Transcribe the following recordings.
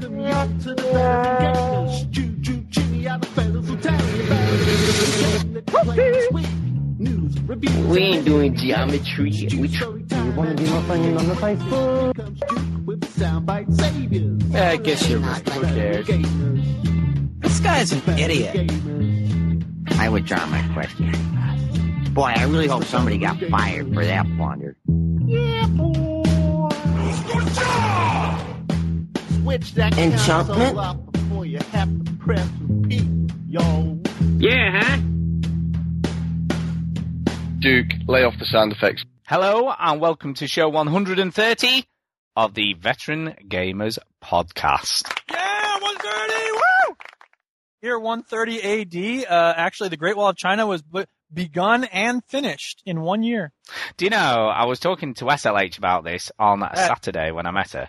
welcome you to the veteran gamers. Choo choo chimney out the fellas will tell you about it. Let's play. News, reviews, We ain't doing geometry. We tr- storytime. wanna be my friend on the Facebook? With soundbite saviors. Yeah, I guess you're right. Who cares? This guy's an idiot. I withdraw my question. Boy, I really hope somebody got fired for that blunder. Switch that Enchantment? up before you have to press repeat, yo. Yeah, huh? Duke, lay off the sound effects. Hello and welcome to show 130 of the Veteran Gamers Podcast. Yeah, 130. Woo! Year 130 AD. Uh, actually, the Great Wall of China was b- begun and finished in one year. Do you know, I was talking to SLH about this on Saturday when I met her.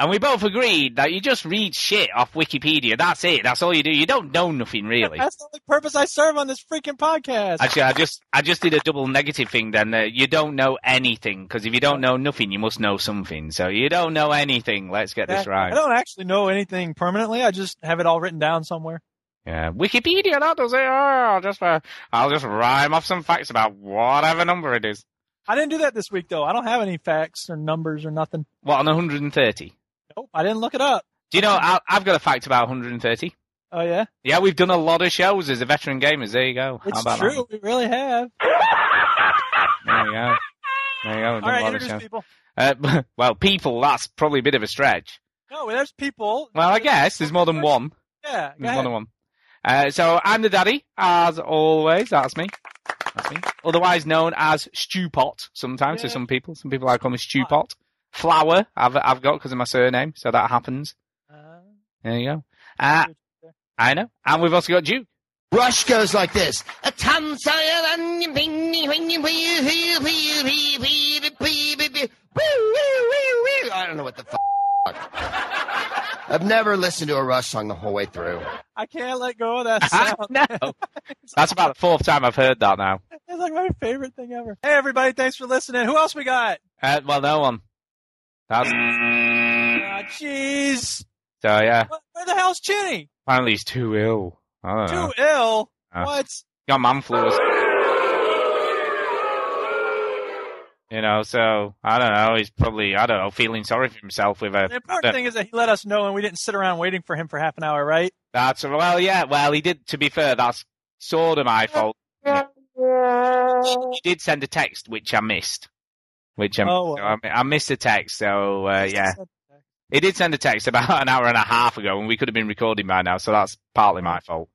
And we both agreed that you just read shit off Wikipedia. That's it. That's all you do. You don't know nothing really. That's the only purpose I serve on this freaking podcast. Actually, I just I just did a double negative thing. Then uh, you don't know anything because if you don't know nothing, you must know something. So you don't know anything. Let's get this right. I don't actually know anything permanently. I just have it all written down somewhere. Yeah, Wikipedia. That does it. Oh, I'll just uh, I'll just rhyme off some facts about whatever number it is. I didn't do that this week though. I don't have any facts or numbers or nothing. What on 130? Nope, I didn't look it up. Do you know? I, I've got a fact about 130. Oh yeah, Yeah, we've done a lot of shows as a veteran gamers. There you go. How it's about true. We really have. There you go. There you go. We've All done a lot introduce shows. people. Uh, well, people. That's probably a bit of a stretch. No, there's people. Well, I guess there's more than one. Yeah, There's more than one. Uh, so I'm the daddy, as always. That's me. That's me. Otherwise known as Stewpot sometimes to some people. Some people I call me Stewpot. Flower, I've I've got because of my surname, so that happens. Uh, There you go. Uh, I know. And we've also got Duke. Rush goes like this. I don't know what the fuck. I've never listened to a Rush song the whole way through. I can't let go of that sound. no. That's about the fourth time I've heard that now. It's like my favorite thing ever. Hey everybody, thanks for listening. Who else we got? Uh, well, no one. That's, Ah, jeez. so yeah. What- Where the hell's Chinny? Apparently he's too ill. I don't know. Too ill. Uh. What? got man flu. You know, so I don't know. He's probably I don't know feeling sorry for himself with a. The important thing is that he let us know and we didn't sit around waiting for him for half an hour, right? That's well, yeah. Well, he did. To be fair, that's sort of my fault. He did send a text which I missed. Which I, Oh, so. I, I missed the text. So uh, yeah, he did send a text about an hour and a half ago, and we could have been recording by now. So that's partly my fault.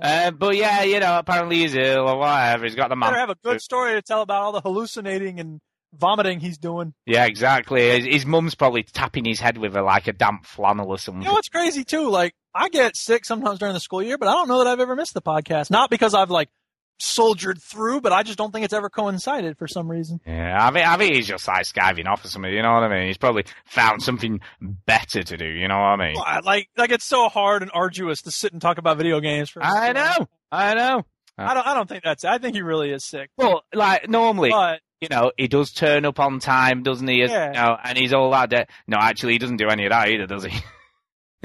Uh, but yeah, you know, apparently he's ill or whatever. He's got the man. Better have a good story to tell about all the hallucinating and vomiting he's doing. Yeah, exactly. His, his mum's probably tapping his head with a like a damp flannel or something. You know what's crazy too? Like I get sick sometimes during the school year, but I don't know that I've ever missed the podcast. Not because I've like soldiered through, but I just don't think it's ever coincided for some reason. yeah, I think, I think he's just like skiving off or something. You know what I mean? He's probably found something better to do. You know what I mean? Like like it's so hard and arduous to sit and talk about video games for. I know, I know. I don't. I don't think that's. I think he really is sick. Well, like normally, But you know, he does turn up on time, doesn't he? Yeah. You know, and he's all that. De- no, actually, he doesn't do any of that either, does he?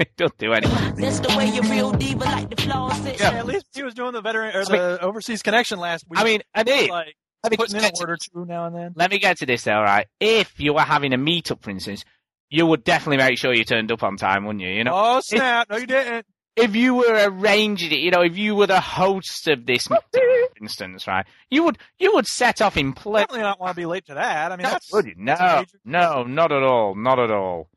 he doesn't do anything. That's the way you real diva like the flaws sit. Yeah. at least he was doing the veteran or I mean- the overseas connection last week. I mean, and it. like Let me, putting in just a get to, word or two now and then. let me get to this, though, right? If you were having a meetup, for instance, you would definitely make sure you turned up on time, wouldn't you? You know, Oh snap! No, you didn't. if you were arranging it, you know, if you were the host of this meeting, for instance, right, you would you would set off in place. I definitely not want to be late to that. I mean, that's. Would you? No, that's no, not at all, not at all.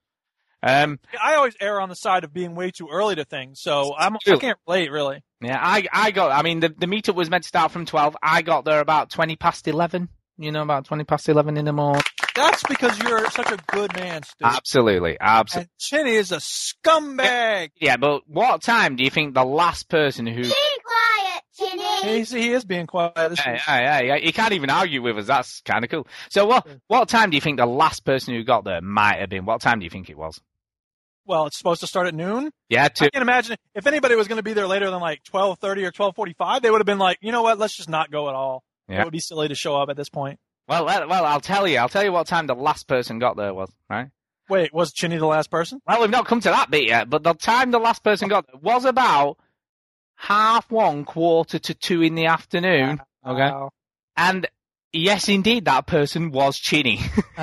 Um, I always err on the side of being way too early to things, so I'm, I can't relate really. yeah, I I got. I mean, the the meetup was meant to start from twelve. I got there about twenty past eleven. You know, about twenty past eleven in the morning. That's because you're such a good man, Stu. Absolutely, absolutely. And Chinny is a scumbag. Yeah, but what time do you think the last person who? Be quiet, Chinny. He's, he is being quiet. This Yeah, week. yeah, yeah, yeah. You can't even argue with us. That's kind of cool. So, what what time do you think the last person who got there might have been? What time do you think it was? Well, it's supposed to start at noon. Yeah, too. I can imagine if anybody was going to be there later than like twelve thirty or twelve forty five, they would have been like, you know what? Let's just not go at all. Yeah. It would be silly to show up at this point. Well, well, I'll tell you. I'll tell you what time the last person got there was. Right, Wait, was Chinny the last person? Well, we've not come to that bit yet, but the time the last person got there was about half one, quarter to two in the afternoon. Okay. Wow. And yes, indeed, that person was Chinny.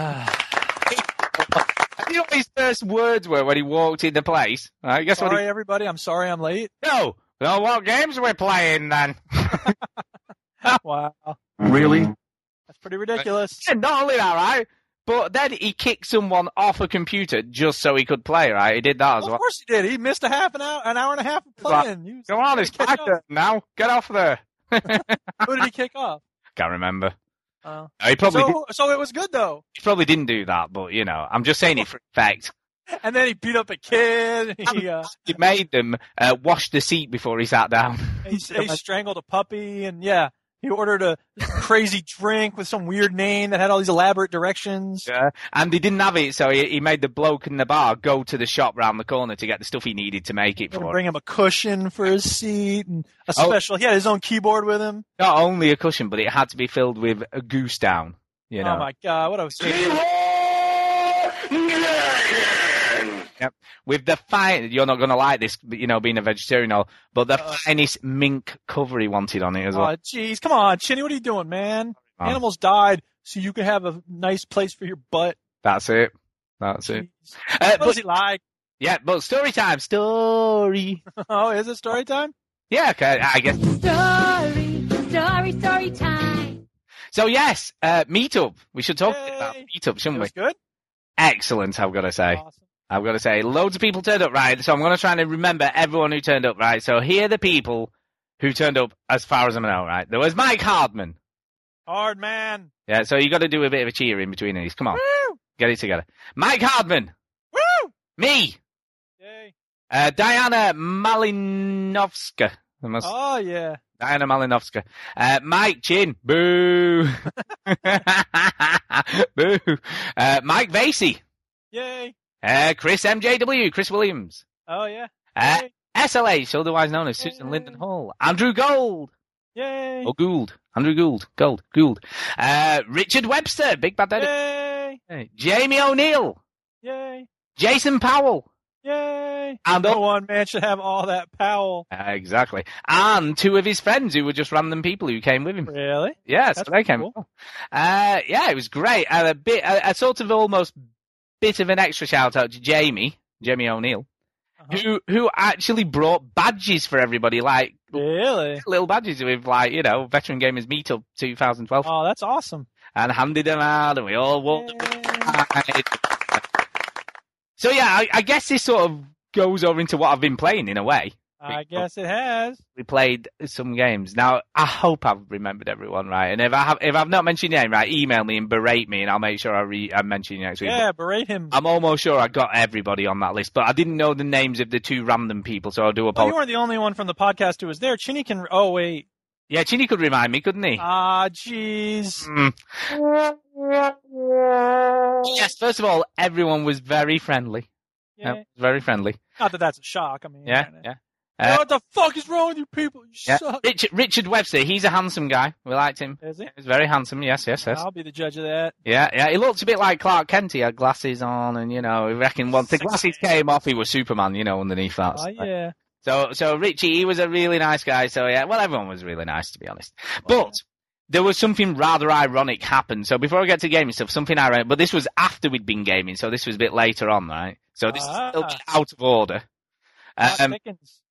You know what his first words were when he walked in the place? Right? Guess what sorry, he... everybody. I'm sorry I'm late. No! Well, what games we're playing then? Wow. Really? That's pretty ridiculous. And not only that, right? But then he kicked someone off a computer just so he could play, right? He did that as Of well. Of course he did. He missed a half an hour, an hour and a half of playing. He Come on, it's Catch my up. turn now. Get off there. Who did he kick off? Can't remember. Oh. He probably, did, So, so it was good though. he probably didn't do that, but you know, I'm just saying it for fact. And then he beat up a kid. He, uh, He made them uh, wash the seat before he sat down. he, he strangled a puppy, and yeah, he ordered a crazy drink with some weird name that had all these elaborate directions. Yeah. And he didn't have it, so he, he made the bloke in the bar go to the shop round the corner to get the stuff he needed to make it for bring him a cushion for his seat and a Oh. special. He had his own keyboard with him. Not only a cushion, but it had to be filled with a goose down. You oh know, Oh my god, what a with the fine. You're not going to like this, you know, being a vegetarian, or but the Uh. finest mink cover he wanted on it as well. Oh, jeez, come on, Chinny, what are you doing, man? Um, Animals died so you could have a nice place for your butt. That's it. That's it. Uh, What but does he like? yeah, but story time. Story. Oh, is it story time? Yeah, okay, I guess. Story, story, story time. So yes, uh, meetup. We should talk about Yay. meetup, shouldn't we? was good. Excellent. I've got to say. Awesome. I've got to say, loads of people turned up, right? So I'm going to try and remember everyone who turned up, right? So here are the people who turned up as far as I know, right? There was Mike Hardman. Hard man. Yeah, so you got to do a bit of a cheer in between these. Come on, Woo! get it together. Mike Hardman. Woo! Me. Yay. Uh, Diana Malinovska. Must- Oh yeah. Diana Malinovska. Uh, Mike Chin. Boo. Boo. Uh, Mike Vasey. Yay. Uh, Chris MJW. Chris Williams. Oh yeah. Uh. SLH, otherwise known as Susan Yay. Linden Hall. Andrew Gold. Yay. Or Gould. Andrew Gould. Gold. Gould. Uh, Richard Webster. Big Bad Daddy. Yay. Hey, Jamie O'Neill. Yay. Jason Powell. Yay. And No one man should have all that Powell. Uh, exactly. And two of his friends who were just random people who came with him. Really? Yeah, so they came. cool. Uh, yeah, it was great. And a bit, a, a sort of almost bit of an extra shout out to Jamie, Jamie O'Neill, Uh-huh. who who actually brought badges for everybody, like Really? little badges with like you know Veteran Gamers Meetup 2012, Oh, that's awesome. and handed them out, and we all walked. So yeah, I, I guess this sort of goes over into what I've been playing in a way. I guess it has. we played some games. Now, I hope I've remembered everyone right. And if I have, if I've not mentioned your name right, email me and berate me, and I'll make sure I, re- I mention you next week. Yeah, berate him. I'm almost sure I got everybody on that list, but I didn't know the names of the two random people, so I do Well, you weren't the only one from the podcast who was there. Chinny can. Oh wait. yeah, Chinny could remind me, couldn't he? Ah, jeez. Mm. Yes, first of all, everyone was very friendly. Yeah. Yeah, very friendly. Not that that's a shock. I mean. Yeah, yeah. Uh, what the fuck is wrong with you people? You yeah. suck. Richard, Richard Webster, he's a handsome guy. We liked him. Is he? He's very handsome. Yes, yes, yes. I'll be the judge of that. Yeah, yeah. He looked a bit like Clark Kent. He had glasses on, and you know, I reckon once the glasses came off, he was Superman. You know, underneath that. Oh yeah. So, so Richie, he was a really nice guy. So yeah, well, everyone was really nice to be honest. But there was something rather ironic happened. So before I get to gaming stuff, something ironic. But this was after we'd been gaming, so this was a bit later on, right? So this is still Ah. out of order. Um,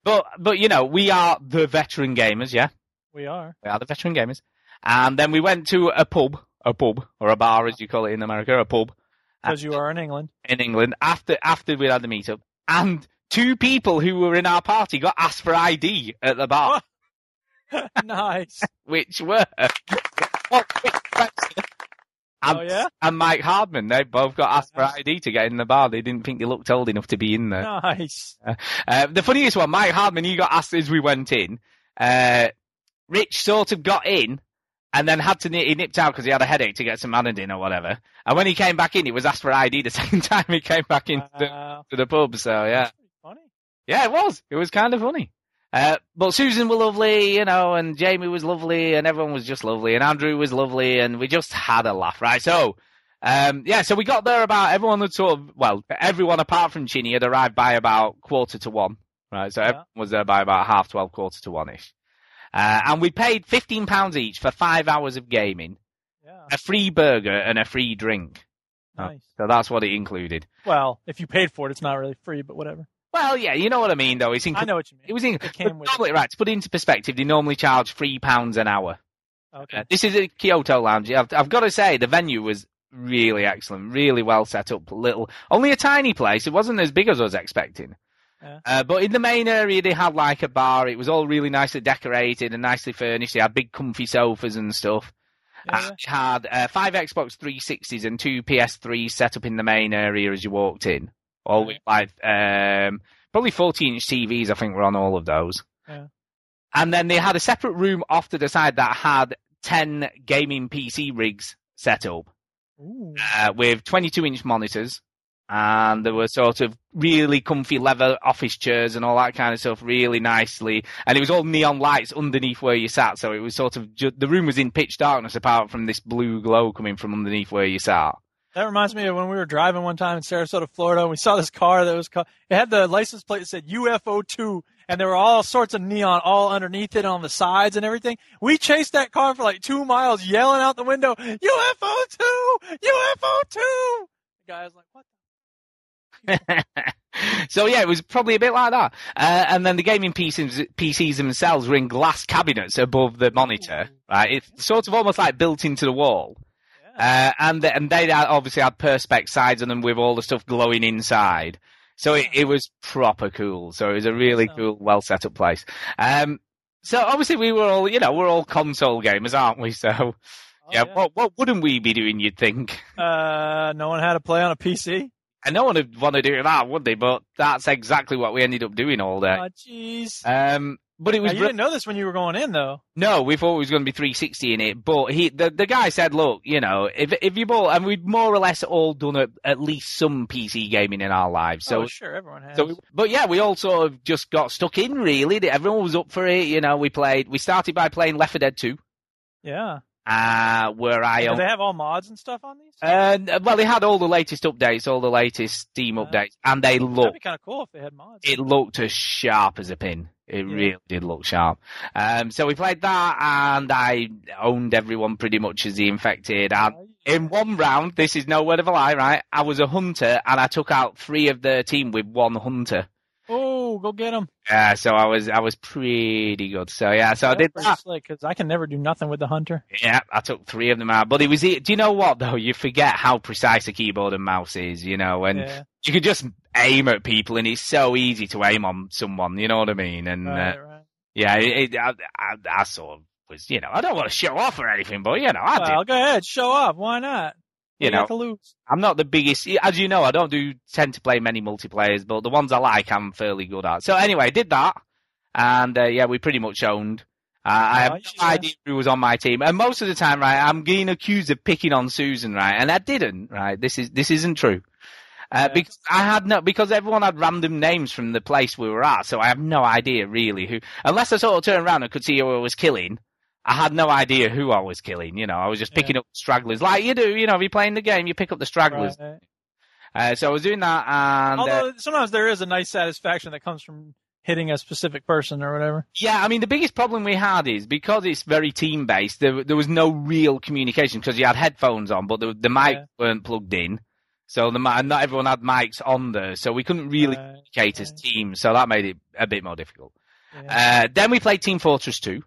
but but you know, we are the veteran gamers, yeah. We are. We are the veteran gamers. And then we went to a pub, a pub or a bar as you call it in America, a pub Because you are in England. in England after after we had the meetup, and two people who were in our party got asked for ID at the bar, nice. which were well, and, Oh yeah. and Mike Hardman. They both got asked for ID to get in the bar. They didn't think they looked old enough to be in there. Nice. Uh, the funniest one, Mike Hardman, he got asked as we went in. Uh, Rich sort of got in and then had to, he nipped out because he had a headache to get some Anadin or whatever. And when he came back in, he was asked for ID the second time he came back into the, to the pub. So yeah. Funny. Yeah, it was. It was kind of funny. Uh, but Susan was lovely, you know, and Jamie was lovely, and everyone was just lovely, and Andrew was lovely, and we just had a laugh, right? So, Um, yeah, so we got there about everyone had sort of well, everyone apart from Chinny had arrived by about quarter to one, right? So Yeah. everyone was there by about half twelve, quarter to one ish. Uh, and we paid fifteen pounds each for five hours of gaming, Yeah. a free burger, and a free drink. Nice. So that's what it included. Well, if you paid for it, it's not really free, but whatever. Well, yeah, you know what I mean, though. It's I know what you mean. It was in. It came with- right, to put it into perspective, they normally charge three pounds an hour. Okay. Uh, this is a Kyoto Lounge. I've, I've got to say, the venue was really excellent, really well set up. Little, only a tiny place. It wasn't as big as I was expecting. Yeah. Uh, but in the main area, they had like a bar. It was all really nicely decorated and nicely furnished. They had big, comfy sofas and stuff. Yeah, had uh, five Xbox 360s and two PS3s set up in the main area as you walked in. All with like um, probably 14 inch TVs, I think, were on all of those. Yeah. And then they had a separate room off to the side that had 10 gaming PC rigs set up uh, with 22 inch monitors. And there were sort of really comfy leather office chairs and all that kind of stuff, really nicely. And it was all neon lights underneath where you sat, so it was sort of ju- the room was in pitch darkness apart from this blue glow coming from underneath where you sat. That reminds me of when we were driving one time in Sarasota, Florida. and We saw this car that was called, it had the license plate that said UFO2, and there were all sorts of neon all underneath it on the sides and everything. We chased that car for like two miles, yelling out the window, UFO2, UFO2. The guy was like, what? so yeah, it was probably a bit like that. Uh, and then the gaming PCs, PCs themselves were in glass cabinets above the monitor. Right, it's sort of almost like built into the wall. Uh, and th- and they obviously had perspex sides on them with all the stuff glowing inside. So it, it was proper cool. So it was a really cool, well set up place. Um, so obviously we were all, you know, we're all console gamers, aren't we? So Oh, yeah, what what wouldn't we be doing? You'd think. Uh, no one had to play on a PC. And no one would want to do that, would they? But that's exactly what we ended up doing all day. Oh, jeez. Um, but it Now, was you didn't know this when you were going in, though. no, we thought it was going to be 360 in it. But he, the the guy said, look, you know, if if you bought, and we'd more or less all done a, at least some PC gaming in our lives. So oh, sure, everyone has. So, we, but yeah, we all sort of just got stuck in. Really, everyone was up for it. You know, we played. We started by playing Left 4 Dead 2, yeah. uh, where I Do they have all mods and stuff on these? And well, they had all the latest updates, all the latest Steam updates, and they looked. kind of cool if they had mods. It looked as sharp as a pin. It Yeah. really did look sharp. Um, so we played that, and I owned everyone pretty much as the infected. And in one round, this is no word of a lie, right? I was a hunter, and I took out three of the team with one hunter. Oh, go get them. Yeah, so I was I was pretty good. So yeah, so I did that. because I can never do nothing with the hunter. Yeah, I took three of them out. But it was do you know what though? You forget how precise a keyboard and mouse is, you know, and yeah, you could just aim at people, and it's so easy to aim on someone. You know what I mean? And right, uh, right. yeah, it, it, I, I, I sort of was, you know, I don't want to show off or anything, but you know, I Well, did. go ahead, show off. Why not? You know. I'm not the biggest, as you know, I don't do tend to play many multiplayers, but the ones I like, I'm fairly good at. So anyway, I did that, and uh, yeah, we pretty much owned. Uh, I have no idea who was on my team, and most of the time, right, I'm getting accused of picking on Susan, right, and I didn't, right. This is this isn't true. Uh, Yeah. because I had no, because everyone had random names from the place we were at, so I have no idea really who, unless I sort of turned around and could see who I was killing. I had no idea who I was killing. You know, I was just Yeah. picking up stragglers, like you do. You know, if you're playing the game, you pick up the stragglers. Right. Uh, so I was doing that, and uh, Although sometimes there is a nice satisfaction that comes from hitting a specific person or whatever. yeah, I mean the biggest problem we had is because it's very team based. There, there was no real communication because you had headphones on, but the, the mic Yeah. weren't plugged in. So the mi- not everyone had mics on there, so we couldn't really Right, communicate as right. teams. So that made it a bit more difficult. Yeah. Uh, then we played Team Fortress 2,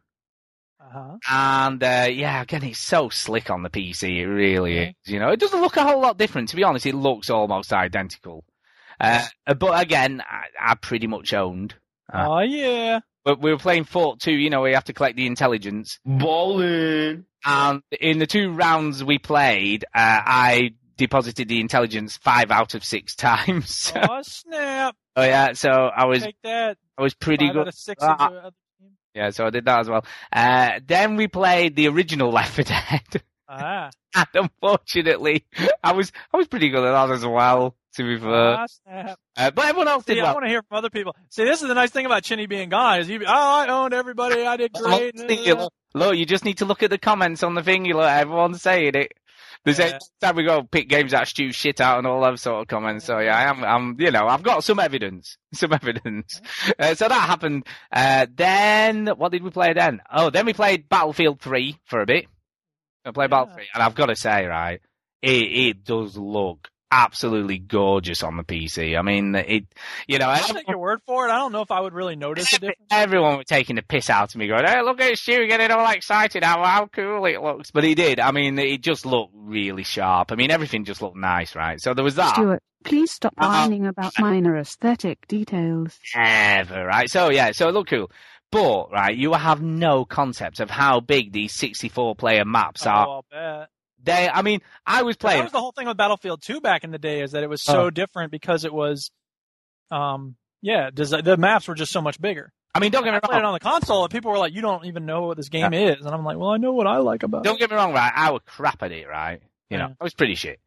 Uh-huh. and uh, yeah, again it's so slick on the PC. It really Okay. is. You know, it doesn't look a whole lot different. To be honest, it looks almost identical. Uh, but again, I, I pretty much owned. Uh, Oh yeah. But we were playing Fort 2, you know, we have to collect the intelligence. Ballin'. And in the two rounds we played, uh, I deposited the intelligence five out of six times. Oh snap! oh yeah, so I was Take that. I was pretty Five good. six Ah. into other team. Yeah, so I did that as well. Uh, then we played the original Left 4 Dead. Ah. and unfortunately, I was I was pretty good at that as well. To be fair, Ah, uh, but everyone else did See, I well. want to hear from other people. See, this is the nice thing about Chinny being gone is you. Oh, I owned everybody. I did great. Look, look, you just need to look at the comments on the thing. You look, everyone's saying it. There's Yeah. every time we go pick games that stew shit out and all those sort of comments. So yeah, I am, I'm, you know, I've got some evidence, some evidence. Uh, so that happened. Uh, then what did we play then? Oh, then we played Battlefield 3 for a bit. I played Yeah. Battlefield 3, and I've got to say, right, it, it does look absolutely gorgeous on the PC. I mean, it, you know, I'll take your word for it. I don't know if I would really notice a difference. Everyone was taking the piss out of me, going, "Hey, look at Stu getting all excited! How how cool it looks!" But he did. I mean, it just looked really sharp. I mean, everything just looked nice, right? So there was that. Stuart, please stop Uh-uh. whining about minor aesthetic details. Ever, right? So yeah, so it looked cool. But right, you have no concept of how big these 64 player maps oh, are. Oh, I'll bet. They, I mean, I was playing. That was the whole thing with Battlefield 2 back in the day is that it was so Oh. different because it was, um, yeah, the maps were just so much bigger. I mean, don't get me wrong. I played it on the console and people were like, "You don't even know what this game is," and I'm like, "Well, I know what I like about Don't it." get me wrong, right? I was crap at it, right? You know, Yeah. I was pretty shit.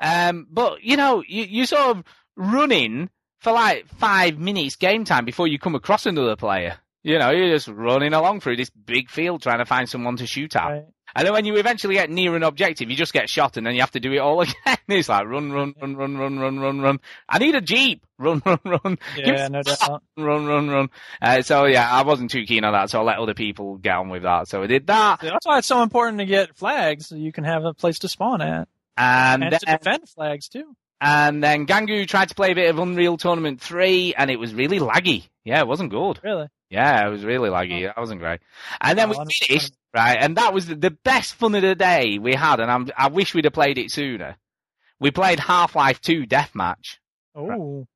Um, but you know, you you sort of running for like five minutes game time before you come across another player. You know, you're just running along through this big field trying to find someone to shoot at. Right. And then when you eventually get near an objective, you just get shot and then you have to do it all again. It's like run, run, run, run, run, run, run, run. I need a jeep. Run, run, run. Yeah, no doubt. Run, run, run. Uh, so yeah, I wasn't too keen on that, so I let other people get on with that. So I did that. That's why it's so important to get flags so you can have a place to spawn at And, and then, to defend flags too. and then Gangu tried to play a bit of Unreal Tournament 3 and it was really laggy. Yeah, it wasn't good. Really? Yeah, it was really laggy. That wasn't great. And then Oh, we finished, right? And that was the, best fun of the day we had. And I'm, I wish we'd have played it sooner. We played Half-Life 2 Deathmatch. Oh,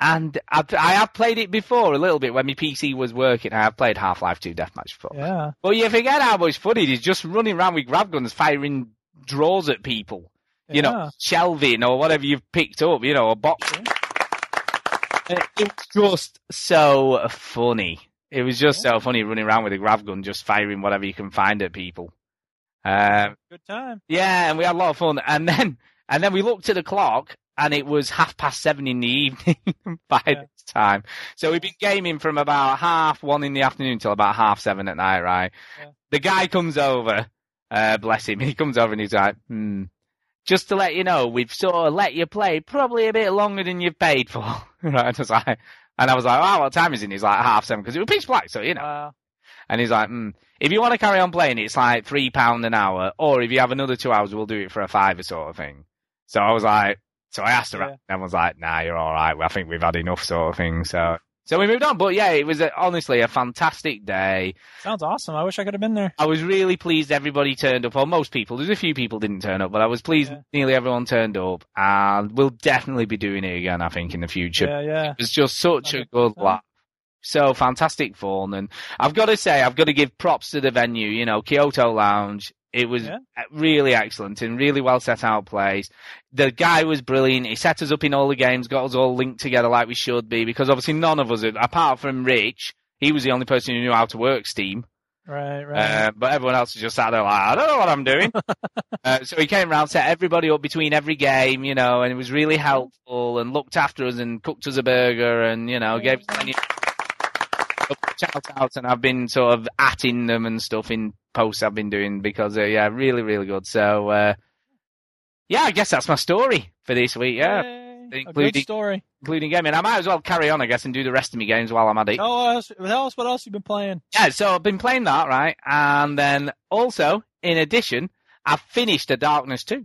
And I, I have played it before a little bit when my PC was working. I have played Half-Life 2 Deathmatch before. yeah. But you forget how much fun it is just running around with grav guns firing drawers at people. You know, Yeah. shelving or whatever you've picked up, you know, a box. It uh, it was just so funny. It was just so funny running around with a grav gun, just firing whatever you can find at people. Um, Good time. yeah, and we had a lot of fun. And then, and then we looked at the clock, and it was half past seven in the evening by Yeah. this time. So we've been gaming from about half one in the afternoon till about half seven at night, right? Yeah. The guy comes over, uh, bless him. He comes over and he's like, hmm. Just to let you know, we've sort of let you play probably a bit longer than you've paid for. right? I was like, and I was like, oh, what time is it? And he's like, half seven, because it was pitch black, so you know. Wow. And he's like, mm, if you want to carry on playing, it's like three pound an hour, or if you have another two hours, we'll do it for a fiver sort of thing. So I was like, so I asked her, Yeah. and everyone's like, nah, you're all right. I think we've had enough sort of thing. So, so we moved on. But yeah, it was a, honestly a fantastic day. Sounds awesome. I wish I could have been there. I was really pleased everybody turned up, or most people. There's a few people didn't turn up, but I was pleased Yeah. nearly everyone turned up, and we'll definitely be doing it again. I think in the future. Yeah, yeah. It was just such a 100%. good laugh. So fantastic fun, and I've got to say, I've got to give props to the venue. You know, Kyoto Lounge. It was Yeah. really excellent and really well set out place. The guy was brilliant. He set us up in all the games, got us all linked together like we should be, because obviously none of us, had- apart from Rich, he was the only person who knew how to work Steam. Right, right. Uh, but everyone else was just sat there like, I don't know what I'm doing. uh, so he came around, set everybody up between every game, you know, and it was really helpful and looked after us and cooked us a burger and, you know, gave us plenty shout outs and I've been sort of atting them and stuff in posts I've been doing because, uh, yeah, really, really good. So, uh, yeah, I guess that's my story for this week, yeah, Yay. Including- story. including gaming. I might as well carry on, I guess, and do the rest of my games while I'm at it. Us, tell us what else you've been playing. Yeah, so I've been playing that, right? And then also, in addition, I've finished The Darkness 2.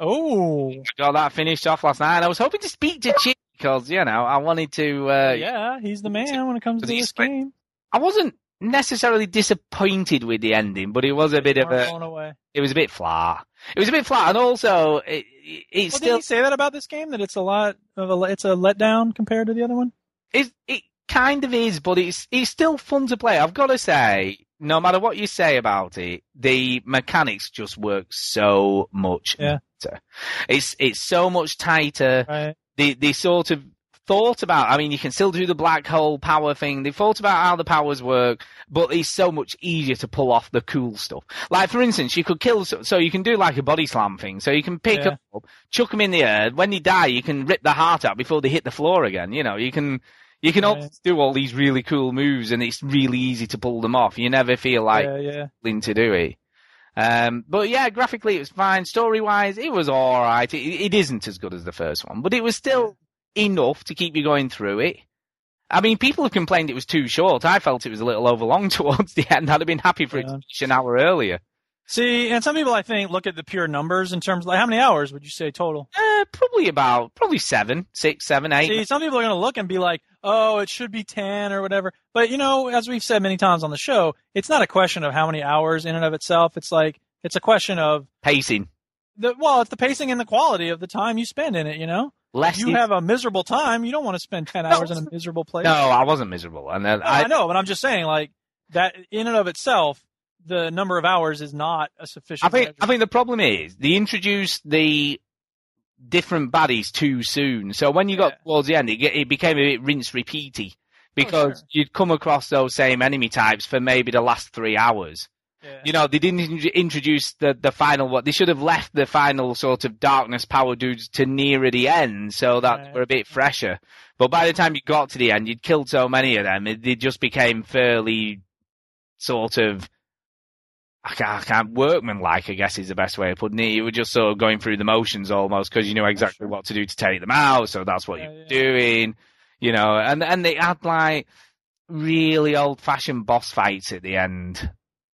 Oh, I got that finished off last night, I was hoping to speak to Chick because, you know, I wanted to. Uh, yeah, he's the man when it comes to this game. I wasn't necessarily disappointed with the ending, but it was a bit of a. It was a bit flat. It was a bit flat, and also, it, it, Well, still. say that about this game? That it's a lot of a it's a letdown compared to the other one. It, it kind of is, but it's it's still fun to play. I've got to say, no matter what you say about it, the mechanics just work so much Yeah. better. It's it's so much tighter. Right. The the sort of thought about. I mean, you can still do the black hole power thing. They've thought about how the powers work, but it's so much easier to pull off the cool stuff. Like for instance, you could kill. So, so you can do like a body slam thing. So you can pick Yeah. them up, chuck them in the air. When they die, you can rip the heart out before they hit the floor again. You know, you can. You can always do all these really cool moves, and it's really easy to pull them off. You never feel like yeah, yeah. to do it. Um, but yeah, graphically it was fine. Story wise, it was all right. It, it isn't as good as the first one, but it was still enough to keep you going through it. I mean, people have complained it was too short. I felt it was a little overlong towards the end. I'd have been happy for it to Yeah. finish an hour earlier. See, and some people I think look at the pure numbers in terms of like how many hours would you say total? Uh, probably about probably seven, six, seven, eight. See, some people are going to look and be like, "Oh, it should be ten or whatever." But you know, as we've said many times on the show, it's not a question of how many hours in and of itself. It's like it's a question of Pacing the well, it's the pacing and the quality of the time you spend in it. You know, less. if you have a miserable time, you don't want to spend ten hours in a miserable place. no, I wasn't miserable, and then No, I, I know, but I'm just saying, like that in and of itself, the number of hours is not a sufficient. I think measure. I think the problem is they introduced the different baddies too soon. So when you got Yeah. towards the end, it, it became a bit rinse repeaty oh, because sure. you'd come across those same enemy types for maybe the last three hours. Yeah. You know, they didn't introduce the the final what they should have left the final sort of darkness power dudes to nearer the end, so that Right. were a bit fresher. But by the time you got to the end, you'd killed so many of them, it, they just became fairly sort of I can't, I can't workmanlike, I guess is the best way of putting it. You were just sort of going through the motions almost because you knew exactly what to do to take them out, so that's what Yeah, you're yeah. doing, you know. And and they had like really old fashioned boss fights at the end.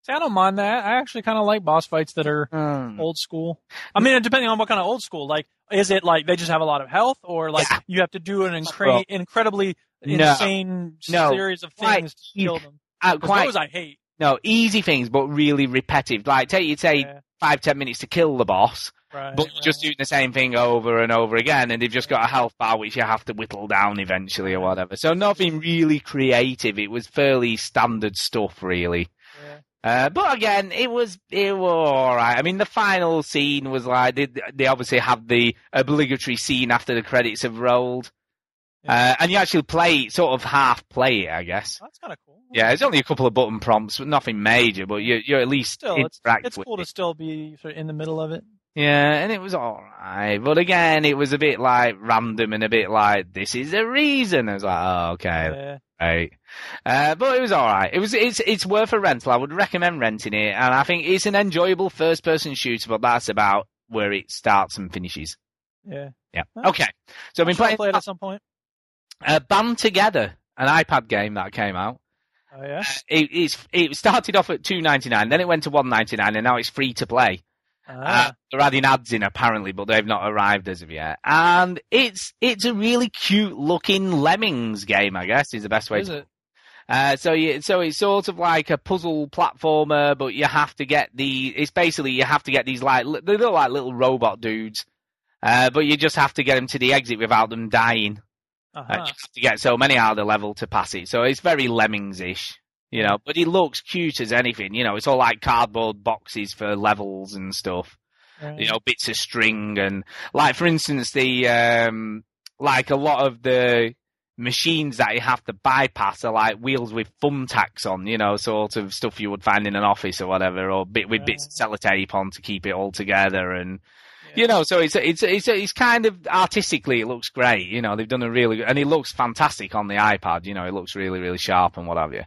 See, I don't mind that. I actually kind of like boss fights that are Hmm. old school. I mean, depending on what kind of old school. Like, is it like they just have a lot of health, or like Yeah. you have to do an incre- incredibly no. insane No. series of things to kill them? Uh, quite those I hate. No easy things, but really repetitive. Like take you say Yeah, five ten minutes to kill the boss, right, but you're just doing the same thing over and over again, and they've just got a health bar which you have to whittle down eventually or whatever. So nothing really creative. It was fairly standard stuff, really. Yeah. Uh, but again, it was it was all right. I mean, the final scene was like they, they obviously have the obligatory scene after the credits have rolled, Yeah. uh, and you actually play sort of half play it, I guess. That's kind of cool. Yeah, it's only a couple of button prompts, but nothing major, but you're, you're at least Still, it's it's cool it. to still be sort of in the middle of it. Yeah, and it was alright. But again, it was a bit like random and a bit like, this is the reason. I was like, oh, okay, Yeah. right. Uh, but it was alright. It was, it's, it's worth a rental. I would recommend renting it. And I think it's an enjoyable first person shooter, but that's about where it starts and finishes. Yeah. Yeah. Okay. So I've been I'm sure I'll playing play it at some point. Uh, Band Together, an iPad game that came out. Oh yeah. It, it's, it started off at two ninety nine, then it went to one ninety nine, and now it's free to play. Uh, Ah, they're adding ads in apparently, but they've not arrived as of yet. And it's it's a really cute looking Lemmings game, I guess, is the best way is to. it? Uh, so you, so it's sort of like a puzzle platformer, but you have to get the. It's basically you have to get these like they look like little robot dudes, uh, but you just have to get them to the exit without them dying. Uh, Uh-huh. you to get so many out of the level to pass it. So it's very Lemmings-ish, you know. But it looks cute as anything, you know. It's all like cardboard boxes for levels and stuff Right. you know, bits of string and like for instance the um like a lot of the machines that you have to bypass are like wheels with thumbtacks on, you know, sort of stuff you would find in an office or whatever, or bit with bits of sellotape on to keep it all together and you know, so it's it's it's it's kind of artistically it looks great, you know, they've done a really good, and it looks fantastic on the iPad, you know, it looks really really sharp and what have you.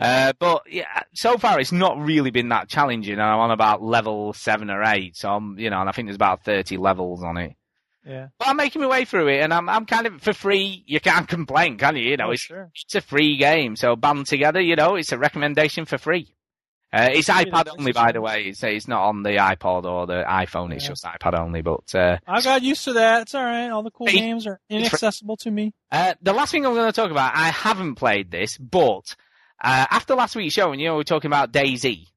Uh, but yeah, so far it's not really been that challenging. and I'm on about level seven or eight, so I'm, you know, and I think there's about 30 levels on it. Yeah. But I'm making my way through it, and I'm, I'm kind of for free. You can't complain, can you? You know, Oh, it's, sure. it's a free game, so band together, you know, it's a recommendation for free. Uh, it's iPad only, by the way. It's, it's not on the iPod or the iPhone. It's Yeah. just iPad only. But uh, I got used to that. It's all right. All the cool Hey, games are inaccessible to me. Uh, the last thing I'm going to talk about, I haven't played this, but uh, after last week's show, and you know, we were talking about Daisy.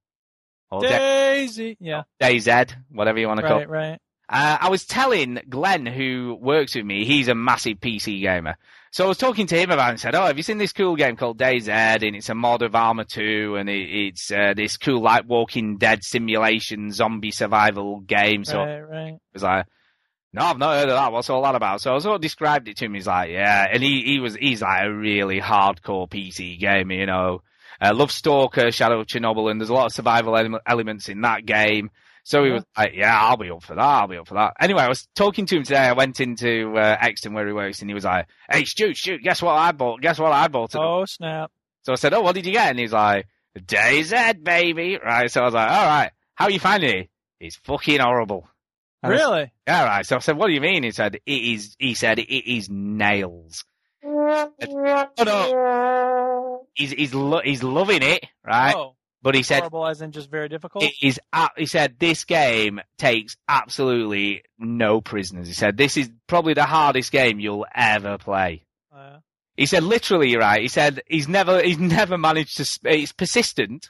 Da- Daisy. Yeah. DayZ, whatever you want to call it. Right. Uh, I was telling Glenn, who works with me, he's a massive PC gamer. So I was talking to him about it and said, Oh, have you seen this cool game called DayZ? And it's a mod of Arma 2 and it, it's uh, this cool, like, Walking Dead simulation zombie survival game. So Right. Right. was like, No, I've not heard of that. What's all that about? So I sort of described it to him. He's like, yeah, and he, he was he's like a really hardcore PC gamer, you know. Uh, love Stalker, Shadow of Chernobyl, and there's a lot of survival ele- elements in that game. So he was like, yeah, I'll be up for that. I'll be up for that. Anyway, I was talking to him today. I went into uh, Exton where he works, and he was like, hey, Stu, Stu, guess what I bought? Guess what I bought? today?" Oh snap! So I said, oh, what did you get? And he's like, DayZ, baby. Right. So I was like, all right, how are you finding it? It's fucking horrible. And I said, Really? yeah, right. So I said, what do you mean? He said, it is, he said, it is nails. Oh, no. He's, he's, lo- he's loving it, right? Oh, But he said, horrible as in just very difficult. it is, a- he said, this game takes absolutely no prisoners. He said, this is probably the hardest game you'll ever play. Uh, He said, literally, right? He said, he's never, he's never managed to, it's persistent.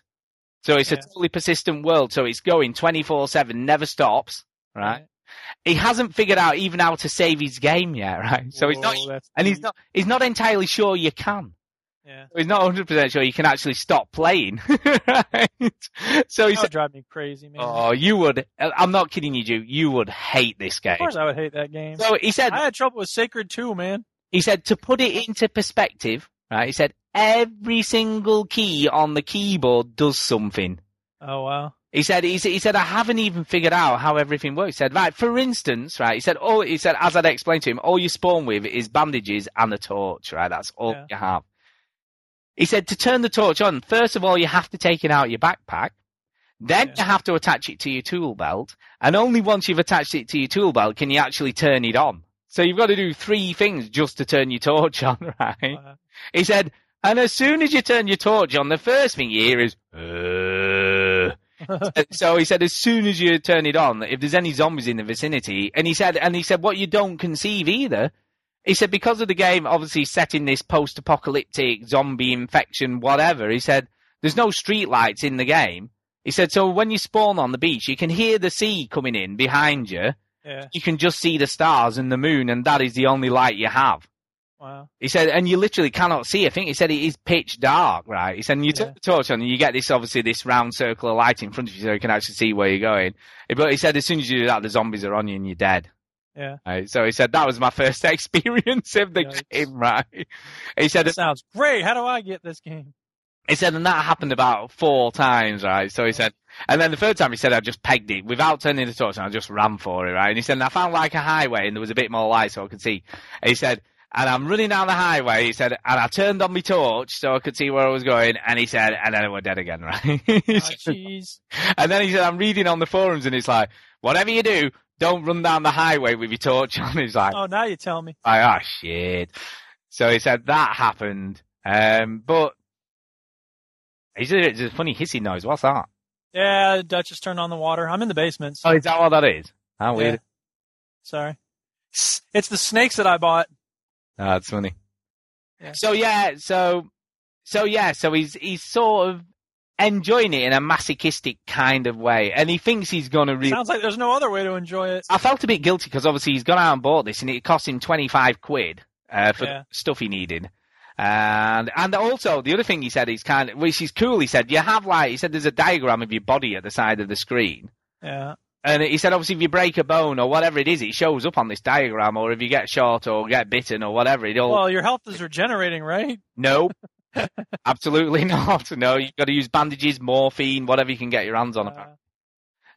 So it's a totally persistent world. So it's going 24-7, never stops, right? He hasn't figured out even how to save his game yet, right? So he's not, Whoa, and he's not, he's not entirely sure you can. Yeah. He's not 100% sure you can actually stop playing, right? So he That said, would drive me crazy, man. oh, you would, I'm not kidding you, Ju, you would hate this game. of course, I would hate that game. So he said, I had trouble with Sacred too, man. He said to put it into perspective, right? He said every single key on the keyboard does something. Oh wow. He said, he said, he said, I haven't even figured out how everything works. He said, right, for instance, right, he said, all, he said, as I'd explained to him, all you spawn with is bandages and a torch, right? That's all Yeah. you have. He said, to turn the torch on, first of all, you have to take it out of your backpack. Then Yeah. you have to attach it to your tool belt. And only once you've attached it to your tool belt can you actually turn it on. So you've got to do three things just to turn your torch on, right? Uh, He said, and as soon as you turn your torch on, the first thing you hear is, "Uh." so he said, as soon as you turn it on, if there's any zombies in the vicinity, and he said, and he said, what you don't conceive either, he said, because of the game obviously set in this post-apocalyptic zombie infection, whatever, he said, there's no street lights in the game. He said, so when you spawn on the beach, you can hear the sea coming in behind you. yeah. You can just see the stars and the moon, and that is the only light you have. Wow. He said, and you literally cannot see. I think he said it is pitch dark, right? He said, and you turn the torch on and you get this, obviously, this round circle of light in front of you so you can actually see where you're going. But he said, as soon as you do that, the zombies are on you and you're dead. Yeah. Right? So he said, that was my first experience of the Yikes. game, right? He said, That sounds great. How do I get this game? he said, and that happened about four times, right? So he said, and then the third time he said, I just pegged it without turning the torch and I just ran for it, right? And he said, and I found like a highway and there was a bit more light so I could see. And he said, and I'm running down the highway, he said, and I turned on my torch so I could see where I was going. And he said, and then we're dead again, right? Oh, jeez. and then he said, I'm reading on the forums and it's like, whatever you do, don't run down the highway with your torch on. He's like, oh, now you tell me. like, oh shit. So he said that happened. Um, but he said it's a funny hissing noise. What's that? Yeah, the Duchess turned on the water. I'm in the basement. Oh, is that what that is? How weird. Yeah. Sorry. It's the snakes that I bought. Oh, that's funny. Yeah. So yeah, so so yeah, so he's he's sort of enjoying it in a masochistic kind of way, and he thinks he's gonna really. Sounds like there's no other way to enjoy it. I felt a bit guilty because obviously he's gone out and bought this, and it cost him twenty five quid uh, for Yeah. stuff he needed. And and also the other thing he said is kind of which is cool. He said you have like he said there's a diagram of your body at the side of the screen. Yeah. And he said, obviously, if you break a bone or whatever it is, it shows up on this diagram. Or if you get shot or get bitten or whatever, it all Well, your health is regenerating, right? no, absolutely not. No, you've got to use bandages, morphine, whatever you can get your hands on. Uh,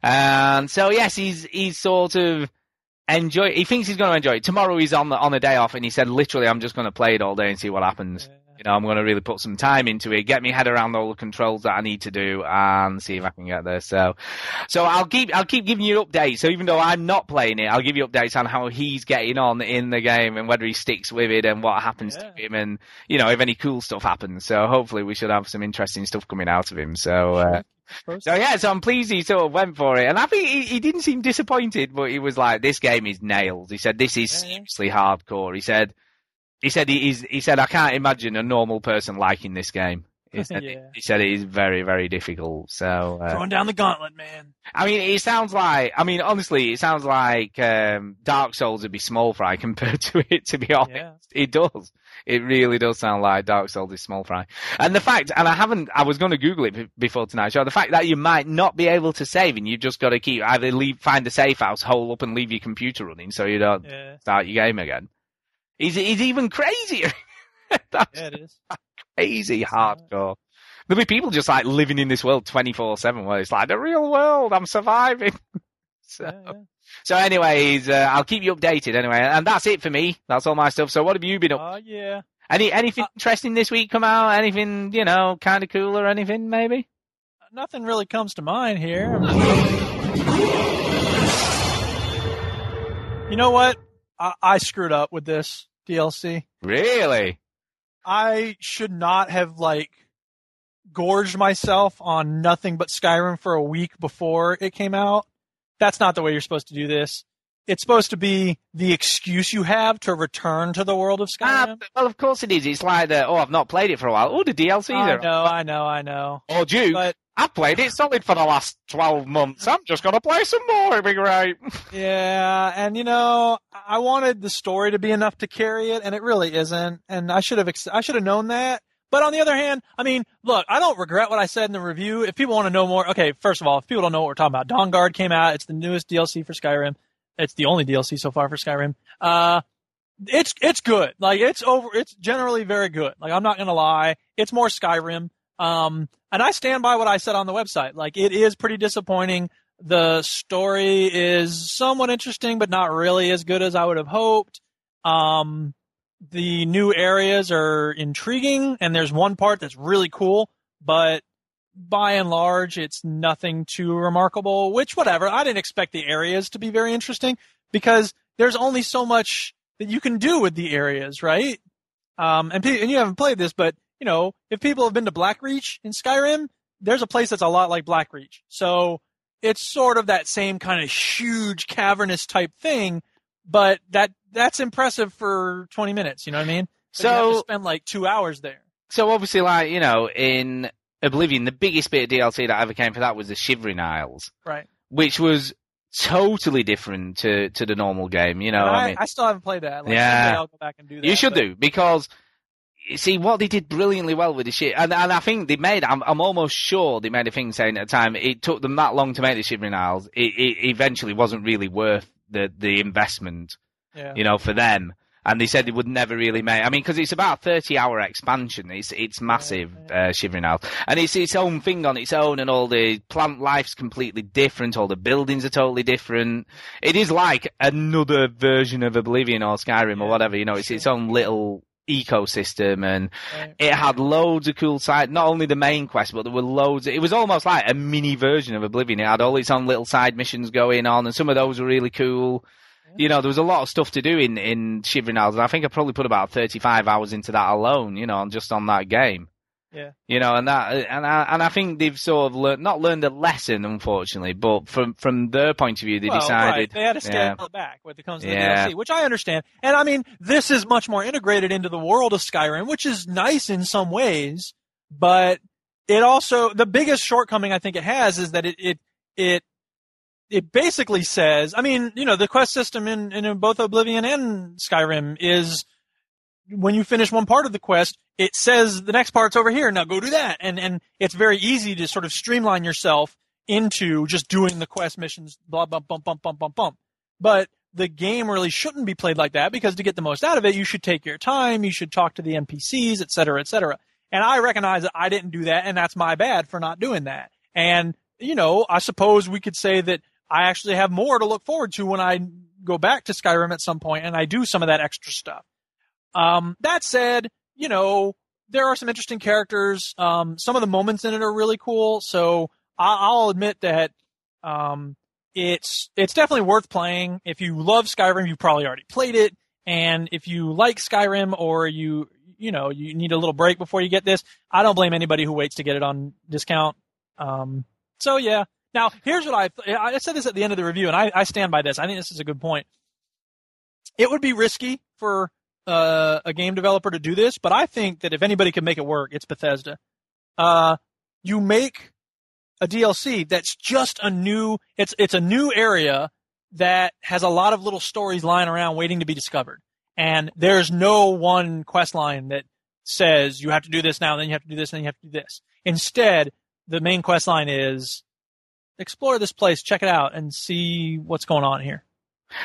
And so yes, he's he's sort of enjoy. He thinks he's going to enjoy it. Tomorrow he's on the on a day off, and he said, literally, I'm just going to play it all day and see what happens. yeah. You know, I'm going to really put some time into it, get me head around all the controls that I need to do, and see if I can get there. So, so I'll keep I'll keep giving you updates. So even though I'm not playing it, I'll give you updates on how he's getting on in the game and whether he sticks with it and what happens Yeah. to him, and you know if any cool stuff happens. So hopefully we should have some interesting stuff coming out of him. So. Uh, so yeah, so I'm pleased he sort of went for it, and I think he, he didn't seem disappointed, but he was like, "This game is nails." He said, "This is seriously hardcore." He said, "He said he, he's, he said I can't imagine a normal person liking this game." He said, Yeah. he said it is very, very difficult. So, uh, Throwing down the gauntlet, man. I mean, it sounds like, I mean, honestly, it sounds like um, Dark Souls would be small fry compared to it, to be honest. Yeah. It does. It really does sound like Dark Souls is small fry. And the fact, and I haven't, I was going to Google it before tonight, so the fact that you might not be able to save and you've just got to keep, either leave, find a safe house, hole up and leave your computer running so you don't Yeah. start your game again. Is, is even crazier. That's Yeah, it is. crazy hardcore. There'll be people just like living in this world 24-7 where it's like the real world, I'm surviving. so, Yeah, yeah. so anyways, uh, I'll keep you updated anyway. And that's it for me. That's all my stuff. So what have you been up? Oh, yeah. Any, anything interesting this week come out? Anything, you know, kind of cool or anything maybe? Nothing really comes to mind here. You know what? I, I screwed up with this DLC. Really? I should not have like gorged myself on nothing but Skyrim for a week before it came out. That's not the way you're supposed to do this. It's supposed to be the excuse you have to return to the world of Ah, Skyrim. well, of course it is. It's like the, oh, I've not played it for a while. Oh, the DLC I there. know, I know, I know. Oh, Duke. But I've played it solid for the last 12 months. I'm just going to play some more. It'll be great. yeah, and you know, I wanted the story to be enough to carry it, and it really isn't. And I should have, ex- I should have known that. But on the other hand, I mean, look, I don't regret what I said in the review. If people want to know more, okay, first of all, if people don't know what we're talking about, Dawnguard came out. It's the newest DLC for Skyrim. It's the only DLC so far for Skyrim. Uh, it's it's good. Like it's over. It's generally very good. Like I'm not gonna lie. It's more Skyrim. Um, and I stand by what I said on the website. Like it is pretty disappointing. The story is somewhat interesting, but not really as good as I would have hoped. Um, the new areas are intriguing, and there's one part that's really cool, but by and large, it's nothing too remarkable. Which, whatever. I didn't expect the areas to be very interesting because there's only so much that you can do with the areas, right? Um, and, and you haven't played this, but you know, if people have been to Blackreach in Skyrim, there's a place that's a lot like Blackreach. So it's sort of that same kind of huge cavernous type thing, but that that's impressive for 20 minutes. You know what I mean? But you have to So, spend like two hours there. so obviously, like, you know, in Oblivion, the biggest bit of DLC that ever came for that was the Shivering Isles, Right. which was totally different to, to the normal game, you know, I, I, mean, I still haven't played that. Like, Yeah. I'll go back and do that. you should but- do, because, you see, what they did brilliantly well with the shit, and, and I think they made, I'm, I'm almost sure they made a thing saying at the time, it took them that long to make the Shivering Isles, it, it eventually wasn't really worth the, the investment. Yeah. you know, for them. And they said they would never really make. I mean, because it's about a thirty-hour expansion. It's it's massive, uh, Shivering Isles, and it's its own thing on its own, and all the plant life's completely different. All the buildings are totally different. It is like another version of Oblivion or Skyrim or whatever. You know, it's its own little ecosystem, and Right. it had loads of cool side. Not only the main quest, but there were loads. It was almost like a mini version of Oblivion. It had all its own little side missions going on, and some of those were really cool. You know, there was a lot of stuff to do in in Shivering Isles, and I think I probably put about thirty five hours into that alone. You know, just on that game. Yeah. You know, and that, and I, and I think they've sort of learned, not learned a lesson, unfortunately, but from from their point of view, they well, decided. right. they had to scale yeah. back when it comes to Yeah. the DLC, which I understand. And I mean, this is much more integrated into the world of Skyrim, which is nice in some ways, but it also the biggest shortcoming I think it has is that it it it it basically says, I mean, you know, the quest system in in both Oblivion and Skyrim is when you finish one part of the quest, it says the next part's over here. Now go do that, and and it's very easy to sort of streamline yourself into just doing the quest missions, blah blah bump bump bump bump bump. But the game really shouldn't be played like that because to get the most out of it, you should take your time, you should talk to the NPCs, et cetera, et cetera. And I recognize that I didn't do that, and that's my bad for not doing that. And you know, I suppose we could say that I actually have more to look forward to when I go back to Skyrim at some point and I do some of that extra stuff. Um, that said, you know, there are some interesting characters. Um, some of the moments in it are really cool. So I- I'll admit that um, it's it's definitely worth playing. If you love Skyrim, you've probably already played it. And if you like Skyrim or you you know you need a little break before you get this, I don't blame anybody who waits to get it on discount. Um, so yeah. Now here's what I I said this at the end of the review, and I, I stand by this. I think this is a good point. It would be risky for uh, a game developer to do this, but I think that if anybody can make it work, it's Bethesda. uh, you make a DLC that's just a new. It's it's a new area that has a lot of little stories lying around waiting to be discovered, and there's no one quest line that says you have to do this now, then you have to do this, then you have to do this. Instead, the main quest line is explore this place, check it out, and see what's going on here.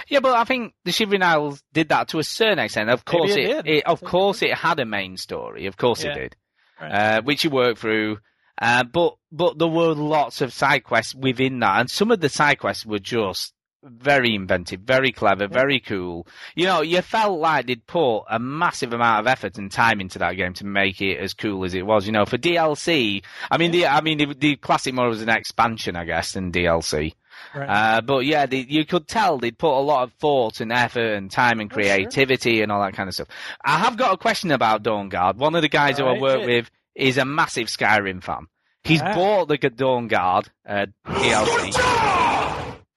Yeah, but I think the Shivering Isles did that to a certain extent. Of Maybe course, it it, did. of course it had a main story. Of course Yeah. it did, Right. uh, which you worked through. Uh, but but there were lots of side quests within that, and some of the side quests were just very inventive, very clever, very cool. You know, you felt like they'd put a massive amount of effort and time into that game to make it as cool as it was. You know, for DLC, I mean, the I mean the, the classic mode was an expansion, I guess, than DLC. Right. Uh, but yeah, they, you could tell they'd put a lot of thought and effort and time and Oh, sure. creativity and all that kind of stuff. I have got a question about Dawnguard. One of the guys who I work hit. with is a massive Skyrim fan. He's Ah. bought the Dawnguard uh, DLC.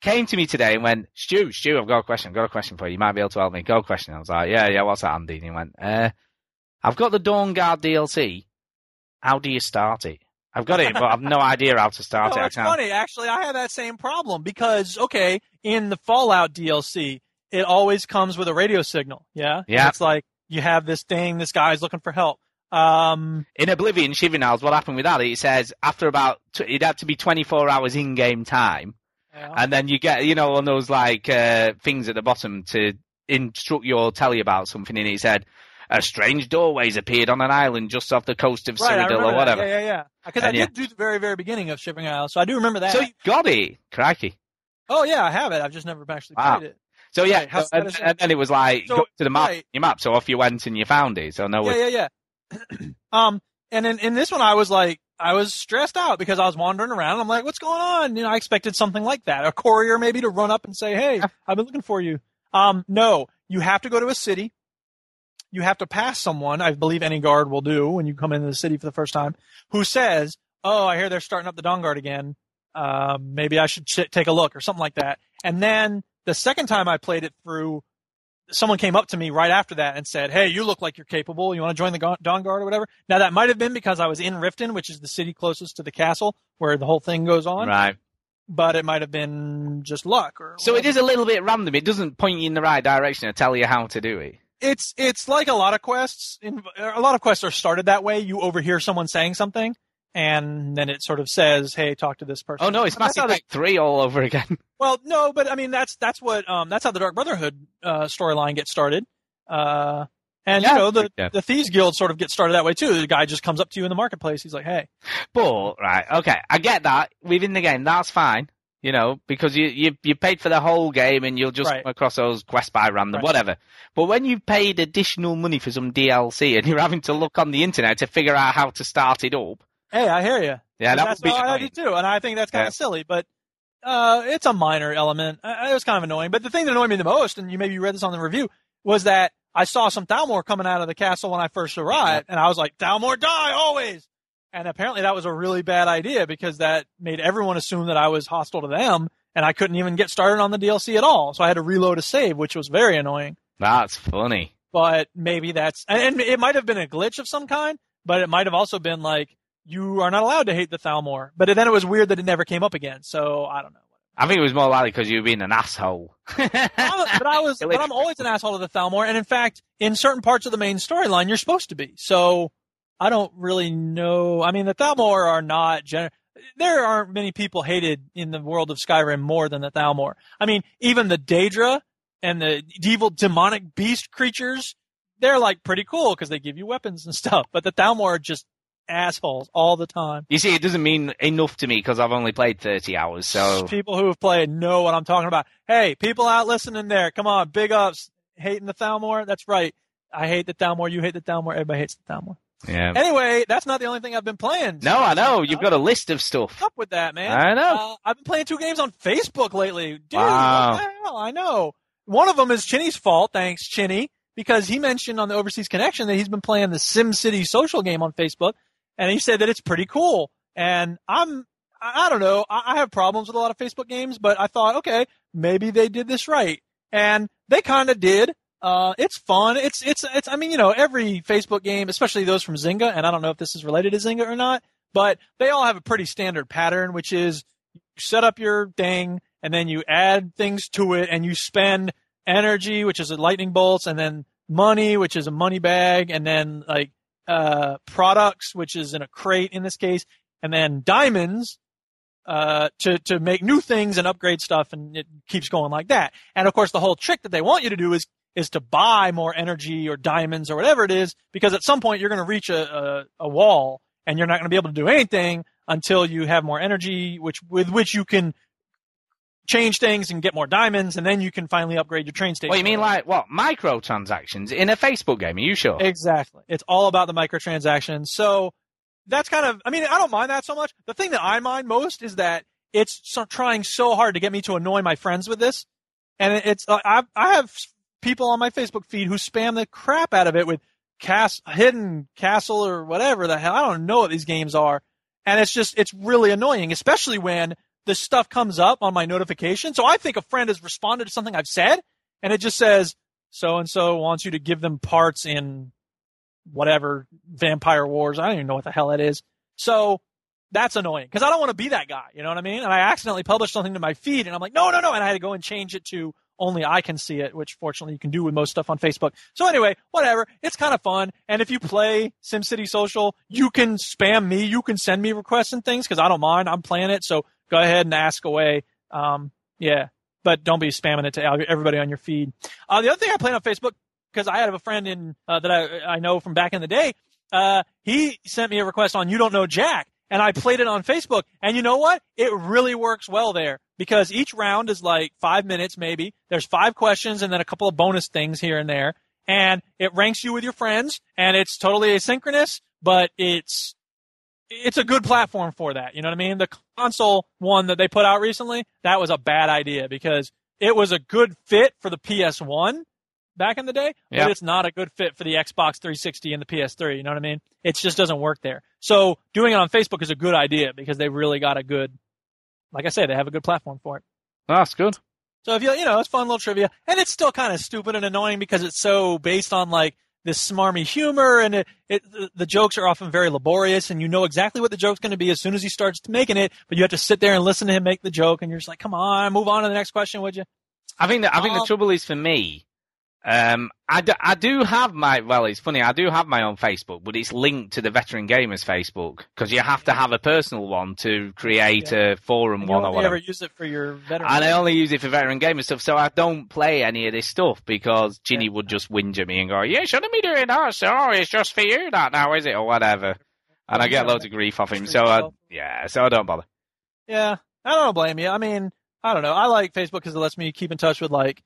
Came to me today and went, Stu, Stu, I've got a question. I've got a question for you. You might be able to help me. Got a question. I was like, yeah, yeah, what's that, Andy? And he went, uh, I've got the Dawnguard DLC. How do you start it? I've got it, but I've no idea how to start No, it. It's funny. Actually, I had that same problem because okay, in the Fallout DLC, it always comes with a radio signal. Yeah. And Yeah. It's like you have this thing. This guy's looking for help. Um. In Oblivion, Shivering Isles, what happened with that? It says after about t- it had to be 24 hours in-game time, yeah. and then you get you know on those like uh, things at the bottom to instruct you or tell you about something, and it said a strange doorway's appeared on an island just off the coast of right. Cyrodiil or that. whatever. Yeah, yeah, yeah. Because I yeah. did do the very, very beginning of Shivering Isles, so I do remember that. So you got it, crikey. oh yeah, I have it. I've just never actually Wow. played it. So yeah, Right, so- and, and then it was like So- go to the map, right. your map. So off you went and you found it. So no, Yeah, yeah, yeah. um, and in, in this one, I was like, I was stressed out because I was wandering around. I'm like, what's going on? You know, I expected something like that. A courier maybe to run up and say, hey, I've been looking for you. Um, no, you have to go to a city. You have to pass someone, I believe any guard will do when you come into the city for the first time, who says, oh, I hear they're starting up the Dawnguard again. Um, maybe I should ch- take a look or something like that. And then the second time I played it through, someone came up to me right after that and said, "Hey, you look like you're capable. You want to join the Dawnguard or whatever?" Now that might have been because I was in Riften, which is the city closest to the castle where the whole thing goes on, right. but it might have been just luck or So it whatever. is a little bit random. It doesn't point you in the right direction or tell you how to do it. It's it's like a lot of quests. In, a lot of quests are started that way. You overhear someone saying something, and then it sort of says, "Hey, talk to this person." Oh no, it's Mass Effect Three all over again. Well, no, but I mean that's that's what um that's how the Dark Brotherhood uh, storyline gets started. Uh, and Yeah. you know the Yeah. the Thieves Guild sort of gets started that way too. The guy just comes up to you in the marketplace. He's like, "Hey, But right, okay, I get that within the game. That's fine, you know, because you you you paid for the whole game and you'll just Right. come across those quests by random, Right. whatever. But when you paid additional money for some DLC and you're having to look on the internet to figure out how to start it up, hey, I hear you." yeah, that that's would be I do too, and I think that's kind Yeah. of silly, but uh, it's a minor element. Uh, It was kind of annoying, but the thing that annoyed me the most, and you maybe read this on the review, was that I saw some Thalmor coming out of the castle when I first arrived, and I was like, "Thalmor, die always!" And apparently that was a really bad idea because that made everyone assume that I was hostile to them, and I couldn't even get started on the DLC at all. So I had to reload a save, which was very annoying. That's funny. But maybe that's, and, and it might have been a glitch of some kind, but it might have also been like, you are not allowed to hate the Thalmor. But then it was weird that it never came up again. So I don't know. I think it was more likely because you were being an asshole. But I was, but I'm always an asshole to the Thalmor, and in fact, in certain parts of the main storyline, you're supposed to be. So I don't really know. I mean, the Thalmor are not gen- There aren't many people hated in the world of Skyrim more than the Thalmor. I mean, even the Daedra and the evil demonic beast creatures, they're like pretty cool because they give you weapons and stuff. But the Thalmor are just assholes all the time. You see, it doesn't mean enough to me because I've only played 30 hours, so. People who have played know what I'm talking about. Hey, people out listening there, come on, big ups. Hating the Thalmor? That's right. I hate the Thalmor. You hate the Thalmor. Everybody hates the Thalmor. Yeah. Anyway, that's not the only thing I've been playing. No, I know. You've got a list of stuff. Up with that, man? I know. Uh, I've been playing two games on Facebook lately. Dude, Wow. what the hell? I know. One of them is Chinny's fault. Thanks, Chinny, because he mentioned on the Overseas Connection that he's been playing the SimCity Social game on Facebook, and he said that it's pretty cool. And I'm, I don't know. I have problems with a lot of Facebook games, but I thought, okay, maybe they did this right, and they kind of did. Uh, it's fun. It's it's it's. I mean, you know, every Facebook game, especially those from Zynga, and I don't know if this is related to Zynga or not, but they all have a pretty standard pattern, which is you set up your thing and then you add things to it and you spend energy, which is a lightning bolts, and then money, which is a money bag, and then like uh, products, which is in a crate in this case, and then diamonds uh, to to make new things and upgrade stuff, and it keeps going like that. And of course, the whole trick that they want you to do is is to buy more energy or diamonds or whatever it is, because at some point you're going to reach a, a, a wall and you're not going to be able to do anything until you have more energy, which with which you can change things and get more diamonds, and then you can finally upgrade your train station. What you mean, like what microtransactions in a Facebook game? Are you sure? Exactly. It's all about the microtransactions. So that's kind of, I mean, I don't mind that so much. The thing that I mind most is that it's so, trying so hard to get me to annoy my friends with this. And it's, uh, I, I have people on my Facebook feed who spam the crap out of it with cast, hidden castle or whatever the hell. I don't know what these games are. And it's just, it's really annoying, especially when this stuff comes up on my notification. So I think a friend has responded to something I've said and it just says, so and so wants you to give them parts in whatever Vampire Wars. I don't even know what the hell that is. So that's annoying because I don't want to be that guy. You know what I mean? And I accidentally published something to my feed, and I'm like, no, no, no, and I had to go and change it to only I can see it, which fortunately you can do with most stuff on Facebook. So anyway, whatever. It's kind of fun. And if you play SimCity Social, you can spam me. You can send me requests and things because I don't mind. I'm playing it, so go ahead and ask away. Um, yeah, but don't be spamming it to everybody on your feed. Uh, the other thing I played on Facebook because I have a friend in uh, that I I know from back in the day. Uh, he sent me a request on You Don't Know Jack, and I played it on Facebook. And you know what? It really works well there because each round is like five minutes, maybe. There's five questions and then a couple of bonus things here and there, and it ranks you with your friends, and it's totally asynchronous, but it's it's a good platform for that. You know what I mean? The console one that they put out recently, that was a bad idea because it was a good fit for the PS1 back in the day, Yeah. but it's not a good fit for the Xbox 360 and the PS3. You know what I mean? It just doesn't work there. So doing it on Facebook is a good idea because they really got a good, like I said, they have a good platform for it. Ah, that's good. So if you, you know, it's fun little trivia, and it's still kind of stupid and annoying because it's so based on like this smarmy humor, and it, it the- the jokes are often very laborious, and you know exactly what the joke's going to be as soon as he starts making it, but you have to sit there and listen to him make the joke, and you're just like, come on, move on to the next question, would you? I think that, I think the Um, trouble is for me. Um, I do, I do have my well, it's funny. I do have my own Facebook, but it's linked to the Veteran Gamers Facebook because you have to have a personal one to create a forum And one or whatever. ever use it for your veteran. And I only use it for veteran gamers stuff, so I don't play any of this stuff because Chinny would just whinge at me and go, "You shouldn't be doing that. So it's just for you that now, is it, or whatever." And I get Yeah. loads of grief off him, so I, yeah, so I don't bother. Yeah, I don't blame you. I mean, I don't know. I like Facebook because it lets me keep in touch with like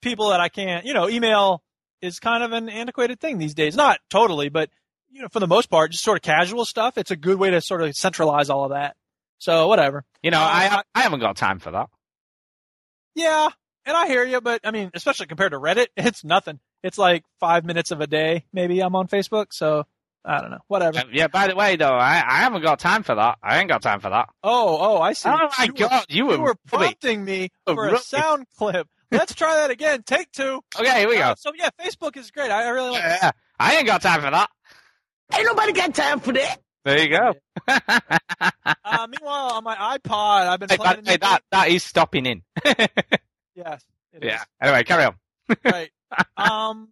people that I can't. You know, email is kind of an antiquated thing these days. Not totally, but you know, for the most part, just sort of casual stuff. It's a good way to sort of centralize all of that. So whatever. You know, I I haven't got time for that. Yeah, and I hear you, but I mean, especially compared to Reddit, it's nothing. It's like five minutes of a day, maybe I'm on Facebook. So I don't know. Whatever. Uh, Yeah. By the way, though, I I haven't got time for that. I ain't got time for that. Oh, oh, I see. Oh my You were- god, you were, You were prompting me for a sound clip. Let's try that again. Take two. Okay, here we Uh, go. so yeah, Facebook is great. I I really like. it. Yeah, I ain't got time for that. Ain't nobody got time for that. There you go. Uh, meanwhile, on my iPod, I've been Hey, playing. by the that that is stopping in. Yes. it yeah. is. Anyway, carry on. Right. um.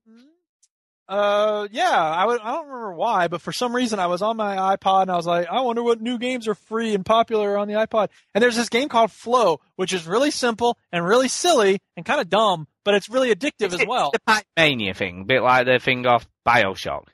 Uh. Yeah. I would. I don't remember why, but for some reason, I was on my iPod and I was like, I wonder what new games are free and popular on the iPod. And there's this game called Flow, which is really simple and really silly and kind of dumb, but it's really addictive as well. The Pipe Mania thing, bit like the thing off Bioshock.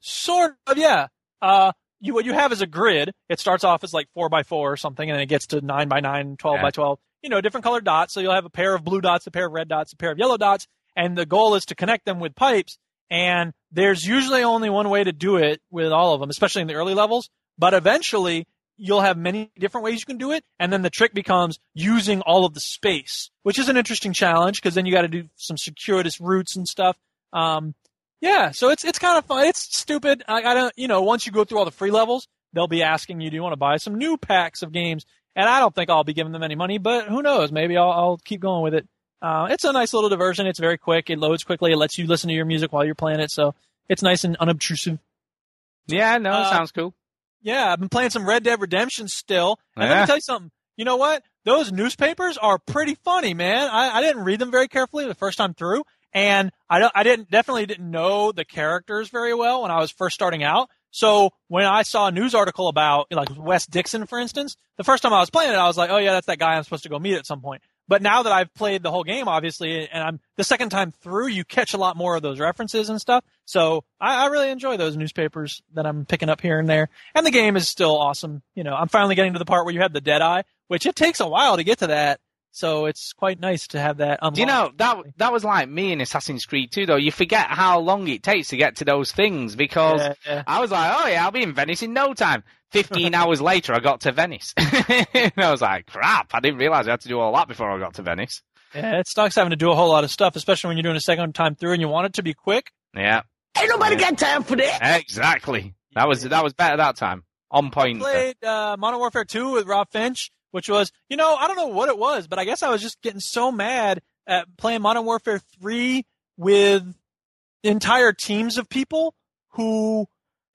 Sort of, yeah. Uh, you what you have is a grid. It starts off as like four by four or something, and then it gets to nine by nine, 12 Yeah. by twelve. You know, different colored dots. So you'll have a pair of blue dots, a pair of red dots, a pair of yellow dots, and the goal is to connect them with pipes. And there's usually only one way to do it with all of them, especially in the early levels. But eventually, you'll have many different ways you can do it, and then the trick becomes using all of the space, which is an interesting challenge because then you got to do some circuitous routes and stuff. Um, yeah, so it's it's kind of fun. It's stupid. I, I don't, you know, once you go through all the free levels, they'll be asking you, do you want to buy some new packs of games? And I don't think I'll be giving them any money, but who knows? Maybe I'll, I'll keep going with it. Uh, it's a nice little diversion. It's very quick. It loads quickly. It lets you listen to your music while you're playing it, so it's nice and unobtrusive. Yeah, no, Uh, sounds cool. Yeah, I've been playing some Red Dead Redemption still. And let Yeah. me tell you something. You know what? Those newspapers are pretty funny, man. I, I didn't read them very carefully the first time through, and I don't, I didn't definitely didn't know the characters very well when I was first starting out. So when I saw a news article about like West Dickens, for instance, the first time I was playing it, I was like, oh yeah, that's that guy I'm supposed to go meet at some point. But now that I've played the whole game, obviously, and I'm the second time through, you catch a lot more of those references and stuff. So I, I really enjoy those newspapers that I'm picking up here and there. And the game is still awesome. You know, I'm finally getting to the part where you have the dead eye, which it takes a while to get to that. So it's quite nice to have that unlocked. Do you know that that was like me in Assassin's Creed 2 though. You forget how long it takes to get to those things because Yeah, yeah. I was like, oh yeah, I'll be in Venice in no time. Fifteen hours later, I got to Venice. I was like, crap! I didn't realize I had to do all that before I got to Venice. Yeah, it sucks having to do a whole lot of stuff, especially when you're doing a second time through and you want it to be quick. Yeah, Ain't nobody got time for that. exactly. That was that was better that time. On point. played uh, Modern Warfare 2 with Rob Finch, which was, you know, I don't know what it was, but I guess I was just getting so mad at playing Modern Warfare 3 with entire teams of people who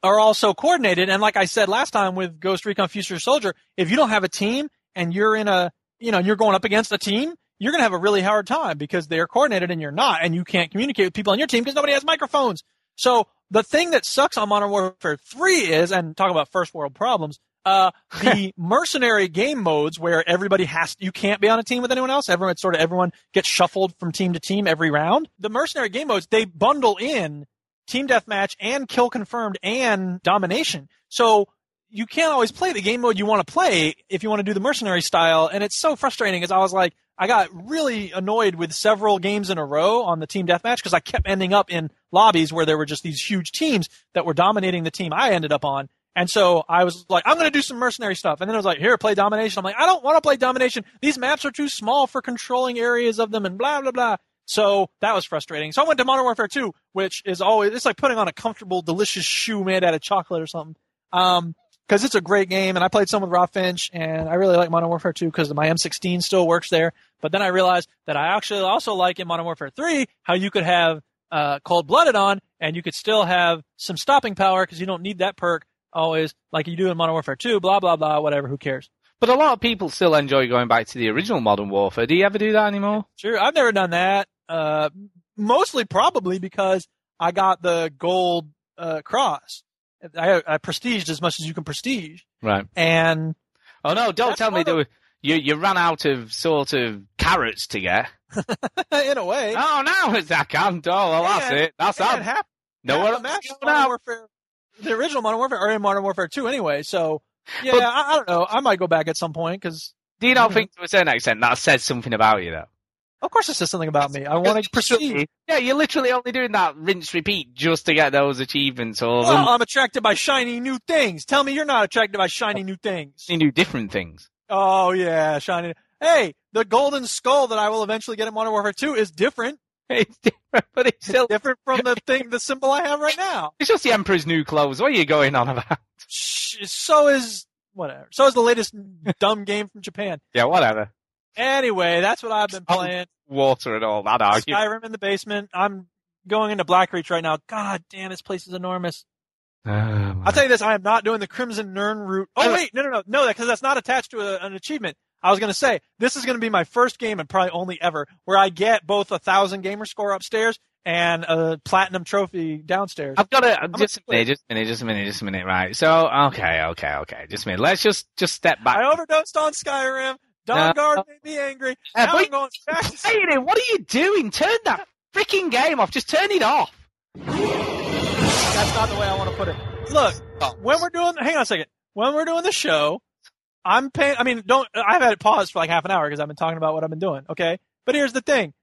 are also coordinated. And like I said last time with Ghost Recon Future Soldier, if you don't have a team and you're in a, you know, you're going up against a team, you're going to have a really hard time because they're coordinated and you're not, and you can't communicate with people on your team because nobody has microphones. So the thing that sucks on Modern Warfare 3 is, and talk about first world problems, uh, the mercenary game modes where everybody has, you can't be on a team with anyone else. Everyone, sort of everyone gets shuffled from team to team every round. The mercenary game modes, they bundle in team deathmatch and kill confirmed and domination. So you can't always play the game mode you want to play if you want to do the mercenary style. And it's so frustrating as I was like, I got really annoyed with several games in a row on the team deathmatch because I kept ending up in lobbies where there were just these huge teams that were dominating the team I ended up on. And so I was like, I'm going to do some mercenary stuff. And then I was like, here, play domination. I'm like, I don't want to play domination. These maps are too small for controlling areas of them and blah, blah, blah. So that was frustrating. So I went to Modern Warfare 2, which is always, it's like putting on a comfortable, delicious shoe made out of chocolate or something. Um, cause it's a great game and I played some with Rob Finch and I really like Modern Warfare 2 because my M16 still works there. But then I realized that I actually also like in Modern Warfare 3 how you could have, uh, cold blooded on and you could still have some stopping power because you don't need that perk always like you do in Modern Warfare 2, blah, blah, blah, whatever, who cares. But a lot of people still enjoy going back to the original Modern Warfare. Do you ever do that anymore? Sure, I've never done that. Uh, mostly probably because I got the gold uh, cross. I, I prestiged as much as you can prestige, Right. and Oh no! Don't tell me there you you ran out of sort of carrots to get. in a way, Oh no! It's I can't. Oh well, that's And- it. That's that. half, No one the else match is in going Modern out. Warfare, the original Modern Warfare, or in Modern Warfare 2 anyway. So yeah, But- I, I don't know. I might go back at some point because, Do you not think to a certain extent that says something about you though? Of course, it says something about me. I want to prestige. Yeah, you're literally only doing that rinse repeat just to get those achievements or Well, I'm attracted by shiny new things. Tell me you're not attracted by shiny new things. you do different things. Oh yeah, shiny. Hey, the golden skull that I will eventually get in Modern Warfare 2 is different. It's different, but it's still different from the thing, the symbol I have right now. it's just the Emperor's new clothes. What are you going on about? So is whatever. So is the latest dumb game from Japan. Yeah, whatever. Anyway, that's what I've been playing. Water and all that argument. Skyrim in the basement. I'm going into Blackreach right now. God damn, this place is enormous. Oh, I'll tell you this: I am not doing the Crimson Nirnroot. Oh Uh, wait, no, no, no, no, because that's not attached to a, an achievement. I was going to say this is going to be my first game and probably only ever where I get both a thousand gamer score upstairs and a platinum trophy downstairs. I've got to just a minute, just a minute, just a minute, just a minute. Right. So okay, okay, okay. Just a minute. Let's just just step back. I overdosed on Skyrim. Dawnguard made me angry. Uh, now but- I'm going back to Aiden, what are you doing? Turn that freaking game off. Just turn it off. That's not the way I want to put it. Look, Oh. when we're doing, hang on a second. When we're doing the show, I'm paying. I mean, don't. I've had it paused for like half an hour because I've been talking about what I've been doing. Okay, but here's the thing: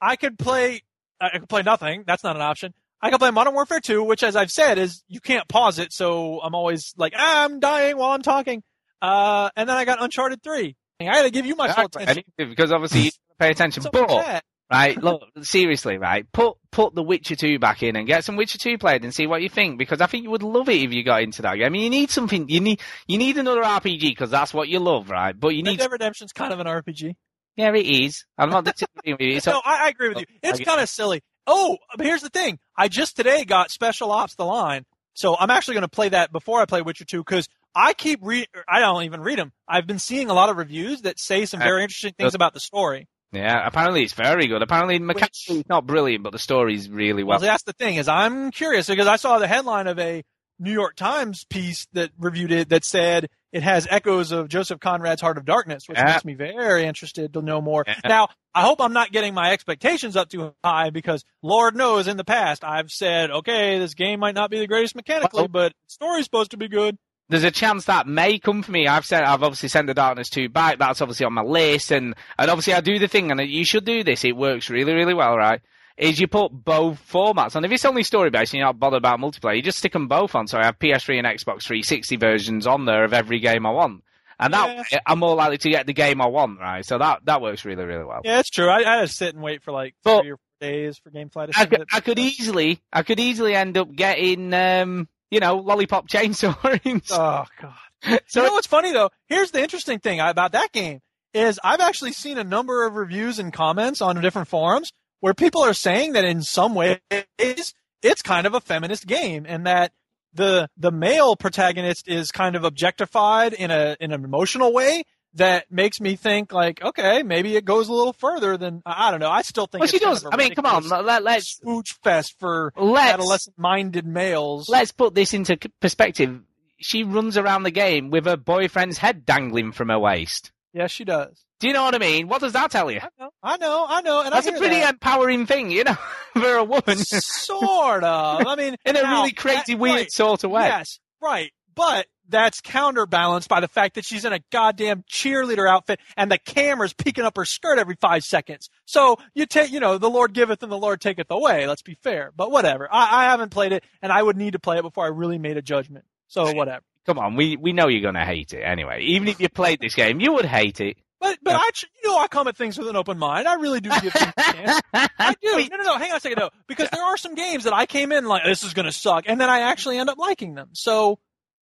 I could play. I could play nothing. That's not an option. I could play Modern Warfare 2, which, as I've said, is you can't pause it. So I'm always like, ah, I'm dying while I'm talking. Uh, and then I got Uncharted 3. I got to give you my full attention. because obviously you pay attention. So but right, look, seriously, right, put put The Witcher Two back in and get some Witcher Two played and see what you think. Because I think you would love it if you got into that game. I mean, you need something. You need you need another RPG because that's what you love, right? But you Red need. Dead Redemption's kind of an RPG. Yeah, it is. I'm not disagreeing with you. It's no, I, I agree with you. It's kind of silly. Oh, but here's the thing. I just today got Special Ops: The Line, so I'm actually going to play that before I play Witcher 2 because I keep read. I don't even read them. I've been seeing a lot of reviews that say some Uh, very interesting things about the story. Yeah, apparently it's very good. Apparently mechanically it's not brilliant, but the story's really well. Well, that's the thing is I'm curious because I saw the headline of a New York Times piece that reviewed it that said it has echoes of Joseph Conrad's Heart of Darkness, which Yeah. makes me very interested to know more. Yeah. Now, I hope I'm not getting my expectations up too high because Lord knows in the past I've said, okay, this game might not be the greatest mechanically, but story's supposed to be good. There's a chance that may come for me. I've sent, I've obviously sent the Darkness 2 back. That's obviously on my list, and and obviously I do the thing, and you should do this. It works really, really well, right? Is you put both formats on. If it's only story based and you're not bothered about multiplayer, you just stick them both on. So I have PS3 and Xbox 360 versions on there of every game I want, and that Yeah. I'm more likely to get the game I want, right? So that that works really, really well. Yeah, it's true. I, I just sit and wait for like Well- three or four days for GameFly to I could. I could easily, I could easily end up getting, um, you know, lollipop chainsaw. Oh god. so you know what's funny though? Here's the interesting thing about that game is I've actually seen a number of reviews and comments on different forums where people are saying that in some ways it's kind of a feminist game and that the the male protagonist is kind of objectified in a in an emotional way that makes me think like okay maybe it goes a little further than I don't know I still think well, she it's kind does. of a I mean, come on, let, let's spooch fest for let's adolescent minded males let's put this into perspective. She runs around the game with her boyfriend's head dangling from her waist. yeah she does Do you know what I mean? What does that tell you? I know I know I know and That's I a pretty that. empowering thing, you know, for a woman sort of. I mean, in a now, really crazy, that- weird right, sort of way. Yes, right. But that's counterbalanced by the fact that she's in a goddamn cheerleader outfit and the camera's peeking up her skirt every five seconds. So you take, you know, the Lord giveth and the Lord taketh away. Let's be fair. But whatever. I, I haven't played it and I would need to play it before I really made a judgment. So whatever. Come on, we we know you're gonna hate it anyway. Even if you played this game, you would hate it. But but I, you know, I come at things with an open mind. I really do give things a chance. I do. No, no, no. Hang on a second, though, because there are some games that I came in like this is going to suck, and then I actually end up liking them. So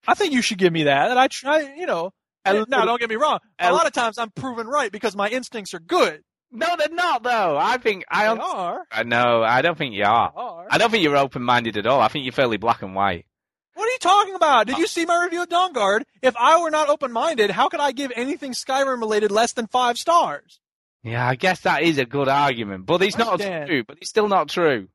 I think you should give me that. And I try, you know. Now, don't get me wrong. A lot of times I'm proven right because my instincts are good. No, they're not though. I think I. Un- are. I know. I don't think you are. Are. I don't think you're open-minded at all. I think you're fairly black and white. What are you talking about? Did uh, you see my review of Dawnguard? If I were not open-minded, how could I give anything Skyrim related less than five stars? Yeah, I guess that is a good argument, but it's not true. But it's still not true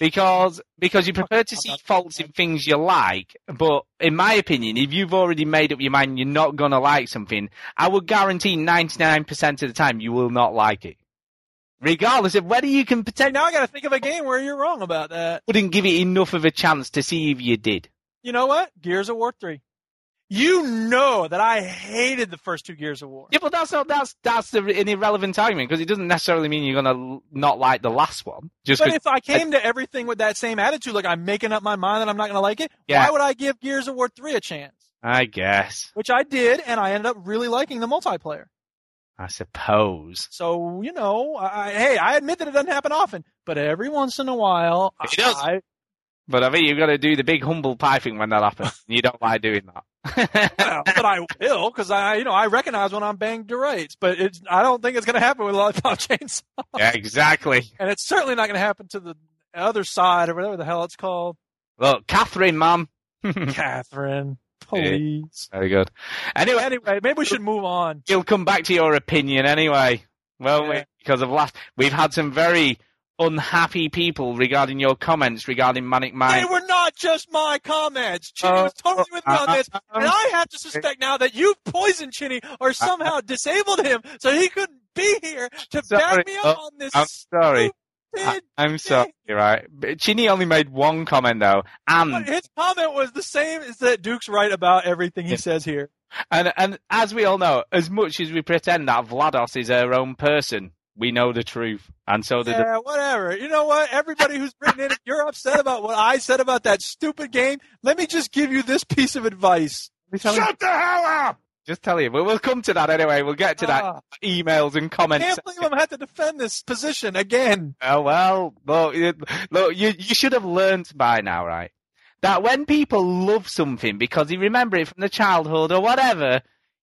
because because you prefer to see faults in things you like. But in my opinion, if you've already made up your mind you're not gonna like something, I would guarantee 99% of the time you will not like it, regardless of whether you can pretend. now I got to think of a game where you're wrong about that. Wouldn't give it enough of a chance to see if you did. You know what? Gears of War 3. You know that I hated the first two Gears of War. Yeah, but that's not that's that's the, an irrelevant argument because it doesn't necessarily mean you're gonna not like the last one. Just But if I came to everything with that same attitude, like I'm making up my mind that I'm not to like it, Yeah. why would I give Gears of War 3 a chance? I guess, Which I did, and I ended up really liking the multiplayer. I suppose. So, you know, I, I- hey, I admit that it doesn't happen often, but every once in a while, It does. I, But I think you've got to do the big humble pie thing when that happens. you don't like doing that. well, but I will, because I, you know, I recognize when I'm banged to rights, but it's, I don't think it's going to happen with a Lollipop Chainsaw. yeah, exactly. And it's certainly not going to happen to the other side or whatever the hell it's called. Look, Catherine, mum. Catherine, please. Very good. Anyway, Anyway, maybe we should move on. you'll come back to your opinion anyway. Well, we? Yeah. Because of last, we've had some very unhappy people regarding your comments regarding Manic Man They were not just my comments. Chinny Uh, was totally with me on this. uh, And I have to suspect now that you've poisoned Chinny or somehow disabled him so he couldn't be here to Sorry. back me up Oh, on this I'm sorry. I, am sorry, right? But Chinny only made one comment though, But and his comment was the same as that Duke's right about everything he Yeah. says here. and and as we all know, as much as we pretend that VlaDOS is her own person, we know the truth, and so did the Yeah, whatever. You know what? Everybody who's written in, if you're upset about what I said about that stupid game, let me just give you this piece of advice. Shut the hell up! Just tell you, but we'll come to that anyway. We'll get to that Ah, emails and I comments. can't believe I'm had to defend this position again. Oh well, look, you, look, you you should have learned by now, right? That when people love something because they remember it from the childhood or whatever,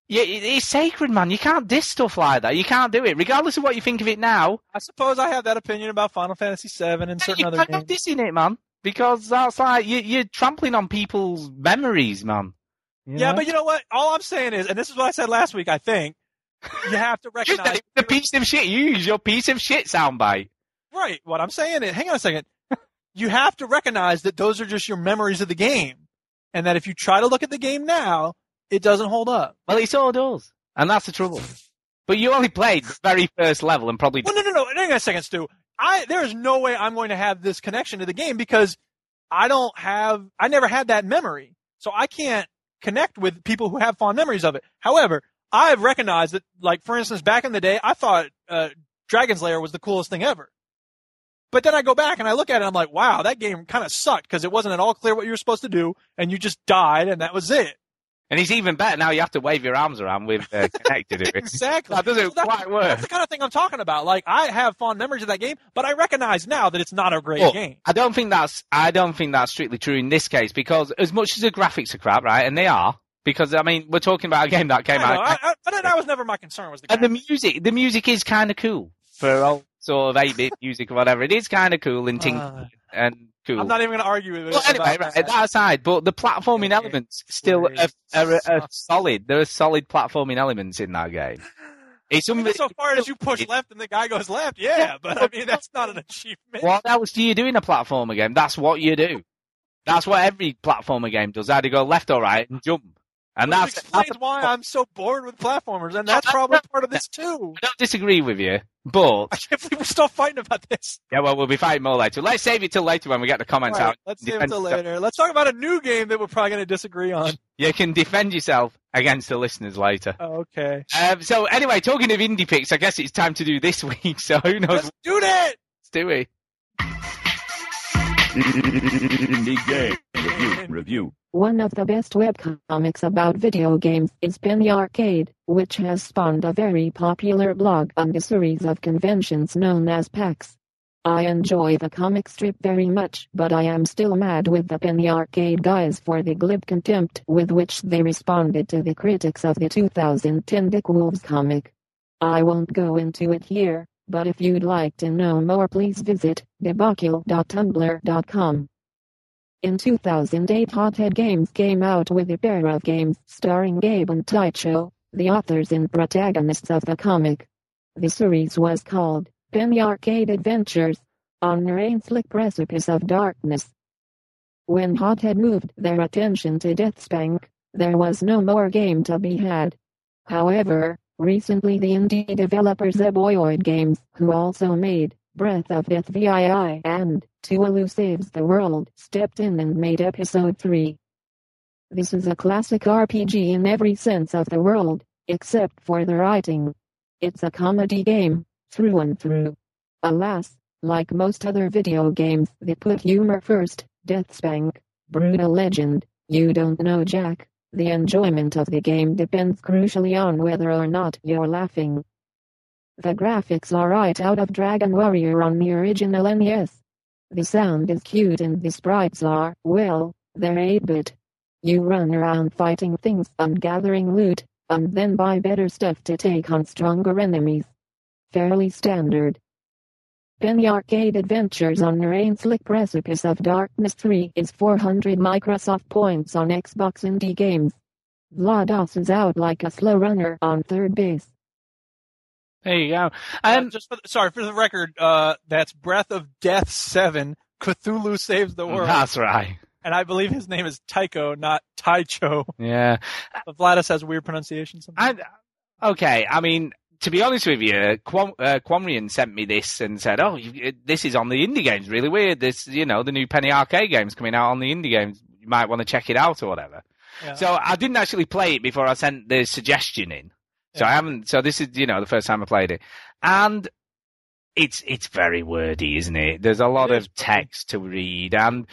it- it's sacred, man. You can't diss stuff like that. You can't do it, regardless of what you think of it now. I suppose I have that opinion about Final Fantasy VII and certain you other games. go dissing it, man, because that's like you, you're trampling on people's memories, man. You Yeah, know? but you know what? All I'm saying is, and this is what I said last week. I think you have to recognize the piece of shit. You use your piece of shit soundbite. right. What I'm saying is, hang on a second. You have to recognize that those are just your memories of the game, and that if you try to look at the game now, it doesn't hold up. Well, it's all does, and that's the trouble. But you only played the very first level and probably Well, no, no, no. Hang on a second, Stu. I there is no way I'm going to have this connection to the game because I don't have. I never had that memory, so I can't connect with people who have fond memories of it. However, I have recognized that, like for instance, back in the day, I thought uh, Dragon's Lair was the coolest thing ever. But then I go back and I look at it, and I'm like, wow, that game kind of sucked because it wasn't at all clear what you were supposed to do, and you just died, and that was it. And he's even better now. You have to wave your arms around with uh, connected. to it. Exactly. That doesn't So that's- quite work. That's the kind of thing I'm talking about. Like I have fond memories of that game, but I recognize now that it's not a great Well, game. I don't think that's I don't think that's strictly true in this case because as much as the graphics are crap, right, and they are, because I mean we're talking about a game that came I know, out, I, I, that was never my concern. Was the and the music, the music is kind of cool for old sort of eight bit music or whatever. It is kind of cool and ting Uh, and cool. I'm not even going to argue with it. Well, anyway, right, that. aside, but the platforming elements still are, are, are solid. There are solid platforming elements in that game. It's mean, so far as you push left and the guy goes left, yeah, but I mean that's not an achievement. What else do you do in a platformer game? That's what you do. That's what every platformer game does. Either go left or right and jump. And Which that's, explains that's why I'm so bored with platformers, and that's probably part of this too. I don't disagree with you, but I can't believe we're still fighting about this. yeah, well, we'll be fighting more later. Let's save it till later when we get the comments Right, out. let's save it Defend till yourself. later. Let's talk about a new game that we're probably going to disagree on. You can defend yourself against the listeners later. Oh, okay, Um, so anyway, talking of indie picks, I guess it's time to do this week. So who knows? let's do it. Let's do it. Indie game review review. One of the best webcomics about video games is Penny Arcade, which has spawned a very popular blog and a series of conventions known as PAX. I enjoy the comic strip very much, but I am still mad with the Penny Arcade guys for the glib contempt with which they responded to the critics of the 2010 Dick Wolves comic. I won't go into it here, but if you'd like to know more please visit debacle.tumblr.com. In 2008 Hothead Games came out with a pair of games starring Gabe and Taicho, the authors and protagonists of the comic. The series was called Penny Arcade Adventures, on the rain-slick precipice of darkness. When Hothead moved their attention to Deathspank, there was no more game to be had. However, recently the indie developer Zeboyd Games, who also made Breath of Death VII and Tuvalu Saves the World, stepped in and made episode 3. This is a classic RPG in every sense of the world, except for the writing. It's a comedy game, through and through. Alas, like most other video games that put humor first, Deathspank, brutal legend, you don't know Jack. The enjoyment of the game depends crucially on whether or not you're laughing. The graphics are right out of Dragon Warrior on the original NES. The sound is cute and the sprites are, well, they're 8-bit. You run around fighting things and gathering loot, and then buy better stuff to take on stronger enemies. Fairly standard. Penny Arcade Adventures on the Rain-Slick Precipice of Darkness 3 is 400 Microsoft points on Xbox Indie Games. GLaDOS is out like a slow runner on third base. There you go. Uh, Um, just for the, sorry for the record, uh, that's Breath of Death Seven. Cthulhu saves the world, that's right. and I believe his name is Tycho, not Taicho. Yeah. But VlaDOS has weird pronunciation. Sometimes. I, okay, I mean, to be honest with you, Quam, uh, Quamrian sent me this and said, "Oh, you, this is on the indie games. Really weird. This, you know, the new Penny Arcade games coming out on the indie games. You might want to check it out or whatever." Yeah. So I didn't actually play it before I sent the suggestion in. So I haven't. So this is, you know, the first time I played it, and it's it's very wordy, isn't it? There's a lot of text to read, and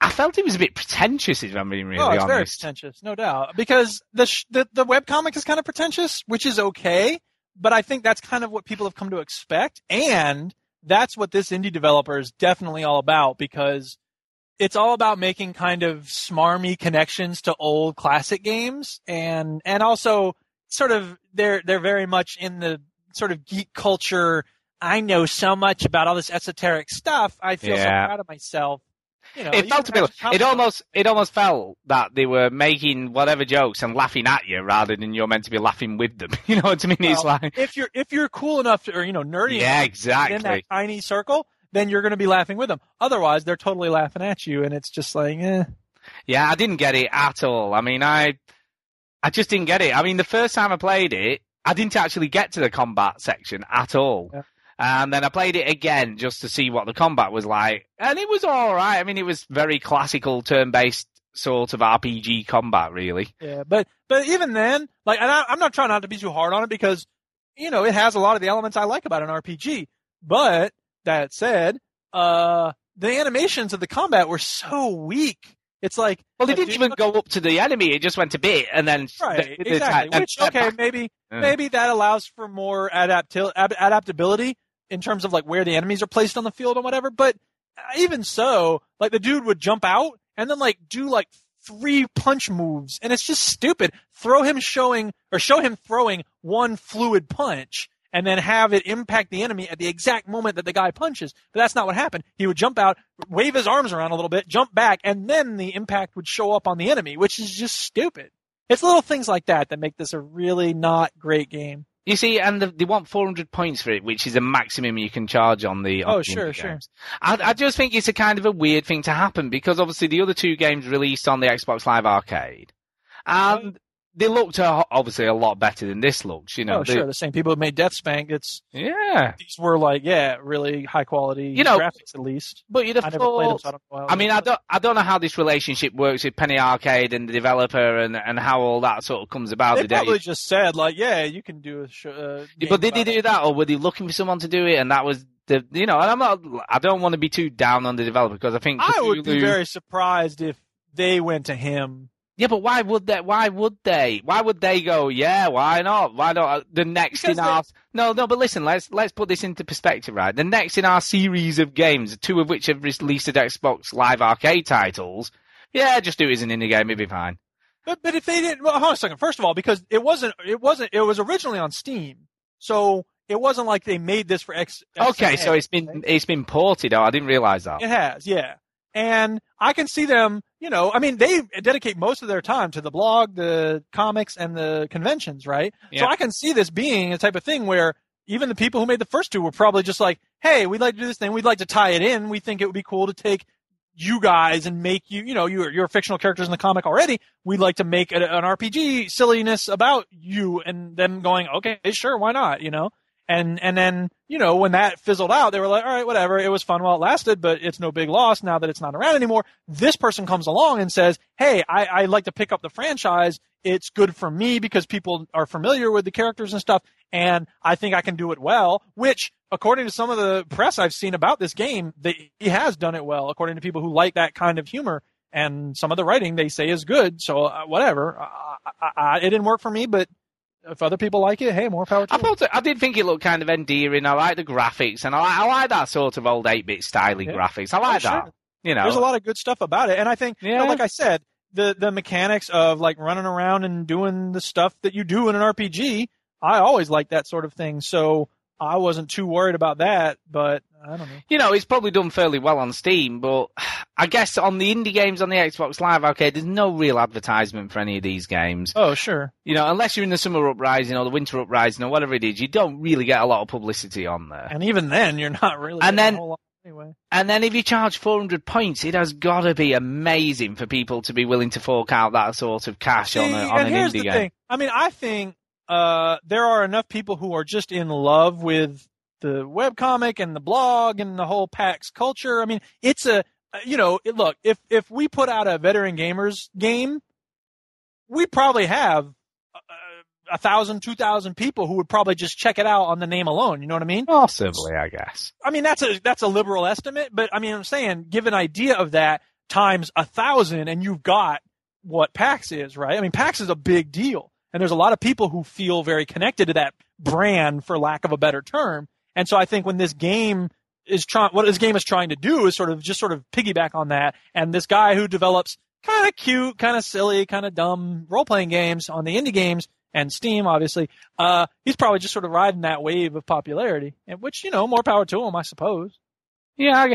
I felt it was a bit pretentious, if I'm being really oh, it's very honest. pretentious, no doubt. Because the sh- the the webcomic is kind of pretentious, which is okay. But I think that's kind of what people have come to expect, and that's what this indie developer is definitely all about. Because it's all about making kind of smarmy connections to old classic games, and and also sort of they're they're very much in the sort of geek culture. I know so much about all this esoteric stuff. I feel so proud of myself You know, it felt a bit. It almost, it almost felt that they were making whatever jokes and laughing at you rather than you're meant to be laughing with them. You know what I mean? it's Well, like, if you're if you're cool enough to, or you know nerdy yeah, enough exactly. in that tiny circle, then you're going to be laughing with them. Otherwise, they're totally laughing at you, and it's just like, eh. Yeah, I didn't get it at all. I mean, I, I just didn't get it. I mean, the first time I played it, I didn't actually get to the combat section at all. Yeah. And then I played it again just to see what the combat was like, and it was all right. I mean, it was very classical turn-based sort of RPG combat, really. Yeah, but but even then, like, and I, I'm not trying not to be too hard on it because you know it has a lot of the elements I like about an RPG. But that said, uh, the animations of the combat were so weak. It's like Well, they a didn't even go up to the enemy; it just went a bit, and then right the- the- exactly. Which okay, maybe Yeah. maybe that allows for more adaptil- adaptability in terms of like where the enemies are placed on the field and whatever. But uh, even so, like the dude would jump out and then like do like three punch moves, and it's just stupid. Throw him showing or show him throwing one fluid punch. And then have it impact the enemy at the exact moment that the guy punches. But that's not what happened. He would jump out, wave his arms around a little bit, jump back, and then the impact would show up on the enemy, which is just stupid. It's little things like that that make this a really not great game. You see, and the, they want 400 points for it, which is the maximum you can charge on the. on Oh, the sure, sure. I, I just think it's a kind of a weird thing to happen because obviously the other two games released on the Xbox Live Arcade, oh. and they looked obviously a lot better than this looks. You know, oh, they- sure. The same people who made Death. It's yeah. these were like, yeah, really high quality You know, graphics at least. But you'd have I played them, thought. so I. I mean, I don't, I don't know how this relationship works with Penny Arcade and the developer, and and how all that sort of comes about. They the day. probably just said like, yeah, you can do a sh- uh, But did they do that, or were they looking for someone to do it, and that was the, you know? And I'm not, I don't want to be too down on the developer because I think I would be very surprised if they went to him. Yeah, but why would they? Why would they? Why would they go? Yeah, why not? Why not? Uh, The next Because in our no, no. But listen, let's let's put this into perspective, right? The next in our series of games, two of which have released at Xbox Live Arcade titles. Yeah, just do it as an indie game, it'd be fine. But but if they didn't, well, hold on a second. First of all, because it wasn't, it wasn't, it was originally on Steam, so it wasn't like they made this for X. Okay, XNA, so it's been right? it's been ported. Oh, I didn't realize that. It has, yeah. And I can see them, you know, I mean, they dedicate most of their time to the blog, the comics, and the conventions, right? So I can see this being a type of thing where even the people who made the first two were probably just like, hey, we'd like to do this thing. We'd like to tie it in. We think it would be cool to take you guys and make you, you know, you're, you're fictional characters in the comic already. We'd like to make a, an RPG silliness about you and them going, okay, sure, why not, you know? And, and then, you know, when that fizzled out, they were like, all right, whatever. It was fun while it lasted, but it's no big loss now that it's not around anymore. This person comes along and says, hey, I, I like to pick up the franchise. It's good for me because people are familiar with the characters and stuff. And I think I can do it well, which according to some of the press I've seen about this game, they, he has done it well, according to people who like that kind of humor. And some of the writing they say is good. So uh, whatever. I, I, I, it didn't work for me, but if other people like it, hey, more power to I thought it, I did think it looked kind of endearing. I like the graphics, and I like, I like that sort of old eight bit styling Yeah. graphics. I like Oh, sure. that. You know, There's a lot of good stuff about it, and I think, you know, like I said, the the mechanics of like running around and doing the stuff that you do in an RPG, I always like that sort of thing. So I wasn't too worried about that, but I don't know. you know, it's probably done fairly well on Steam, but I guess on the indie games on the Xbox Live Arcade, there's no real advertisement for any of these games. Oh, sure. You know, unless you're in the summer uprising or the winter uprising or whatever it is, you don't really get a lot of publicity on there. And even then, you're not really. And then- a whole lot anyway. And then if you charge 400 points, it has got to be amazing for people to be willing to fork out that sort of cash on, a, See, on and an here's indie the game. thing. I mean, I think uh, there are enough people who are just in love with the webcomic and the blog and the whole PAX culture. I mean, it's a you know, look if if we put out a veteran gamers game, we probably have uh, a thousand, two thousand people who would probably just check it out on the name alone. You know what I mean? Possibly, I guess. I mean, that's a that's a liberal estimate, but I mean, I'm saying give an idea of that times a thousand, and you've got what PAX is, right? I mean, PAX is a big deal, and there's a lot of people who feel very connected to that brand, for lack of a better term. And so I think when this game is trying, what this game is trying to do is sort of just sort of piggyback on that. And this guy who develops kind of cute, kind of silly, kind of dumb role playing games on the indie games and Steam, obviously, uh, he's probably just sort of riding that wave of popularity, and which you know, more power to him, I suppose. Yeah, I,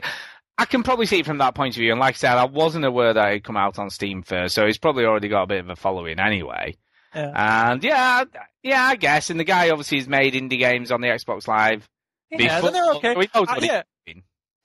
I can probably see it from that point of view. And like I said, I wasn't aware that it come out on Steam first, so it's probably already got a bit of a following anyway. Yeah. And yeah, yeah, I guess. And the guy obviously has made indie games on the Xbox Live. Yeah, before, they're okay. he Uh, yeah.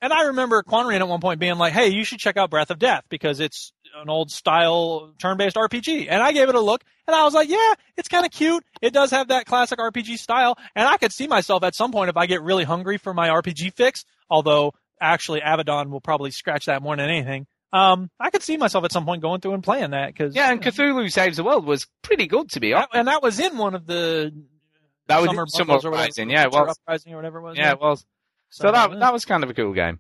And I remember Quanrian at one point being like, "Hey, you should check out Breath of Death because it's an old style turn-based RPG." And I gave it a look, and I was like, "Yeah, it's kind of cute. It does have that classic RPG style." And I could see myself at some point if I get really hungry for my RPG fix. Although actually, Abaddon will probably scratch that more than anything. Um, I could see myself at some point going through and playing that because Yeah, and Cthulhu Saves the World was pretty good to be honest. and that was in one of the That was summer Summer bundles or whatever, Uprising, yeah, was. Uprising or whatever it was. Yeah, it was. So that that was kind of a cool game.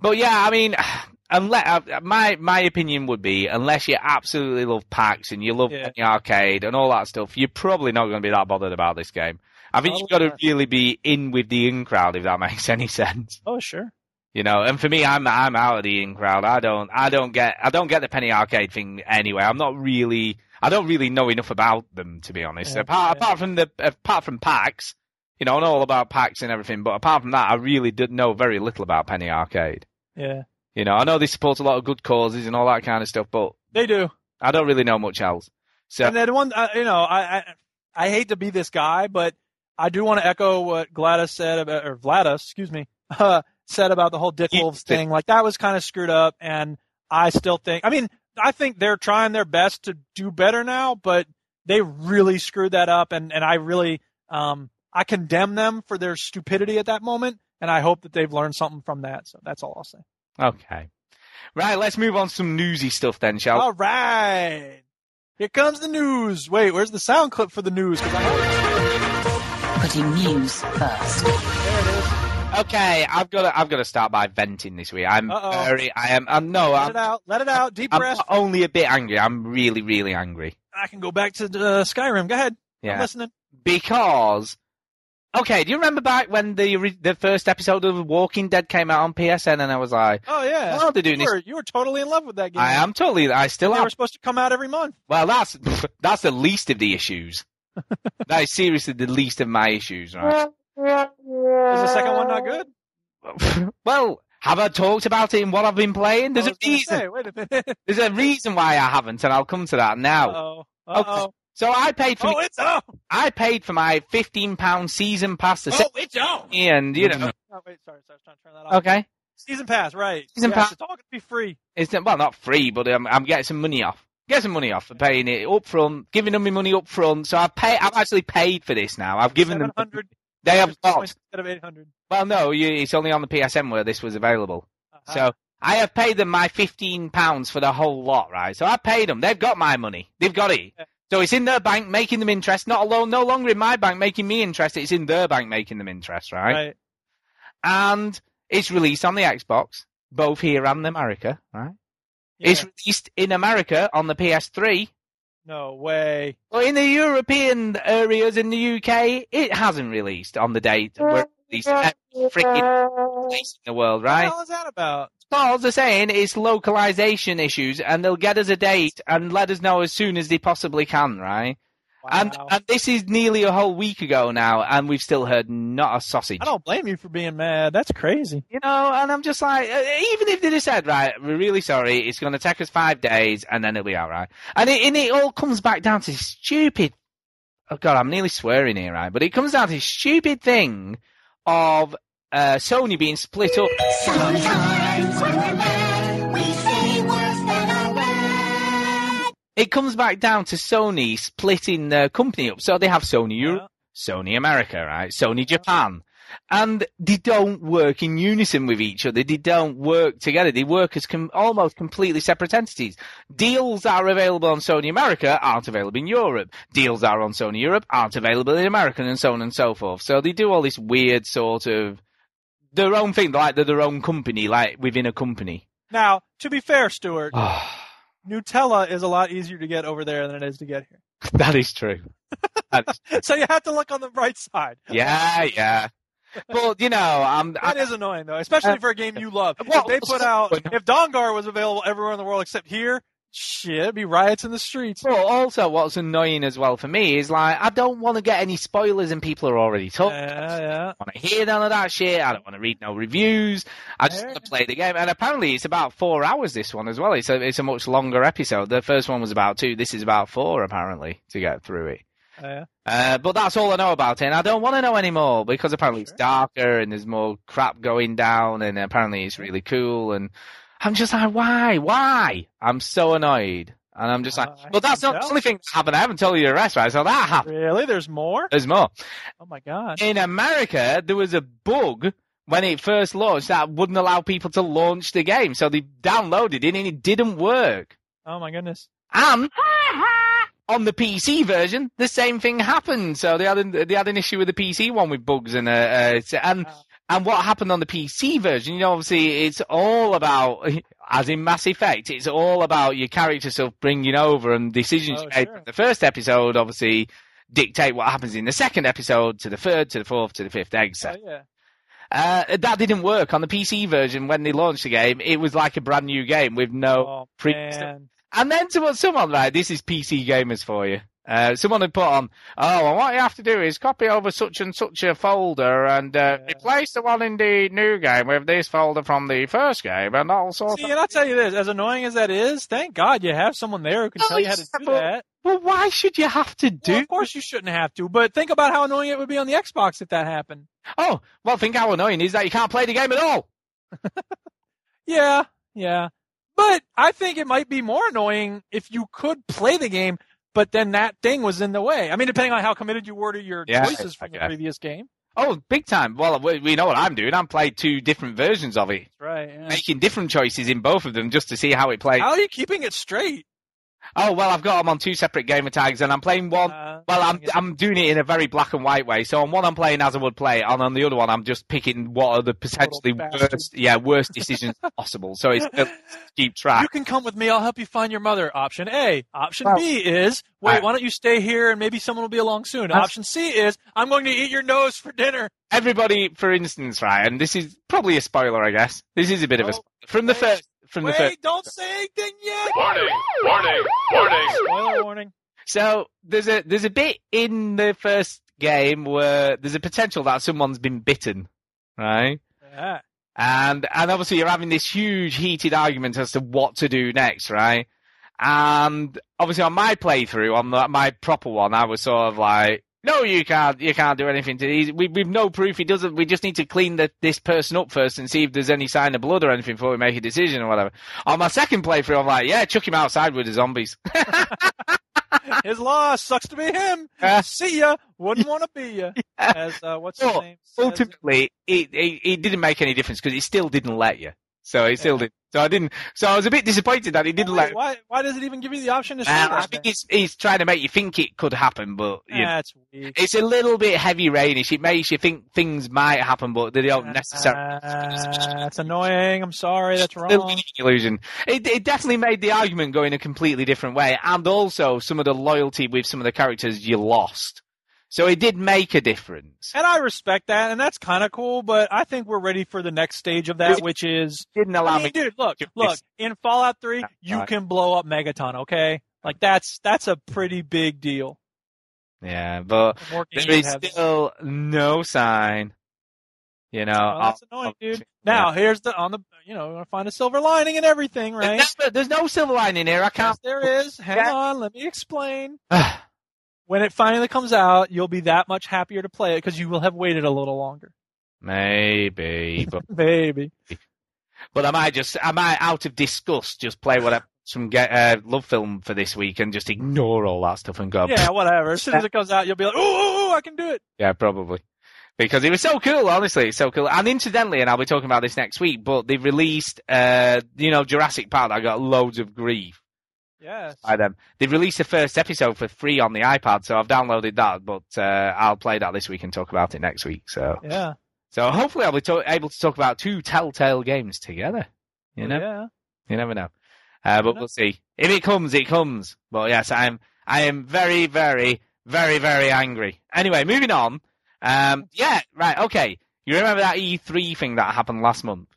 But yeah, I mean, unless uh, my my opinion would be, unless you absolutely love PAX and you love Yeah. the arcade and all that stuff, you're probably not going to be that bothered about this game. I think you've got to really be in with the in crowd if that makes any sense. Oh sure. You know, and for me, I'm I'm out of the in crowd. I don't I don't get I don't get the penny arcade thing anyway. I'm not really I don't really know enough about them to be honest. Yeah, apart yeah. apart from the apart from PAX, you know, I know all about PAX and everything. But apart from that, I really did know very little about penny arcade. Yeah, You know, I know they support a lot of good causes and all that kind of stuff, but they do. I don't really know much else. So And then one, uh, you know, I, I I hate to be this guy, but I do want to echo what Gladys said about, or VlaDOS, excuse me, uh, said about the whole Dickwolves thing. Like that was kind of screwed up, and I still think. I mean, I think they're trying their best to do better now, but they really screwed that up, and and I really um I condemn them for their stupidity at that moment, and I hope that they've learned something from that. So that's all I'll say. okay, right. Let's move on to some newsy stuff then, shall? we? All right. Here comes the news. Wait, where's the sound clip for the news? 'Cause I Putting news first. There it is. Okay, I've got to I've got to start by venting this week. I'm Uh-oh. very I am I'm no Let I'm it out. Let it out. Deep I'm breath. only a bit angry. I'm really really angry. I can go back to uh, Skyrim. Go ahead. I'm Yeah, listening. because okay. Do you remember back when the the first episode of Walking Dead came out on PSN and I was like, Oh yeah. Oh, they're doing you this- were, you were totally in love with that game. I am totally I still They am. were supposed to come out every month. Well, that's that's the least of the issues. that is seriously the least of my issues, right? Is the second one not good? well, have I talked about it in what I've been playing? There's I a reason. say, wait a minute. There's a reason why I haven't, and I'll come to that now. Uh-oh. Uh-oh. So I paid for Oh, my, it's on. I paid for my fifteen pound season pass to Oh, it's on. and you know, Oh, wait, sorry, sorry. I was trying to turn that off. okay, Season pass, right. Season yes, pass. It's all going to be free. it's well not free, but I'm, I'm getting some money off. Get some money off for paying it up front, giving them my money up front. So I've paid. I've actually paid for this now. I've given them. 700 They have got. instead of 800. Well, no, you, it's only on the PSN where this was available. Uh-huh. So I have paid them my fifteen pounds for the whole lot, right? So I paid them. They've got my money. They've got it. Yeah. So it's in their bank making them interest. Not alone, no longer in my bank making me interest. It's in their bank making them interest, right? right. And it's released on the Xbox, both here and America, right? Yeah. It's released in America on the PS3. No way. But in the European areas in the UK, it hasn't released on the date where it released every freaking place in the world, What right? the hell is that about? All they're saying it's localization issues, and they'll get us a date and let us know as soon as they possibly can, right? And Wow. and this is nearly a whole week ago now, and we've still heard not a sausage. I don't blame you for being mad. That's crazy. You know, and I'm just like, uh, even if they just said, right, we're really sorry, it's going to take us five days, and then it'll be all right. And it, and it all comes back down to this stupid. Oh God, I'm nearly swearing here, right? But it comes down to this stupid thing of uh, Sony being split up. Sometimes It comes back down to Sony splitting their company up. So they have Sony Europe, Yeah. Sony America, right? Sony Japan. And they don't work in unison with each other. They don't work together. They work as com- almost completely separate entities. Deals that are available on Sony America aren't available in Europe. Deals that are on Sony Europe aren't available in America and so on and so forth. So they do all this weird sort of their own thing, like they're their own company, like within a company. Now, to be fair, Stuart, Oh, Nutella is a lot easier to get over there than it is to get here. that is true. That is- So you have to look on the bright side. yeah, yeah. Well, you know, I'm. That I, is annoying though, especially uh, for a game you love. Well, if they put out, if Dawnguard was available everywhere in the world except here, Shit, it'd be riots in the streets. But also, what's annoying as well for me is like I don't want to get any spoilers, and people are already talking. Yeah, yeah. I don't want to hear none of that shit. I don't want to read no reviews. I just Yeah. want to play the game. And apparently, it's about four hours. This one as well. It's a it's a much longer episode. The first one was about two. This is about four apparently to get through it. Yeah. Uh, but that's all I know about it, and I don't want to know anymore because apparently it's darker and there's more crap going down, and apparently it's really cool. And I'm just like, why, why? I'm so annoyed, and I'm just like, Uh, but that's not the only thing that happened. I haven't told you the rest, right? So that happened. Really? There's more? There's more. Oh my god. In America, there was a bug when it first launched that wouldn't allow people to launch the game, so they downloaded it and it didn't work. Oh my goodness. And on the PC version, the same thing happened. So they had an, they had an issue with the PC one with bugs and uh, uh and Wow. And what happened on the PC version? You know, obviously it's all about as in Mass Effect, it's all about your character stuff bringing over and decisions Oh, you made sure. the first episode. Obviously, dictate what happens in the second episode to the third, to the fourth, to the fifth, Oh yeah. Uh, that didn't work on the PC version when they launched the game. It was like a brand new game with no Oh pre- and then someone, someone like this is PC gamers for you. Uh, someone had put on, oh, well, what you have to do is copy over such and such a folder and uh, Yeah. replace the one in the new game with this folder from the first game and all sorts See, of. and I'll tell you this, as annoying as that is, thank God you have someone there who can Oh, tell you how to do but- that. Well, why should you have to do? Well, of course you shouldn't have to, but think about how annoying it would be on the Xbox if that happened. Oh, well, think how annoying is that you can't play the game at all. Yeah, yeah. But I think it might be more annoying if you could play the game, but then that thing was in the way. I mean, depending on how committed you were to your Yeah, choices from I the previous game. Oh, big time. Well, we we know what I'm doing. I'm playing two different versions of it, Right. Yeah. making different choices in both of them just to see how it plays. How are you keeping it straight? Oh well, I've got them on two separate gamer tags, and I'm playing one. Uh, Well, I'm I'm doing it in a very black and white way. So on one I'm playing as I would play, and on the other one I'm just picking what are the potentially worst, yeah, worst decisions possible. So it's keep You can come with me. I'll help you find your mother. Option A. Option Well- B is wait. Right. Why don't you stay here and maybe someone will be along soon. That's- Option C is I'm going to eat your nose for dinner. Everybody, for instance, right, and this is probably a spoiler, I guess. This is a bit of a Oh, spoiler. from the first. From the Wait, first. don't say anything yet. Warning! Warning! Warning! Spoiler warning. So there's a there's a bit in the first game where there's a potential that someone's been bitten, right? Yeah. and and obviously you're having this huge heated argument as to what to do next, right? And obviously on my playthrough, on the, my proper one, I was sort of like, no, you can't, you can't do anything to these. We, we've no proof he doesn't. We just need to clean the, this person up first and see if there's any sign of blood or anything before we make a decision or whatever. On my second playthrough, I'm like, yeah, chuck him outside with the zombies. His loss sucks to be him. Uh, See ya. Wouldn't want to be ya. As uh, what's his name? Ultimately, it, it, it didn't make any difference because it still didn't let you. So it still Yeah. So I didn't. So I was a bit disappointed that it didn't Wait, let. why? Why does it even give you the option to Uh, that? I think it's he's trying to make you think it could happen, but That's weak. it's a little bit heavy rainish. It makes you think things might happen, but they don't necessarily. Uh, that's annoying. I'm sorry. That's wrong. illusion. It, it definitely made the argument go in a completely different way, and also some of the loyalty with some of the characters you lost. So it did make a difference. And I respect that, and that's kind of cool. But I think we're ready for the next stage of that, which is, Didn't allow I mean, me. dude, look, look. In Fallout Three, Yeah, you right. can blow up Megaton. Okay, like that's that's a pretty big deal. Yeah, but there is have still no sign. You know, Well, that's of- annoying, of- dude. Now here's the on the you know, find a silver lining and everything, right? There's, no, there's no silver lining here. I can't. there is. Hang Yeah. on, let me explain. When it finally comes out, you'll be that much happier to play it because you will have waited a little longer. Maybe, but Baby. but I might just I might out of disgust just play whatever some get uh, LoveFilm for this week and just ignore all that stuff and go. Yeah, whatever. As soon as it comes out, you'll be like, ooh, I can do it. Yeah, probably. Because it was so cool, honestly, it's so cool. And incidentally, and I'll be talking about this next week, but they released, uh, you know, Jurassic Park. I got loads of grief Yes. by them. They released the first episode for free on the iPad, so I've downloaded that. But uh, I'll play that this week and talk about it next week. So, Yeah. so hopefully, I'll be to- able to talk about two Telltale games together. You know, Yeah. you never know. Uh, but we'll see. If it comes, it comes. But yes, I'm, I am very, very, very, very angry. Anyway, moving on. Um, yeah, right, okay. You remember that E3 thing that happened last month?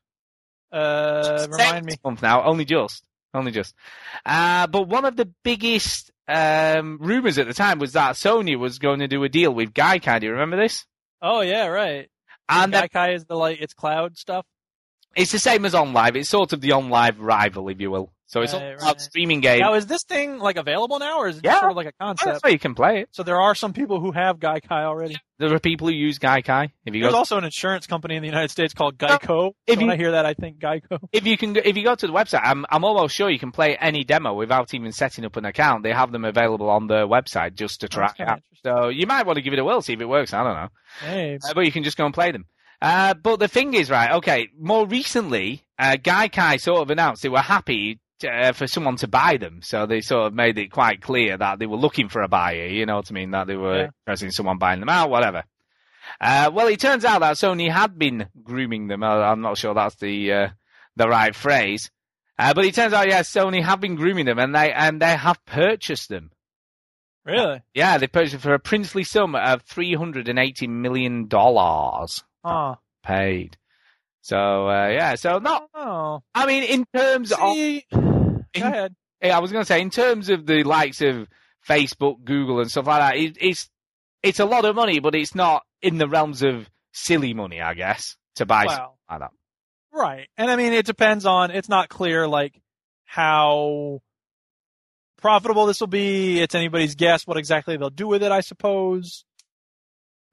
Uh, remind me. Month now, only just. Only just. Uh, but one of the biggest um, rumors at the time was that Sony was going to do a deal with Gaikai. Do you remember this? Oh yeah, right. And that- Gaikai is the like it's cloud stuff. It's the same as OnLive. It's sort of the OnLive rival, if you will. So it's Right, about right. streaming game. Now is this thing like available now, or is it Yeah. just sort of like a That's concept? where you can play it. So there are some people who have Gaikai already. There are people who use Gaikai. If you There's go, also an insurance company in the United States called Geico. if so when you- I hear that, I think Geico. if you can, go- if you go to the website, I'm, I'm almost sure you can play any demo without even setting up an account. They have them available on their website just to try That's out. So you might want to give it a whirl, see if it works. I don't know. Hey, Uh, but you can just go and play them. Uh, but the thing is, right, okay, more recently, uh, Gaikai sort of announced they were happy uh, for someone to buy them. So they sort of made it quite clear that they were looking for a buyer, you know what I mean? That they were Yeah. interested in someone buying them out, whatever. Uh, well, it turns out that Sony had been grooming them. Uh, I'm not sure that's the, uh, the right phrase. Uh, but it turns out, yeah, Sony have been grooming them and they, and they have purchased them. really? Yeah, they purchased them for a princely sum of $380 million Huh. paid. So uh, yeah, so not. Oh. I mean, in terms See, of, go in- ahead. yeah, I was going to say, in terms of the likes of Facebook, Google, and stuff like that, it, it's it's a lot of money, but it's not in the realms of silly money, I guess, to buy something like that. Right. And I mean, it depends on, it's not clear, like, how profitable this will be. It's anybody's guess what exactly they'll do with it, I suppose.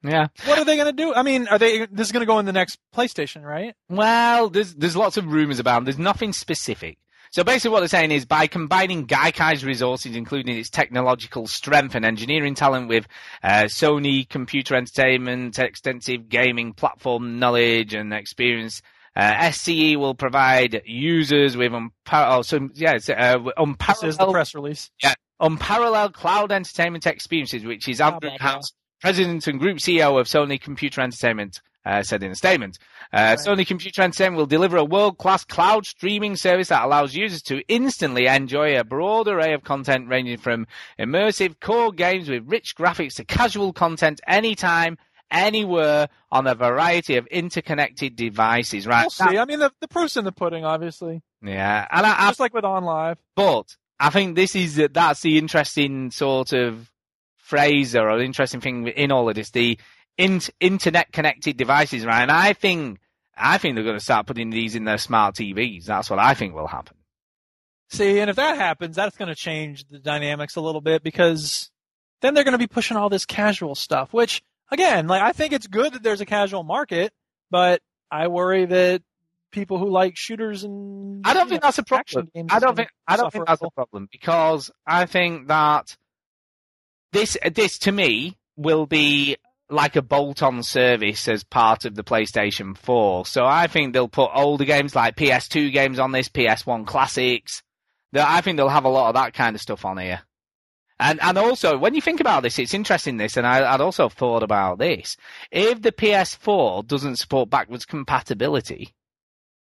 Yeah. What are they going to do? I mean, are they, this is going to go in the next PlayStation, right? Well, there's there's lots of rumors about them. There's nothing specific. So basically, what they're saying is by combining Gaikai's resources, including its technological strength and engineering talent, with uh, Sony Computer Entertainment, extensive gaming platform knowledge and experience, uh, SCE will provide users with unparalleled, oh, so, yeah, it's, uh, This unparalleled, is the press release. Yeah, unparalleled cloud entertainment experiences, which is Andrew. House, President and Group CEO of Sony Computer Entertainment, uh, said in a statement. Uh, Sony Computer Entertainment will deliver a world-class cloud streaming service that allows users to instantly enjoy a broad array of content ranging from immersive core games with rich graphics to casual content anytime, anywhere on a variety of interconnected devices. Right? We'll see. I mean, the, the proof's in the pudding, obviously. Yeah, and I, I Just like with OnLive. But I think this is that's the interesting sort of phrase or an interesting thing in all of this: the in, internet connected devices, right? And I think I think they're going to start putting these in their smart TVs. That's what I think will happen. See, and if that happens, that's going to change the dynamics a little bit because then they're going to be pushing all this casual stuff, which again, like I think it's good that there's a casual market, but I worry that people who like shooters and I don't think know, that's a problem. I don't think I don't think that's a problem because I think that this this to me will be like a bolt-on service as part of the PlayStation 4. So I think they'll put older games like PS2 games on this, PS1 classics. I think they'll have a lot of that kind of stuff on here. And and also when you think about this, it's interesting this, and I, I'd also thought about this. If the PS4 doesn't support backwards compatibility,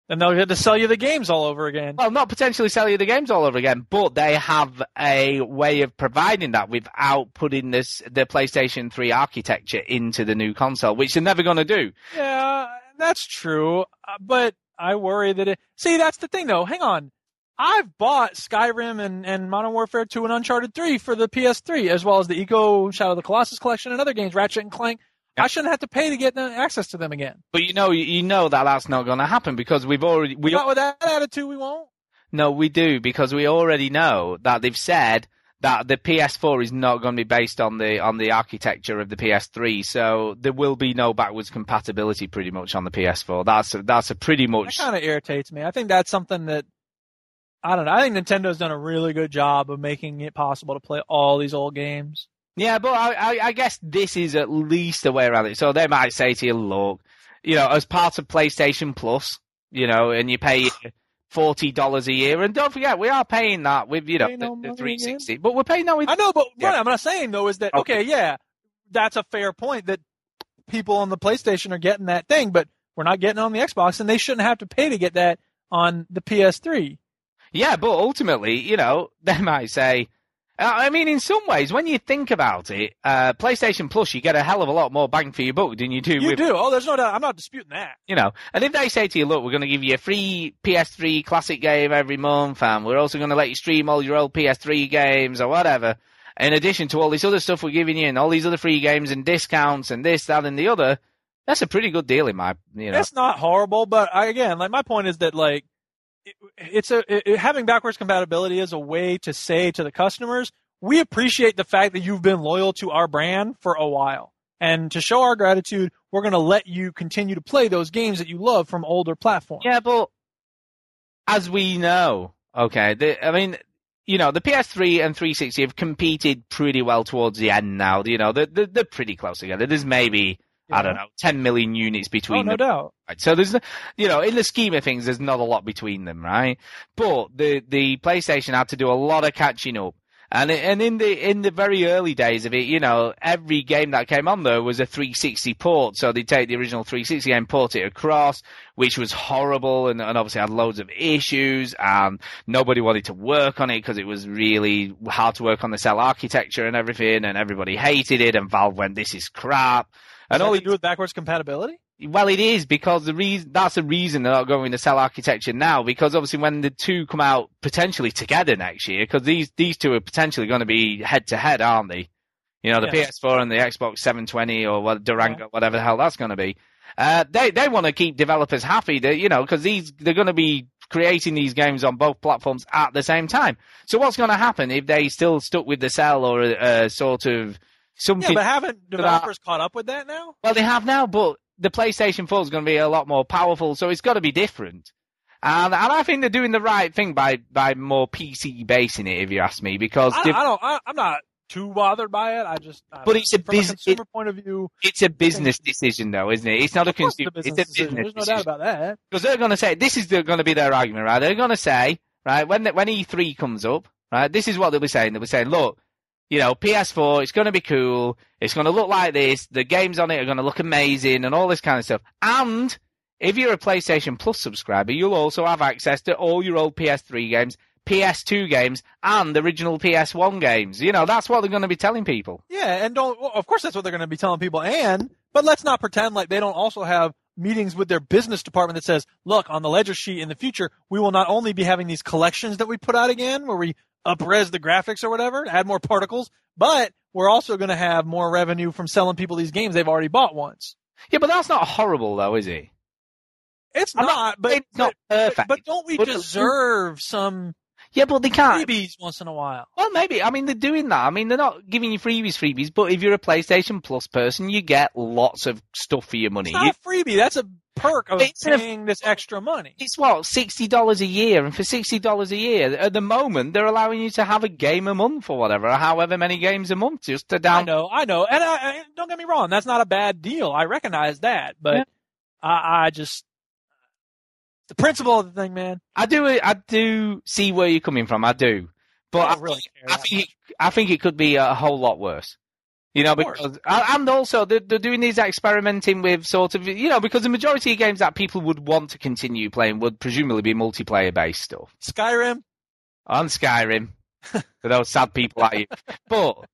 And they'll get to sell you the games all over again. well, not potentially sell you the games all over again, but they have a way of providing that without putting this the PlayStation 3 architecture into the new console, which they're never going to do. Yeah, that's true. Uh, But I worry that it. See, that's the thing, though. Hang on. I've bought Skyrim and, and Modern Warfare 2 and Uncharted 3 for the PS3, as well as the Ico Shadow of the Colossus collection and other games, Ratchet and Clank. I shouldn't have to pay to get access to them again. But you know, you know that that's not going to happen because we've already we Not with that attitude, we won't. no we do because we already know that they've said that the PS4 is not going to be based on the on the architecture of the PS3, so there will be no backwards compatibility pretty much on the PS4. That's a, that's a pretty That much kind of irritates me. I think that's something that I don't know. I think Nintendo's done a really good job of making it possible to play all these old games. Yeah, but I, I, I guess this is at least a way around it. So they might say to you, look, you know, as part of PlayStation Plus, you know, and you pay forty dollars a year, and don't forget we are paying that with you know the, the 360, but we're paying that with I know, but Yeah. what I'm not saying though is that Okay. okay, yeah, that's a fair point that people on the PlayStation are getting that thing, but we're not getting it on the Xbox, and they shouldn't have to pay to get that on the PS3. yeah, but ultimately, you know, they might say, I mean, in some ways, when you think about it, uh, PlayStation Plus, you get a hell of a lot more bang for your buck than you do You with do. Oh, there's no doubt. I'm not disputing that. you know, and if they say to you, look, we're going to give you a free PS3 classic game every month, and we're also going to let you stream all your old PS3 games or whatever, in addition to all this other stuff we're giving you and all these other free games and discounts and this, that, and the other, that's a pretty good deal in my, you know. It's not horrible, but I, again, like my point is that like it's a it, having backwards compatibility is a way to say to the customers, we appreciate the fact that you've been loyal to our brand for a while, and to show our gratitude, we're going to let you continue to play those games that you love from older platforms. Yeah, but as we know, okay, the, I mean, you know, the PS3 and 360 have competed pretty well towards the end now. You know, they're, they're, they're pretty close together. There's maybe, I don't know, 10 million units oh, between Oh, no them. doubt. Right. So there's, you know, in the scheme of things, there's not a lot between them, right? But the the PlayStation had to do a lot of catching up, and it- and in the in the very early days of it, you know, every game that came on there was a 360 port. So they take the original 360 game, port it across, which was horrible, and, and obviously had loads of issues, and nobody wanted to work on it because it was really hard to work on the cell architecture and everything, and everybody hated it, and Valve went, "This is crap." And all to do with backwards compatibility? well, it is because the reason that's the reason they're not going to cell architecture now. Because obviously, when the two come out potentially together next year, because these these two are potentially going to be head to head, aren't they? You know, the Yes. PS4 and the Xbox 720 or what Durango, whatever the hell that's going to be. Uh, they they want to keep developers happy. They, you know, because these they're going to be creating these games on both platforms at the same time. So what's going to happen if they still stuck with the cell or a, a sort of something? Yeah, but haven't developers caught up with that now? Well, they have now, but the PlayStation 4 is going to be a lot more powerful, so it's got to be different. And, and I think they're doing the right thing by, by more PC basing it, if you ask me, because I, diff- I don't. I, I'm not too bothered by it. I just. I But it's a from a bus- consumer point of view. it's a business decision, though, isn't it? It's not a consumer. it's a business decision. There's no doubt about that. Because they're going to say this is going to be their argument, right? They're going to say, right, when when E3 comes up, right, this is what they'll be saying. They'll be saying, look, you know, PS4, it's going to be cool. It's going to look like this. The games on it are going to look amazing and all this kind of stuff. And if you're a PlayStation Plus subscriber, you'll also have access to all your old PS3 games, PS2 games, and original PS1 games. You know, that's what they're going to be telling people. Yeah, and don't. Well, of course, that's what they're going to be telling people. And but let's not pretend like they don't also have meetings with their business department that says, "Look, on the ledger sheet in the future, we will not only be having these collections that we put out again, where we upres the graphics or whatever, add more particles, but we're also going to have more revenue from selling people these games they've already bought once." Yeah, but that's not horrible, though, is it? It's I'm not, but it's not but, perfect. but don't we But- deserve some Yeah, but they can't. freebies once in a while? Well, maybe. I mean, they're doing that. I mean, they're not giving you freebies, freebies. But if you're a PlayStation Plus person, you get lots of stuff for your money. It's not You- a freebie. That's a perk of It's a- this extra money. it's what sixty dollars a year, and for sixty dollars a year, at the moment, they're allowing you to have a game a month or whatever, or however many games a month, just to I know, I know, and I, I, don't get me wrong, that's not a bad deal. I recognize that, but Yeah. I, I just the principle of the thing, man. I do. I do see where you're coming from. I do, but I really care I think it, I think it could be a whole lot worse. You know, because uh, and also they're, they're doing these experimenting with sort of you know because the majority of games that people would want to continue playing would presumably be multiplayer based stuff Skyrim. on Skyrim for those sad people like you. But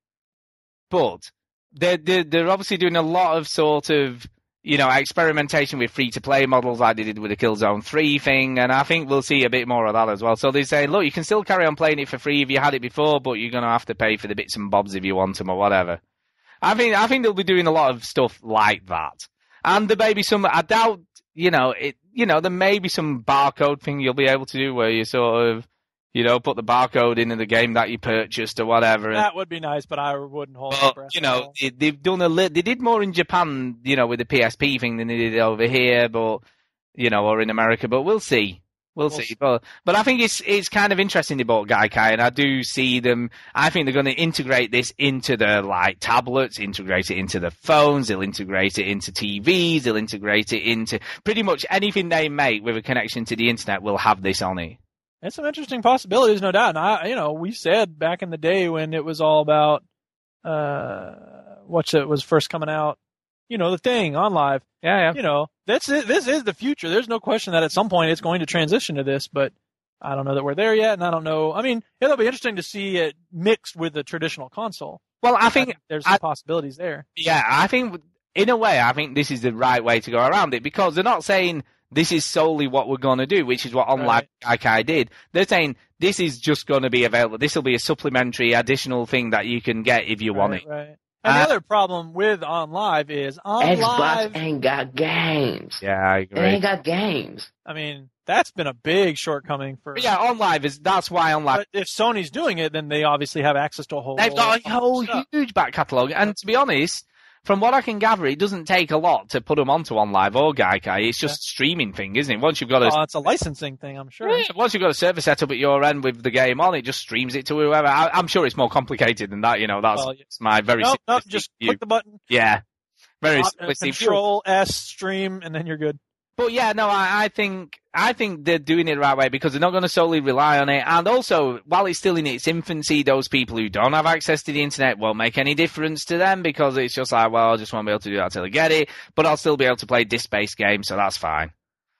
but they're, they're they're obviously doing a lot of sort of you know experimentation with free to play models like they did with the Killzone Three thing, and I think we'll see a bit more of that as well. So they say, look, you can still carry on playing it for free if you had it before, but you're going to have to pay for the bits and bobs if you want them or whatever. I think I think they'll be doing a lot of stuff like that, and there may be some. I doubt you know it. You know there may be some barcode thing you'll be able to do where you sort of you know put the barcode in the game that you purchased or whatever. That would be nice, but I wouldn't hold my but breath. you know, they, they've done a li- they did more in Japan, you know, with the PSP thing than they did over here, but you know, or in America. But we'll see, we'll, We'll see. see. But but I think it's it's kind of interesting they bought Gaikai, and I do see them. I think they're going to integrate this into the like tablets, integrate it into the phones, they'll integrate it into TVs, they'll integrate it into pretty much anything they make with a connection to the internet will have this on it. It's some interesting possibilities, no doubt. And I, you know, we said back in the day when it was all about, uh, what it was first coming out, you know, the thing OnLive. Yeah, yeah. You know, that's it. This is the future. There's no question that at some point it's going to transition to this. But I don't know that we're there yet, and I don't know. I mean, it'll be interesting to see it mixed with the traditional console. Well, I think there's I- possibilities there. Yeah, I think in a way, I think this is the right way to go around it because they're not saying this is solely what we're going to do, which is what Online Gaikai did. They're saying this is just going to be available. This will be a supplementary, additional thing that you can get if you want it. right. And the Uh, other problem with OnLive is on Xbox live. ain't got games. Yeah, I It agree. ain't got games. I mean, that's been a big shortcoming for. But yeah, OnLive is that's why OnLive But if Sony's doing it, then they obviously have access to a whole. they've got a lot whole stuff. huge back catalogue. And to be honest, from what I can gather, it doesn't take a lot to put them onto OnLive or Gaikai. It's just a streaming thing, isn't it? Once you've got a Oh, it's a licensing thing, I'm sure. Yeah, Once you've got a server set up at your end with the game on, it just streams it to whoever. I, I'm sure it's more complicated than that. You know, that's Well, yeah. my very Nope, nope, just view. click the button, Yeah, very uh, control S stream, and then you're good. But yeah, no, I, I think I think they're doing it the right way because they're not going to solely rely on it. And also, while it's still in its infancy, those people who don't have access to the internet won't make any difference to them because it's just like, well, I just won't be able to do that till I get it. But I'll still be able to play disc-based games, so that's fine.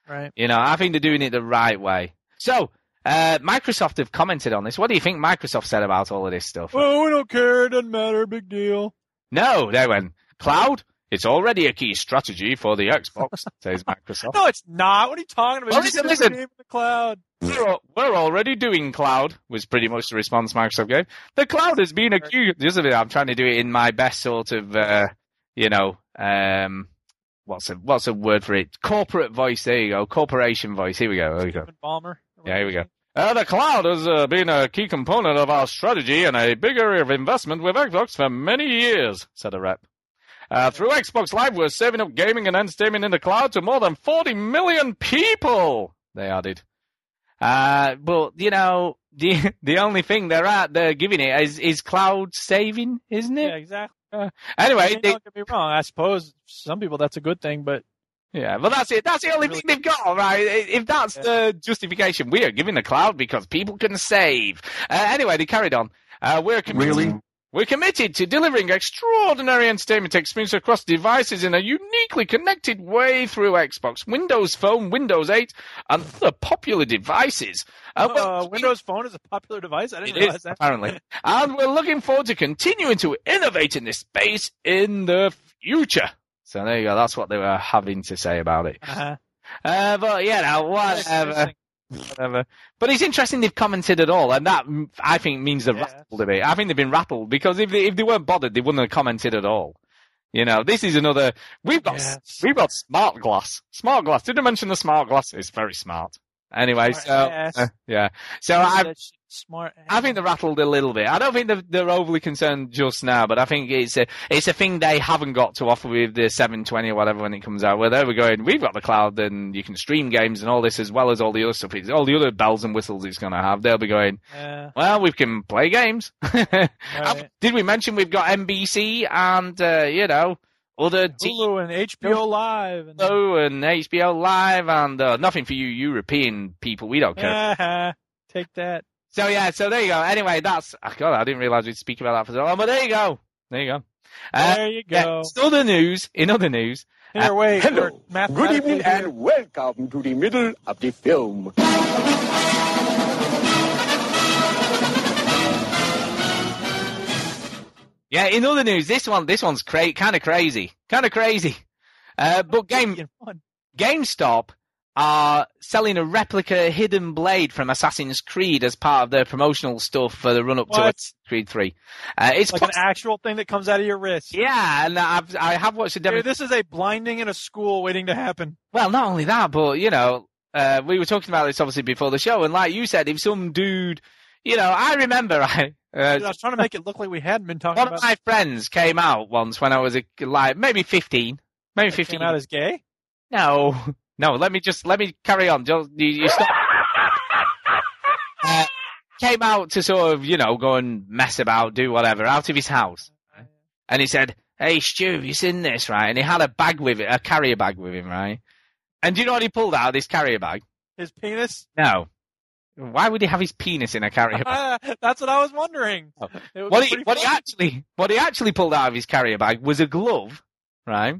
Right. You know, I think they're doing it the right way. So, uh, Microsoft have commented on this. What do you think Microsoft said about all of this stuff? Well, we don't care. It doesn't matter. Big deal. No, they went, cloud? It's already a key strategy for the Xbox, says Microsoft. No, it's not. What are you talking about? Listen, listen. the cloud. We're, we're already doing cloud, was pretty much the response Microsoft gave. The cloud has been a key. I'm trying to do it in my best sort of, uh, you know, um, what's a, what's a word for it? Corporate voice. There you go. Corporation voice. Here we go. Here we go. Ballmer. Yeah, here we go. Uh, the cloud has uh, been a key component of our strategy and a big area of investment with Xbox for many years, said a rep. Uh, through Xbox Live, we're serving up gaming and entertainment in the cloud to more than 40 million people, they added. Uh, but, you know, the the only thing they're at, they're giving it is, is cloud saving, isn't it? Yeah, exactly. Uh, I anyway, mean, they, don't get me wrong. I suppose some people that's a good thing, but Yeah, well that's it. That's the only thing they've got, right? If that's the justification, we are giving the cloud because people can save. Uh, anyway, they carried on. Uh, we're committed, Really? We're committed to delivering extraordinary entertainment experience across devices in a uniquely connected way through Xbox, Windows Phone, Windows 8, and other popular devices. Uh, uh, Windows Phone is a popular device. I didn't realize is, that. apparently. and we're looking forward to continuing to innovate in this space in the future. So there you go. That's what they were having to say about it. Uh-huh. Uh, but yeah, no, whatever. Whatever. But it's interesting they've commented at all, and that I think means they're rattled a bit. I think they've been rattled because if they if they weren't bothered, they wouldn't have commented at all. You know, this is another. We've got we've got smart glass. Smart glass. Did I mention the smart glass? It's very smart. Anyway, Smart so uh, yeah, so I shit. I think they're rattled a little bit. I don't think they're, they're overly concerned just now, but I think it's a it's a thing they haven't got to offer with the 720 or whatever when it comes out. Where they were going, we've got the cloud, and you can stream games and all this as well as all the other stuff. It's, all the other bells and whistles it's going to have. They'll be going, Yeah. well, we can play games. Right. Did we mention we've got NBC and uh, you know other t- Hulu and HBO Live. And Hulu and HBO Live and uh, nothing for you European people. We don't care. Take that. So yeah, so there you go. Anyway, that's oh God, I didn't realize we'd speak about that for so long, but there you go. There you go. Uh, There you yeah, go. in other news, in other news, Here, uh, wait. Hello. Good evening here. and welcome to the middle of the film. Yeah, in other news, this one, this one's cra- kind of crazy, kind of crazy. Uh, but game GameStop are selling a replica hidden blade from Assassin's Creed as part of their promotional stuff for the run up to Assassin's Creed Three. Uh, it's Like an actual thing that comes out of your wrist. yeah, and I've I have watched a demo. Dude, this is a blinding in a school waiting to happen. Well, not only that, but you know, uh, we were talking about this obviously before the show, and like you said, if some dude, you know, I remember I. Uh, I was trying to make it look like we hadn't been talking one about of my friends came out once when I was a, like maybe fifteen, maybe fifteen. came out as gay. No, no. Let me just let me carry on. Just, you, you stop. uh, came out to sort of you know go and mess about, do whatever out of his house, and he said, "Hey Stu, you seen this right?" And he had a bag with it, a carrier bag with him, right? And do you know what he pulled out of this carrier bag? His penis. No. Why would he have his penis in a carrier bag? That's what I was wondering. Oh. It would what he what he actually what he actually pulled out of his carrier bag was a glove, right?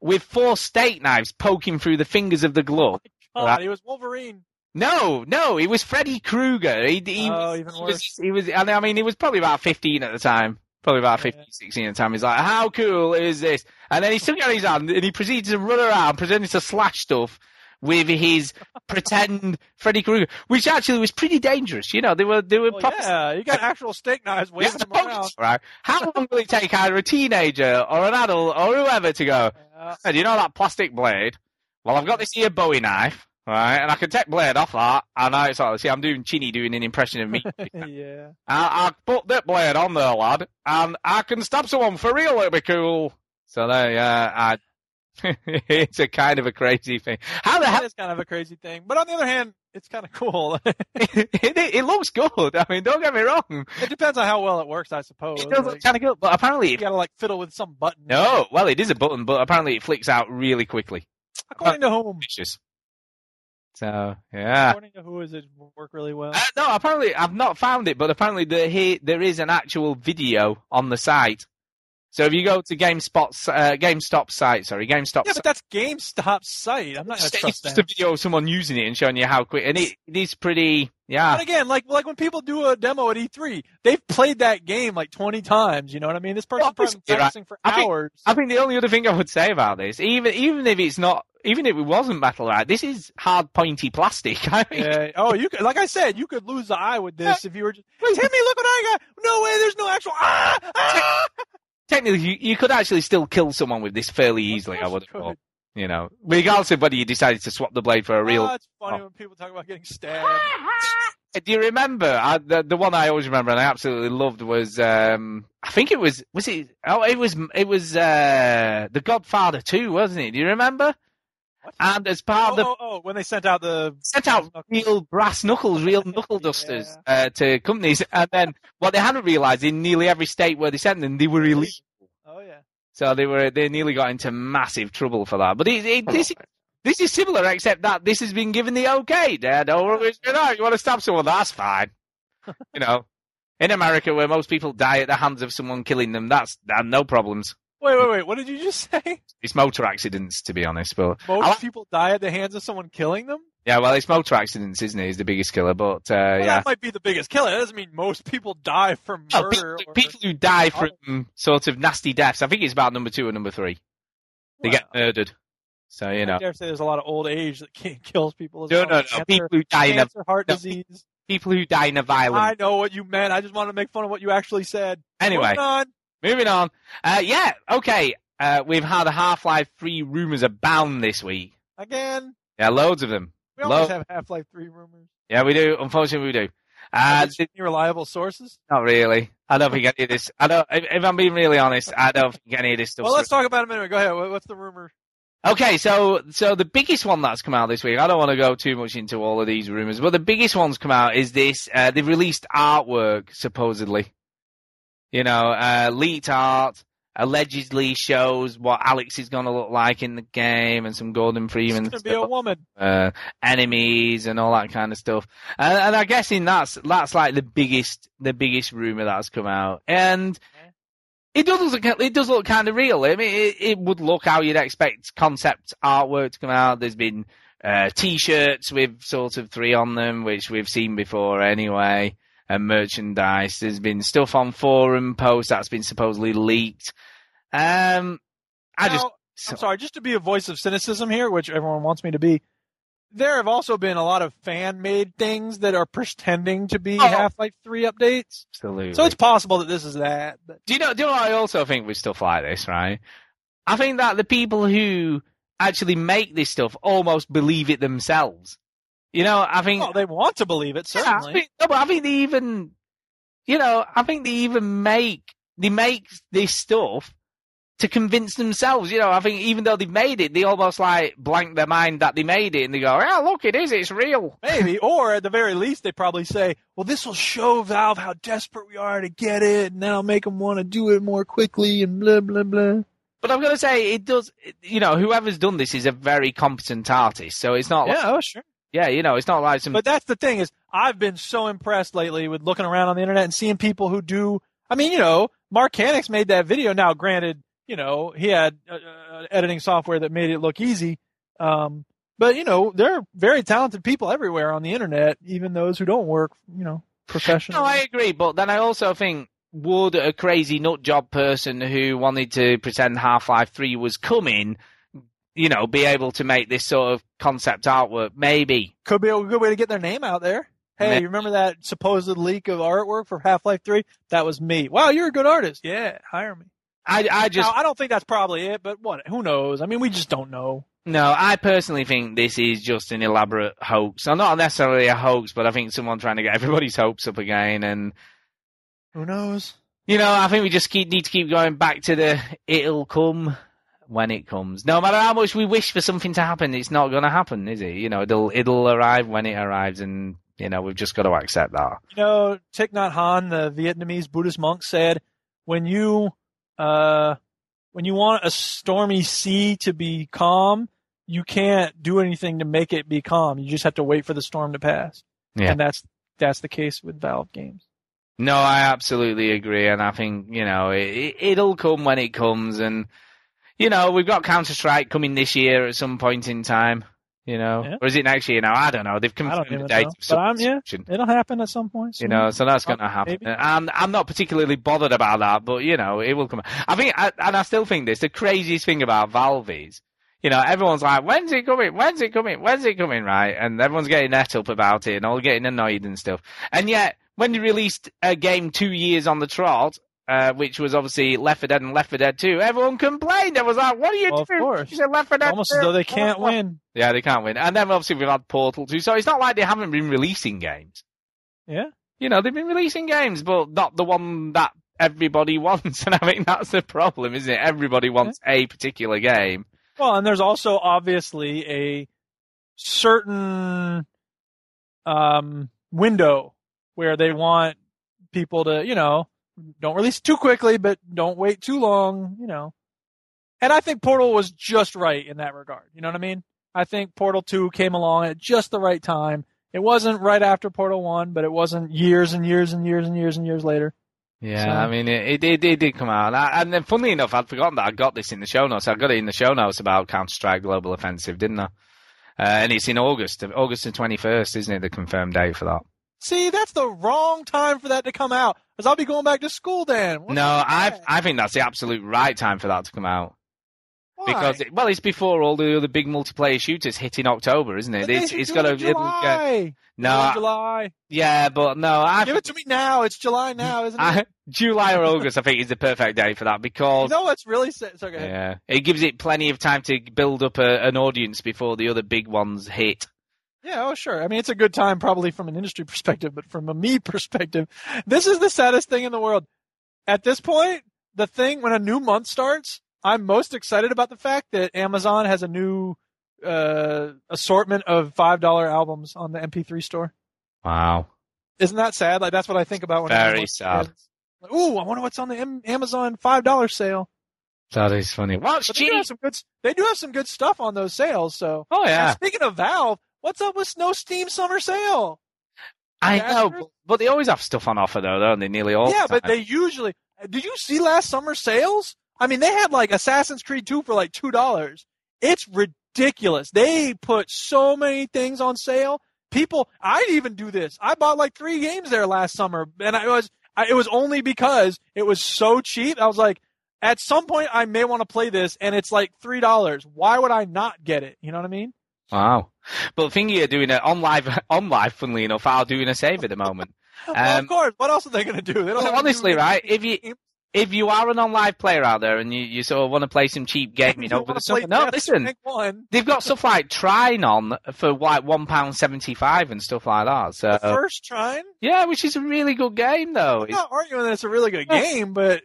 With four steak knives poking through the fingers of the glove. Oh right? he was Wolverine. No, no, it was Freddy Krueger. He, he, Oh, even he worse. was, he was, and I mean, he was probably about 15 at the time. Probably about 15, 16 at the time. He's like, how cool is this? And then he took on his hand and he proceeded to run around pretending to slash stuff with his pretend Freddy Krueger, which actually was pretty dangerous. You know, they were, they were Well, proper yeah, you got actual steak knives waving them around. right? How long will it take either a teenager or an adult or whoever to go, Yeah. hey, do you know that plastic blade? Well, I've got this here Bowie knife, right? And I can take blade off that. And I sort of see, I'm doing Chinny doing an impression of me. yeah. I, I put that blade on there, lad, and I can stab someone for real. It'll be cool. So there, yeah, I. it's a kind of a crazy thing. How the hell? is kind of a crazy thing. But on the other hand, it's kind of cool. it, it looks good. I mean, don't get me wrong. it depends on how well it works, I suppose. It does look Like, kind of good, but apparently you gotta like fiddle with some button. No, well, it is a button, but apparently it flicks out really quickly. According to whom? So yeah. According to who is it work really well? Uh, no, apparently I've not found it, but apparently there he, there is an actual video on the site. So if you go to GameSpot's uh, GameStop site, sorry, GameStop. Yeah, but that's GameStop's site. I'm not gonna it's trust just a video of someone using it and showing you how quick, and it, it is pretty. Yeah, But again, like like when people do a demo at E3, they've played that game like 20 times. You know what I mean? This person's Well, probably you're right. practicing for I think- hours. I think the only other thing I would say about this, even even if it's not, even if it wasn't metal, right, this is hard pointy plastic. I mean, Yeah. Oh, you could, like I said, you could lose the eye with this if you were just, Timmy, look what I got. No way, there's no actual, ah, ah! technically you, you could actually still kill someone with this fairly easily. I would have thought. You know, regardless of whether you decided to swap the blade for a real. Oh, it's funny oh. when people talk about getting stabbed. Do you remember I, the the one I always remember and I absolutely loved was um I think it was was it oh it was it was uh The Godfather 2 wasn't it? Do you remember? What? And as part Oh, of the oh, oh, when they sent out the, sent out real brass knuckles, real knuckle dusters uh, to companies, and then what they hadn't realised in nearly every state where they sent them, they were illegal. oh yeah. So they were they nearly got into massive trouble for that. But it, it, this is this is similar, except that this has been given the okay, Dad. Or you know, you want to stab someone, that's fine. you know, in America where most people die at the hands of someone killing them, that's that, no problems. Wait, wait, wait. What did you just say? It's motor accidents, to be honest. But Most like- people die at the hands of someone killing them? yeah, well, it's motor accidents, isn't it? Is the biggest killer. But uh, Well, yeah, that might be the biggest killer. That doesn't mean most people die from Oh, murder. people, or- people who die from sort of nasty deaths. I think it's about number two or number three. They get murdered. So you know, I dare say there's a lot of old age that kills people. As no, well. no, no. Cancer, People who die in a heart no, disease. people who die in a violent. I know what you meant. I just wanted to make fun of what you actually said. Anyway. Moving on. Uh, yeah, okay. Uh, we've had Half-Life 3 rumors abound this week. Again, Yeah, loads of them. we always Lo- have Half-Life 3 rumors. Yeah, we do. Unfortunately, we do. Uh, any reliable sources? not really. I don't think any of this. I don't. If, if I'm being really honest, I don't think any of this stuff. Well, let's talk about it a minute. Go ahead. What's the rumor? Okay, so so the biggest one that's come out this week. I don't want to go too much into all of these rumors, but the biggest one's come out is this. Uh, they've released artwork supposedly. You know, uh, leaked art allegedly shows what Alex is going to look like in the game, and some Gordon Freeman It's going to be a woman. uh, enemies and all that kind of stuff. And, and I'm guessing that's that's like the biggest the biggest rumor that's come out, and. It does look it does look kind of real. I mean, it, it would look how you'd expect concept artwork to come out. There's been uh, t-shirts with sort of three on them, which we've seen before anyway, and merchandise. There's been stuff on forum posts that's been supposedly leaked. Um, I just Now, I'm sorry, just to be a voice of cynicism here, which everyone wants me to be. There have also been a lot of fan-made things that are pretending to be Oh. Half-Life 3 updates. absolutely. So it's possible that this is that. But Do you know? Do you know what I also think with stuff like this, right? I think that the people who actually make this stuff almost believe it themselves. You know, I think well, they want to believe it, Yeah, I certainly. think, no, but I think they even, you know, I think they even make they make this stuff to convince themselves. You know, I think even though they made it, they almost like blank their mind that they made it, and they go, "Yeah, look, it is. It's real." Maybe, or at the very least, they probably say, "Well, this will show Valve how desperate we are to get it, and that'll make them want to do it more quickly." And blah blah blah. But I'm going to say it does. You know, whoever's done this is a very competent artist, so it's not. Like, Yeah, oh sure. Yeah, you know, it's not like some. But that's the thing is, I've been so impressed lately with looking around on the internet and seeing people who do. I mean, you know, Mark Hanix made that video. Now, granted, you know, he had uh, uh, editing software that made it look easy. Um, But you know, there are very talented people everywhere on the internet, even those who don't work, you know, professionally. No, I agree, but then I also think would a crazy nut job person who wanted to pretend Half Life Three was coming, you know, be able to make this sort of concept artwork? Maybe. Could be a good way to get their name out there. Hey, Ma- you remember that supposed leak of artwork for Half Life Three? That was me. Wow, you're a good artist. Yeah, hire me. I I just Now, I don't think that's probably it, but what? Who knows? I mean, we just don't know. no. I personally think this is just an elaborate hoax. Or not necessarily a hoax, but I think someone trying to get everybody's hopes up again and. Who knows? You know, I think we just keep, need to keep going back to the it'll come when it comes. No matter how much we wish for something to happen, it's not going to happen, is it? You know, it'll it'll arrive when it arrives, and you know we've just got to accept that. You know, Thich Nhat Hanh, the Vietnamese Buddhist monk, said, "When you, uh, when you want a stormy sea to be calm, you can't do anything to make it be calm. You just have to wait for the storm to pass." Yeah. And that's that's the case with Valve games. No, I absolutely agree, and I think you know it, it'll come when it comes, and you know we've got Counter Strike coming this year at some point in time. You know, Yeah. or is it next year now? I don't know. They've confirmed the date. but I'm yeah, it'll happen at some point. You know, so that's going to happen. maybe. I'm I'm not particularly bothered about that, but you know, it will come. I think, I, and I still think this. The craziest thing about Valve is, you know, everyone's like, "When's it coming? When's it coming? When's it coming?" Right, and everyone's getting net up about it and all getting annoyed and stuff. And yet, when they released a game two years on the trot. Uh, which was obviously Left 4 Dead and Left 4 Dead 2. Everyone complained. It was like, "What are you Well, of doing?" course. You said Left 4 Dead Almost 2. as though they can't win. Yeah, they can't win. And then obviously we've had Portal 2. So it's not like they haven't been releasing games Yeah. you know, they've been releasing games, but not the one that everybody wants. And I think that's the problem, isn't it? Everybody wants a particular game. Well, and there's also obviously a certain um, window where they want people to, you know, don't release too quickly, but don't wait too long, you know. And I think Portal was just right in that regard. You know what I mean? I think Portal 2 came along at just the right time. It wasn't right after Portal 1, but it wasn't years and years and years and years and years later. Yeah, So- I mean, it, it, it did come out. And, I, and then, funnily enough, I'd forgotten that I got this in the show notes. I got it in the show notes about Counter Strike Global Offensive, didn't I? Uh, and it's in August, August the 21st, isn't it? The confirmed date for that. See, that's the wrong time for that to come out, because I'll be going back to school then. What's no, I? I think that's the absolute right time for that to come out. Why? Because, it, well, it's before all the other big multiplayer shooters hit in October, isn't it? But It's, it's got to, get, July. no, Do it in I- July. yeah, but no, I Give it to me now. It's July now, isn't it? I, July or August, I think, is the perfect day for that you because know it's really? So, yeah, it gives it plenty of time to build up a, an audience before the other big ones hit. Yeah, oh sure. I mean, it's a good time probably from an industry perspective, but from a me perspective, this is the saddest thing in the world. At this point, the thing when a new month starts, I'm most excited about the fact that Amazon has a new uh, assortment of five dollar albums on the MP3 store. Wow, Isn't that sad? Like that's what I think about when Very sad. Like, Ooh, I wonder what's on the M- Amazon five dollar sale. that is funny. But they do have some good. They do have some good stuff on those sales. So, Oh And yeah, speaking of Valve, what's up with no Steam Summer Sale? I Bastards. know, but, but they always have stuff on offer though, don't they? Nearly all. yeah, the but they usually. Did you see last summer sales? I mean, they had like Assassin's Creed 2 for like two dollars. It's ridiculous. They put so many things on sale. People, I'd even do this. I bought like three games there last summer, and I was. I, it was only because it was so cheap. I was like, at some point, I may want to play this, and it's like three dollars. Why would I not get it? You know what I mean? Wow. But the thing you're doing it OnLive, OnLive, funnily enough, are doing a save at the moment. well, Um, of course. What else are they going to do? Well, honestly, do right? If you if you are an OnLive player out there and you, you sort of want to play some cheap gaming You over the summer, no, listen, they've got stuff like Trine on for like one pound seventy five and stuff like that. So The first Trine. yeah, which is a really good game though. I'm not arguing that it's a really good game, but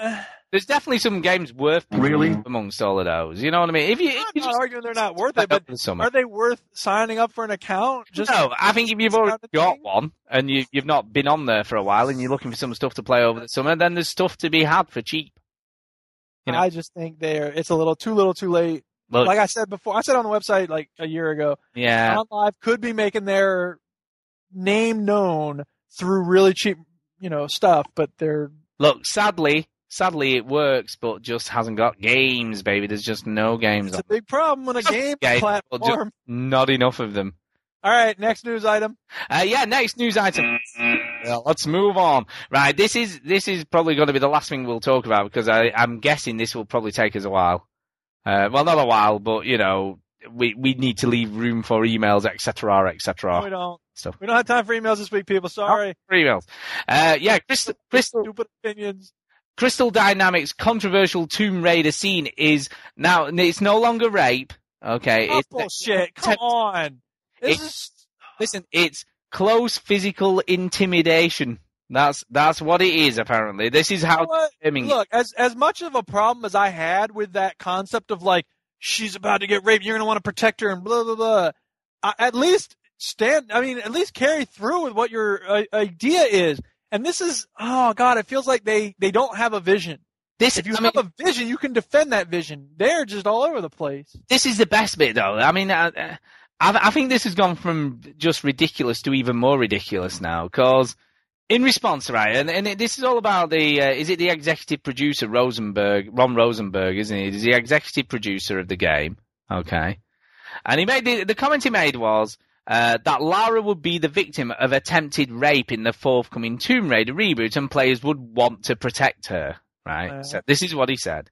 uh, There's definitely some games worth Really? amongst all of those. You know what I mean? If you, if I'm you not just arguing they're not worth it. But the are they worth signing up for an account? Just no, I think if you've already got thing? one and you, you've not been on there for a while and you're looking for some stuff to play over the summer, then there's stuff to be had for cheap. You know, I just think they're it's a little too little, too late. Look, Like I said before, I said on the website like a year ago, yeah, OnLive could be making their name known through really cheap, you know, stuff, but they're Look, sadly, sadly it works, but just hasn't got games, baby. There's just no games It's on a big problem on a game Game, but just platform. not enough of them. All right, next news item. Uh, yeah, next news item. Well, let's move on. Right, this is this is probably going to be the last thing we'll talk about because I, I'm guessing this will probably take us a while. Uh, well, not a while, but you know, we we need to leave room for emails, etc., No, etc. we don't. Stuff. We don't have time for emails this week, people. Sorry. For emails. Uh, yeah, Crystal, Crystal, Stupid opinions. Crystal Dynamics' controversial Tomb Raider scene is now it's no longer rape. Okay, Oh, it's bullshit. Come on. This is listen, it's close physical intimidation. That's that's what it is. Apparently, this is You know how terming it. Look, as as much of a problem as I had with that concept of like she's about to get raped, you're going to want to protect her and blah blah blah. I, at least stand. I mean, at least carry through with what your uh, idea is. And this is oh god, it feels like they they don't have a vision. This, If you I mean, have a vision, you can defend that vision. They're just all over the place. this is the best bit, though. I mean, uh, uh, I, I think this has gone from just ridiculous to even more ridiculous now. Because in response, right, and, and it, this is all about the uh, is it the executive producer Rosenberg, Ron Rosenberg, isn't he? He's the executive producer of the game. Okay, and he made the, the comment he made was. Uh, that Lara would be the victim of attempted rape in the forthcoming Tomb Raider reboot, and players would want to protect her. Right. Uh. So this is what he said.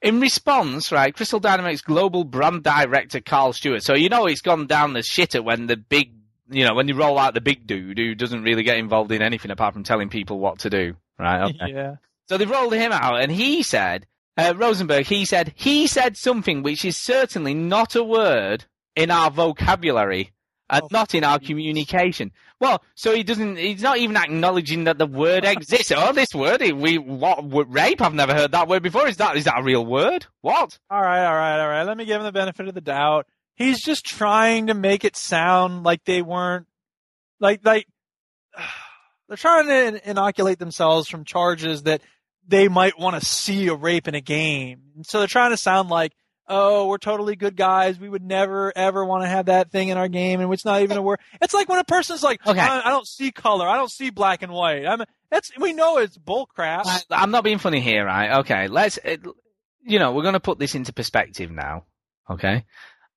In response, right, Crystal Dynamics global brand director Karl Stewart. So you know it's gone down the shitter when the big, you know, when you roll out the big dude who doesn't really get involved in anything apart from telling people what to do. Right. Okay. Yeah. So they've rolled him out, and he said, uh, Rosenberg, he said, he said something which is certainly not a word in our vocabulary and Oh, not in our communication. Well, so he doesn't, he's not even acknowledging that the word exists. oh, this word, we, what, what, rape? I've never heard that word before. Is that, is that a real word? What? All right, all right, all right. Let me give him the benefit of the doubt. He's just trying to make it sound like they weren't like like they're trying to inoculate themselves from charges that they might want to see a rape in a game. So they're trying to sound like, "Oh, we're totally good guys. We would never ever want to have that thing in our game, and it's not even a word." It's like when a person's like, Okay. I, I don't see color. I don't see black and white." I'm that's we know it's bullcrap. I'm not being funny here, right? Okay, let's, uh, you know, we're going to put this into perspective now. Okay.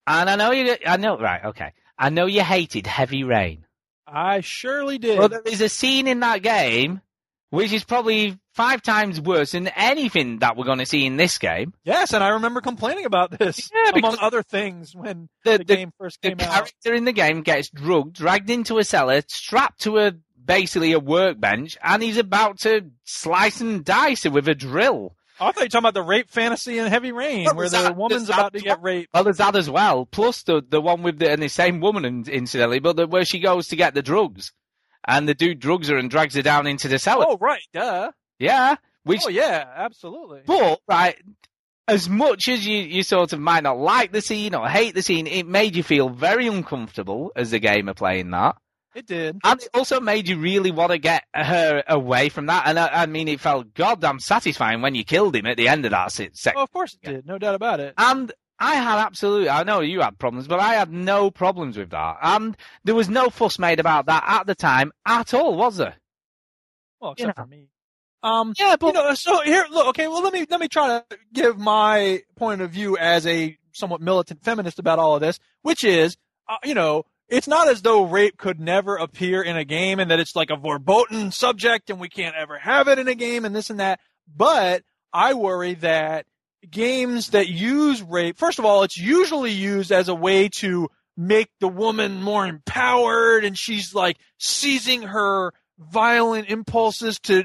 And I know you, I know, right, okay. I know you hated Heavy Rain. I surely did. Well, there is a scene in that game which is probably five times worse than anything that we're going to see in this game. Yes, and I remember complaining about this Yeah, among other things when The, the, the, game first the came out. character in the game gets drugged, dragged into a cellar, strapped to a basically a workbench, and he's about to slice and dice it with a drill. Oh, I thought you were talking about the rape fantasy in Heavy Rain, Well, where the that- woman's about to get raped. Well, there's that as well. Plus the the one with the and the same woman, in- incidentally, but the, where she goes to get the drugs, and the dude drugs her and drags her down into the cellar. Oh, right, duh. Yeah, which Oh, yeah, absolutely. But right, as much as you, you sort of might not like the scene or hate the scene, it made you feel very uncomfortable as the gamer playing that. It did. And it also made you really want to get her away from that. And I, I mean, it felt goddamn satisfying when you killed him at the end of that se- sec- Oh, of course it did. No doubt about it. And I had absolutely, I know you had problems, but I had no problems with that. And there was no fuss made about that at the time at all, was there? Well, you except know. for me. Um, Yeah, but you know, so here, look, okay, well, let me, let me try to give my point of view as a somewhat militant feminist about all of this, which is, uh, you know, it's not as though rape could never appear in a game and that it's like a verboten subject and we can't ever have it in a game and this and that. But I worry that games that use rape, first of all, it's usually used as a way to make the woman more empowered and she's like seizing her violent impulses to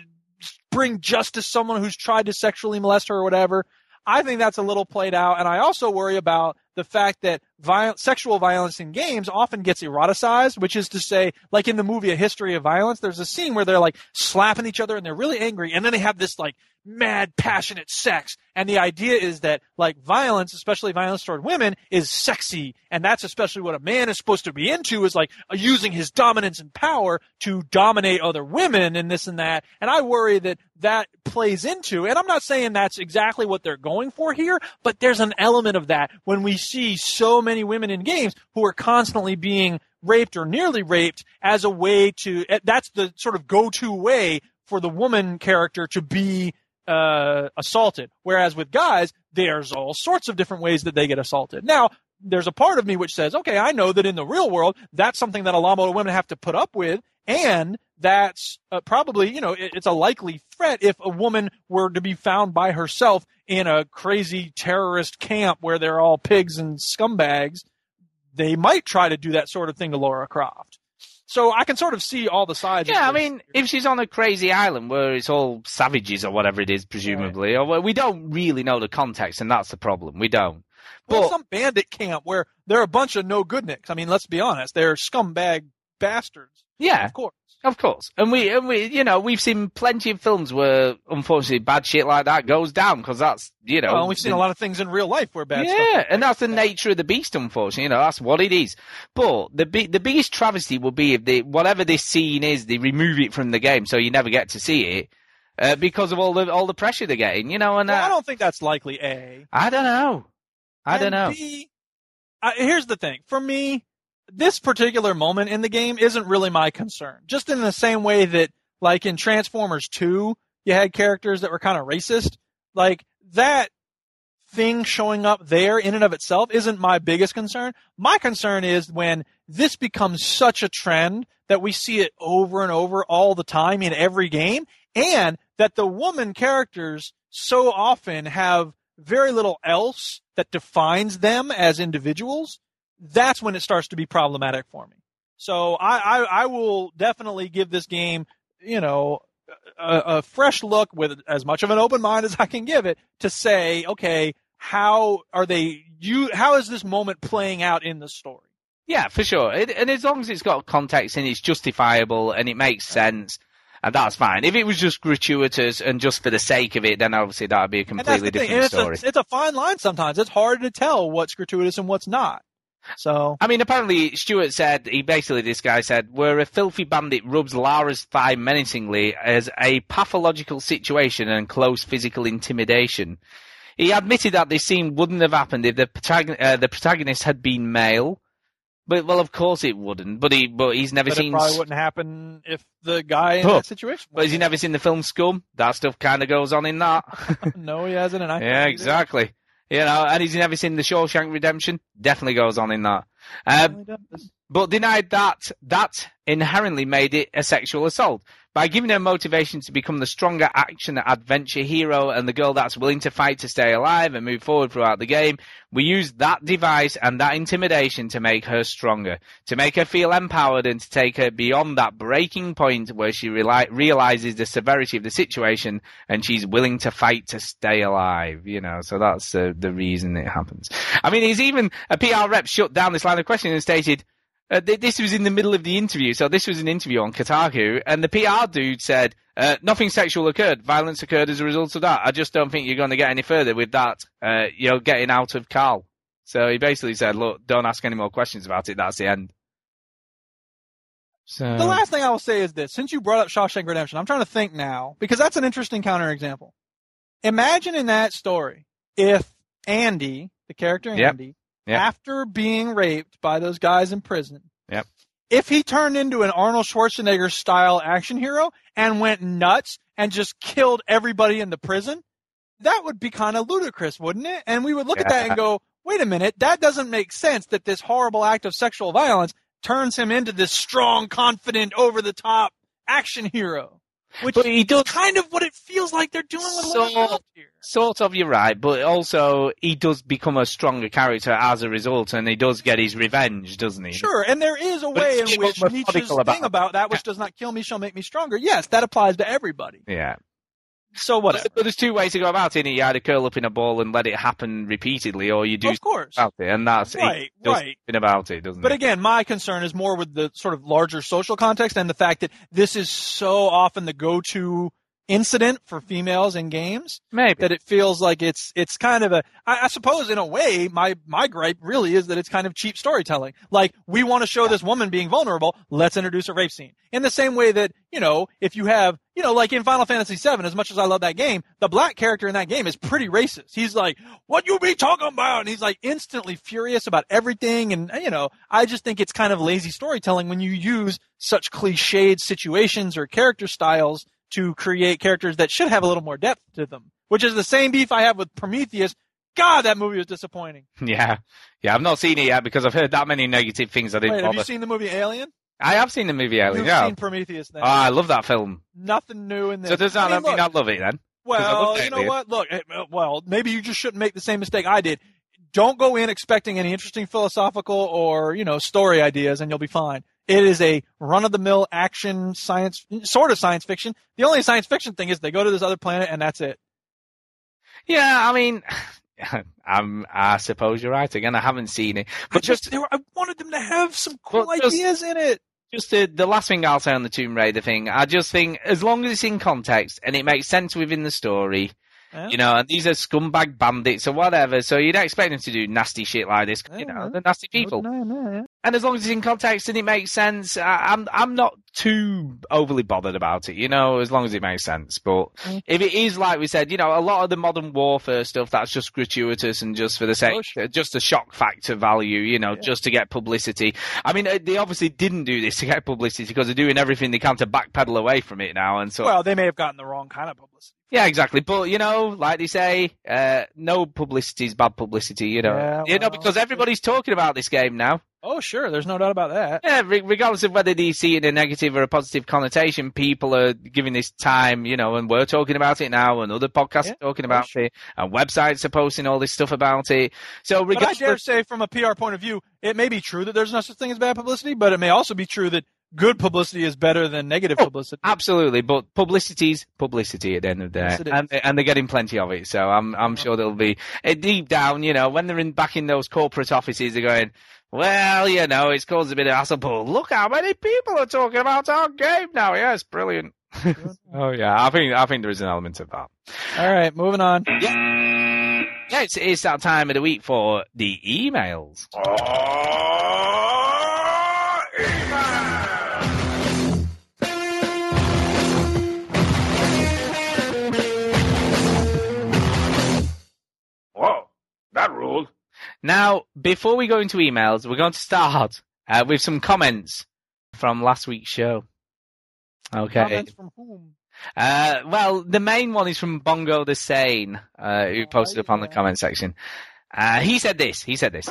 bring justice someone who's tried to sexually molest her or whatever. I think that's a little played out, and I also worry about the fact that viol- sexual violence in games often gets eroticized, which is to say, like in the movie A History of Violence, there's a scene where they're like slapping each other and they're really angry, and then they have this like mad, passionate sex, and the idea is that like violence, especially violence toward women, is sexy, and that's especially what a man is supposed to be into, is like uh, using his dominance and power to dominate other women and this and that, and I worry that that plays into, and I'm not saying that's exactly what they're going for here, but there's an element of that when we see so many women in games who are constantly being raped or nearly raped as a way to, eh, that's the sort of go-to way for the woman character to be uh, assaulted. Whereas with guys, there's all sorts of different ways that they get assaulted. Now, there's a part of me which says, okay, I know that in the real world, that's something that a lot of women have to put up with, and that's uh, probably, you know, it, it's a likely threat if a woman were to be found by herself in a crazy terrorist camp where they're all pigs and scumbags. They might try to do that sort of thing to Lara Croft. So I can sort of see all the sides. of Yeah, I mean, if she's on a crazy island where it's all savages or whatever it is, presumably, or we don't really know the context, and that's the problem. We don't. Well, some bandit camp where they're a bunch of no goodniks. I mean, let's be honest, they're scumbag bastards. Yeah, Of course. Of course, and we, and we, you know, we've seen plenty of films where, unfortunately, bad shit like that goes down because that's, you know, well, we've seen a lot of things in real life where bad yeah, and that's the nature of the beast. Unfortunately, you know, that's what it is. But the the biggest travesty will be if they, whatever this scene is, they remove it from the game, so you never get to see it uh, because of all the all the pressure they're getting. You know, and Well, I uh, don't think that's likely. A. I don't know. I don't know. B, I, here's the thing. For me, this particular moment in the game isn't really my concern. Just in the same way that, like in Transformers 2, you had characters that were kind of racist. Like that thing showing up there in and of itself isn't my biggest concern. My concern is when this becomes such a trend that we see it over and over all the time in every game and that the woman characters so often have very little else that defines them as individuals. That's when it starts to be problematic for me. So I, I, I will definitely give this game, you know, a, a fresh look with as much of an open mind as I can give it to say, okay, how are they you how is this moment playing out in the story? Yeah, for sure. It, and as long as it's got context and it's justifiable and it makes sense, and that's fine. If it was just gratuitous and just for the sake of it, then obviously that would be a completely different And story. a, it's a fine line sometimes. It's hard to tell what's gratuitous and what's not. So I mean, apparently Stewart said he basically this guy said where a filthy bandit rubs Lara's thigh menacingly as a pathological situation and close physical intimidation. He admitted that this scene wouldn't have happened if the protagon- uh, the protagonist had been male. But well, of course it wouldn't. But he but he's never but seen. it probably wouldn't happen if the guy in Huh. that situation. But has he never seen the film Scum? That stuff kind of goes on in that. no, he hasn't. And I yeah, exactly. You know, and he's never seen the Shawshank Redemption. Definitely goes on in that. Um, but denied that that inherently made it a sexual assault by giving her motivation to become the stronger action adventure hero and the girl that's willing to fight to stay alive and move forward throughout the game. We use that device and that intimidation to make her stronger, to make her feel empowered and to take her beyond that breaking point where she reali- realizes the severity of the situation and she's willing to fight to stay alive. You know, so that's uh, the reason it happens. I mean, he's even a PR rep shut down this line of questioning and stated. Uh, th- this was in the middle of the interview, so this was an interview on Kotaku, and the PR dude said, uh, nothing sexual occurred. Violence occurred as a result of that. I just don't think you're going to get any further with that, uh, you're getting out of Karl. So he basically said, look, don't ask any more questions about it. That's the end. So, The last thing I will say is this: since you brought up Shawshank Redemption, I'm trying to think now because that's an interesting counterexample. Imagine in that story if Andy, the character Andy, Yep. After being raped by those guys in prison, Yep. if he turned into an Arnold Schwarzenegger style action hero and went nuts and just killed everybody in the prison, that would be kind of ludicrous, wouldn't it? And we would look at that and go, wait a minute, that doesn't make sense that this horrible act of sexual violence turns him into this strong, confident, over the top action hero. Which But he does- kind of what it feels like they're doing with So- Lara here. Sort of, you're right, but also he does become a stronger character as a result, and he does get his revenge, doesn't he? Sure, and there is a But way in which Nietzsche's about thing about that which does not kill me shall make me stronger. Yes, that applies to everybody. Yeah. So. But there's two ways to go about it. You either curl up in a ball and let it happen repeatedly, or you do Of course. about it, and that's Right, it. Right. about it, doesn't But it? again, my concern is more with the sort of larger social context and the fact that this is so often the go-to incident for females in games Maybe. that it feels like it's it's kind of a I, I suppose in a way my my gripe really is that it's kind of cheap storytelling. Like we want to show this woman being vulnerable, let's introduce a rape scene. In the same way that you know if you have you know like in Final Fantasy VII, as much as I love that game, the black character in that game is pretty racist. He's like, "What you be talking about?" And he's like instantly furious about everything. And you know I just think it's kind of lazy storytelling when you use such cliched situations or character styles to create characters that should have a little more depth to them, which is the same beef I have with Prometheus. God, that movie was disappointing. Yeah, yeah. I've not seen it yet because I've heard that many negative things. I didn't Wait, have you seen the movie Alien? I have seen the movie Alien. You've Yeah. seen Prometheus then. Oh, I love that film. Nothing new in this. So does that I mean, mean look, I love it then? I Well, you know Alien. what? Look, uh, well, maybe you just shouldn't make the same mistake I did. Don't go in expecting any interesting philosophical or, you know, story ideas and you'll be fine. It is a run of the mill action science, sort of science fiction. The only science fiction thing is they go to this other planet and that's it. Yeah, I mean, I'm, I suppose you're right. Again, I haven't seen it, I but just, just were, I wanted them to have some cool just- ideas in it. Just the, the last thing I'll say on the Tomb Raider thing, I just think as long as it's in context and it makes sense within the story, Yeah. you know, and these are scumbag bandits or whatever, so you'd expect them to do nasty shit like this, you know, Yeah. they're nasty people. No, no, no. And as long as it's in context and it makes sense, I, I'm I'm not too overly bothered about it, you know, as long as it makes sense. But if it is like we said, you know, a lot of the modern warfare stuff that's just gratuitous and just for the sake, Oh, just a shock factor value, you know, Yeah. just to get publicity. I mean, uh, they obviously didn't do this to get publicity because they're doing everything they can to backpedal away from it now. And so, Well, they may have gotten the wrong kind of publicity. yeah, exactly. But you know, like they say, uh, no publicity is bad publicity. You know, Yeah, you know, because everybody's talking about this game now. Oh, sure. There's no doubt about that. Yeah, regardless of whether they see it in a negative or a positive connotation, people are giving this time, you know, and we're talking about it now, and other podcasts Yeah, are talking about sure. it, and websites are posting all this stuff about it. So, But I dare say, from a PR point of view, it may be true that there's no such thing as bad publicity, but it may also be true that good publicity is better than negative Oh, publicity. absolutely, but publicity's publicity at the end of the day, Yes, and and they're getting plenty of it. So, I'm I'm sure there'll be uh, deep down, you know, when they're in back in those corporate offices, they're going. Well, you know, it's caused a bit of hassle, but look how many people are talking about our game now. Yes, brilliant. oh yeah, I think I think there is an element of that. All right, moving on. Yeah, it's, it's that time of the week for the emails. Whoa, that ruled. Now, before we go into emails, we're going to start uh, with some comments from last week's show. Okay. Comments from whom? Uh, well, the main one is from Bongo the Sane, uh, who posted up on the comment section. Uh, he said this. He said this.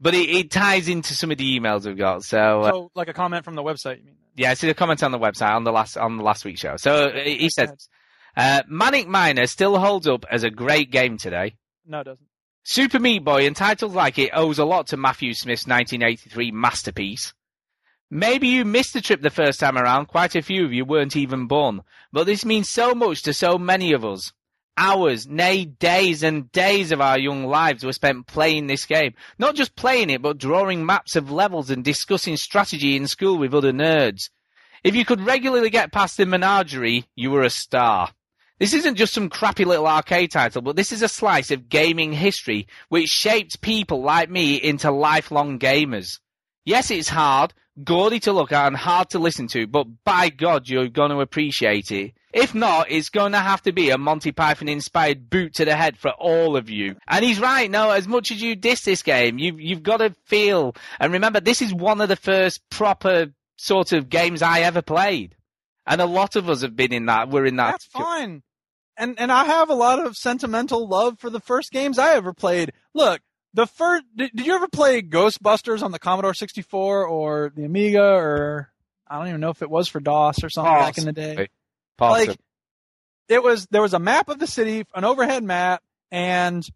But it, it ties into some of the emails we've got. So, uh, So, like a comment from the website, you mean? yeah, I see the comment on the website on the last on the last week's show. So uh, he says, uh, "Manic Miner still holds up as a great game today. No, it doesn't. Super Meat Boy and titles like it owes a lot to Matthew Smith's 1983 masterpiece. Maybe you missed the trip the first time around. Quite a few of you weren't even born, but this means so much to so many of us. Hours, nay, days and days of our young lives were spent playing this game. Not just playing it, but drawing maps of levels and discussing strategy in school with other nerds. If you could regularly get past the menagerie, you were a star. This isn't just some crappy little arcade title, but this is a slice of gaming history which shaped people like me into lifelong gamers. Yes, it's hard, gaudy to look at and hard to listen to, but by God, you're going to appreciate it. If not, it's going to have to be a Monty Python inspired boot to the head for all of you. And he's right, no, as much as you diss this game, you've, you've got to feel, and remember, this is one of the first proper sort of games I ever played. And a lot of us have been in that, we're in that. That's fine. And and I have a lot of sentimental love for the first games I ever played. Look, the first did, did you ever play Ghostbusters on the Commodore 64 or the Amiga or I don't even know if it was for DOS or something back in the day. Possibly. Like it was there was a map of the city, an overhead map, and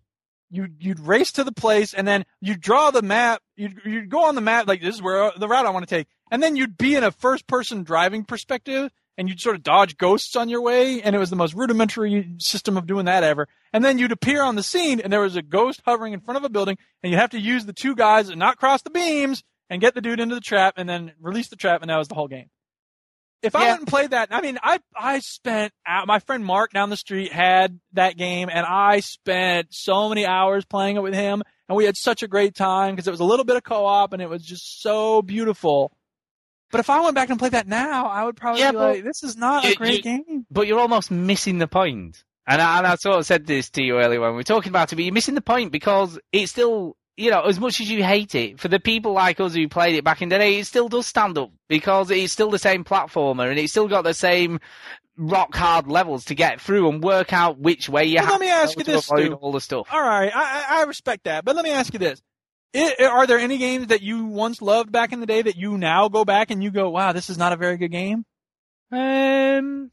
you you'd race to the place and then you'd draw the map, you'd you'd go on the map like this is where the route I want to take. And then you'd be in a first person driving perspective and you'd sort of dodge ghosts on your way and it was the most rudimentary system of doing that ever. And then you'd appear on the scene and there was a ghost hovering in front of a building and you'd have to use the two guys and not cross the beams and get the dude into the trap and then release the trap and that was the whole game. If I hadn't played that, I mean, I I spent out, my friend Mark down the street had that game, and I spent so many hours playing it with him, and we had such a great time because it was a little bit of co-op, and it was just so beautiful. But if I went back and played that now, I would probably Yeah, be like, "This is not you- a great you- game." but you're almost missing the point. And I, and I sort of said this to you earlier when we were talking about it, but you're missing the point because it still you know, as much as you hate it, for the people like us who played it back in the day, it still does stand up because it's still the same platformer and it's still got the same rock hard levels to get through and work out which way you Well, have let me ask to you this, avoid Stu. all the stuff. All right, I I respect that, but let me ask you this: I, Are there any games that you once loved back in the day that you now go back and you go, "Wow, this is not a very good game"? Um,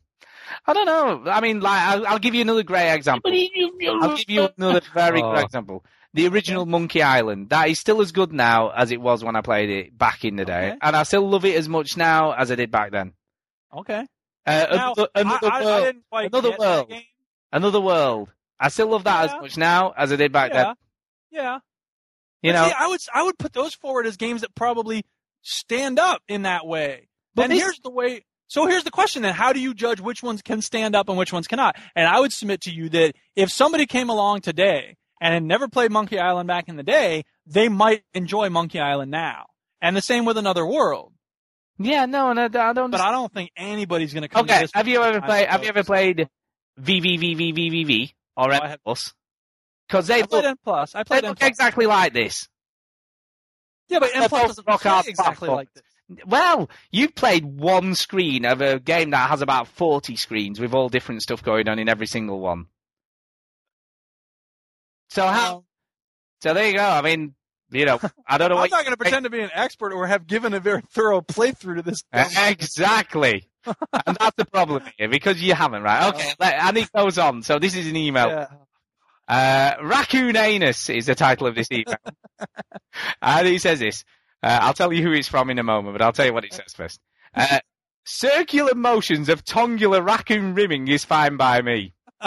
I don't know. I mean, like, I'll, I'll give you another great example. I'll give you another very Oh. good example. The original Monkey Island. That is still as good now as it was when I played it back in the day, Okay. and I still love it as much now as I did back then. Okay. Uh, Now, another another I, I, I world. didn't quite another get world. That game. Another world. I still love that Yeah. as much now as I did back yeah. then. Yeah. You But know, see, I would I would put those forward as games that probably stand up in that way. But and here's the way. So here's the question then: How do you judge which ones can stand up and which ones cannot? And I would submit to you that if somebody came along today and had never played Monkey Island back in the day, they might enjoy Monkey Island now. And the same with Another World. yeah, no, no, I don't. But I don't think anybody's going to come. to Okay, this have you ever played? Have you ever played VVVVVVV or I M have- Plus? Because they I played look, N plus. I played N look exactly like this. Yeah, but N plus doesn't rock play exactly like this. Well, you've played one screen of a game that has about 40 screens with all different stuff going on in every single one. So how? So there you go. I mean, you know, I don't know I'm not going to pretend to be an expert or have given a very thorough playthrough to this. Exactly. and that's the problem here because you haven't, right? Okay, and it goes on. So this is an email. Yeah. Uh, Raccoon Anus is the title of this email. and he says this. Uh, I'll tell you who it's from in a moment, but I'll tell you what it says first. Uh, circular motions of tongular raccoon rimming is fine by me.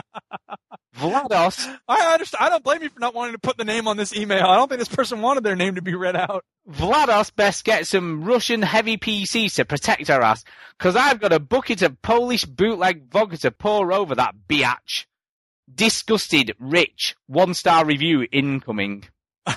VlaDOS, I understand. I don't blame you for not wanting to put the name on this email. I don't think this person wanted their name to be read out. VlaDOS best get some Russian heavy PCs to protect her ass, cause I've got a bucket of Polish bootleg vodka to pour over that biatch. Disgusted, rich, one star review incoming.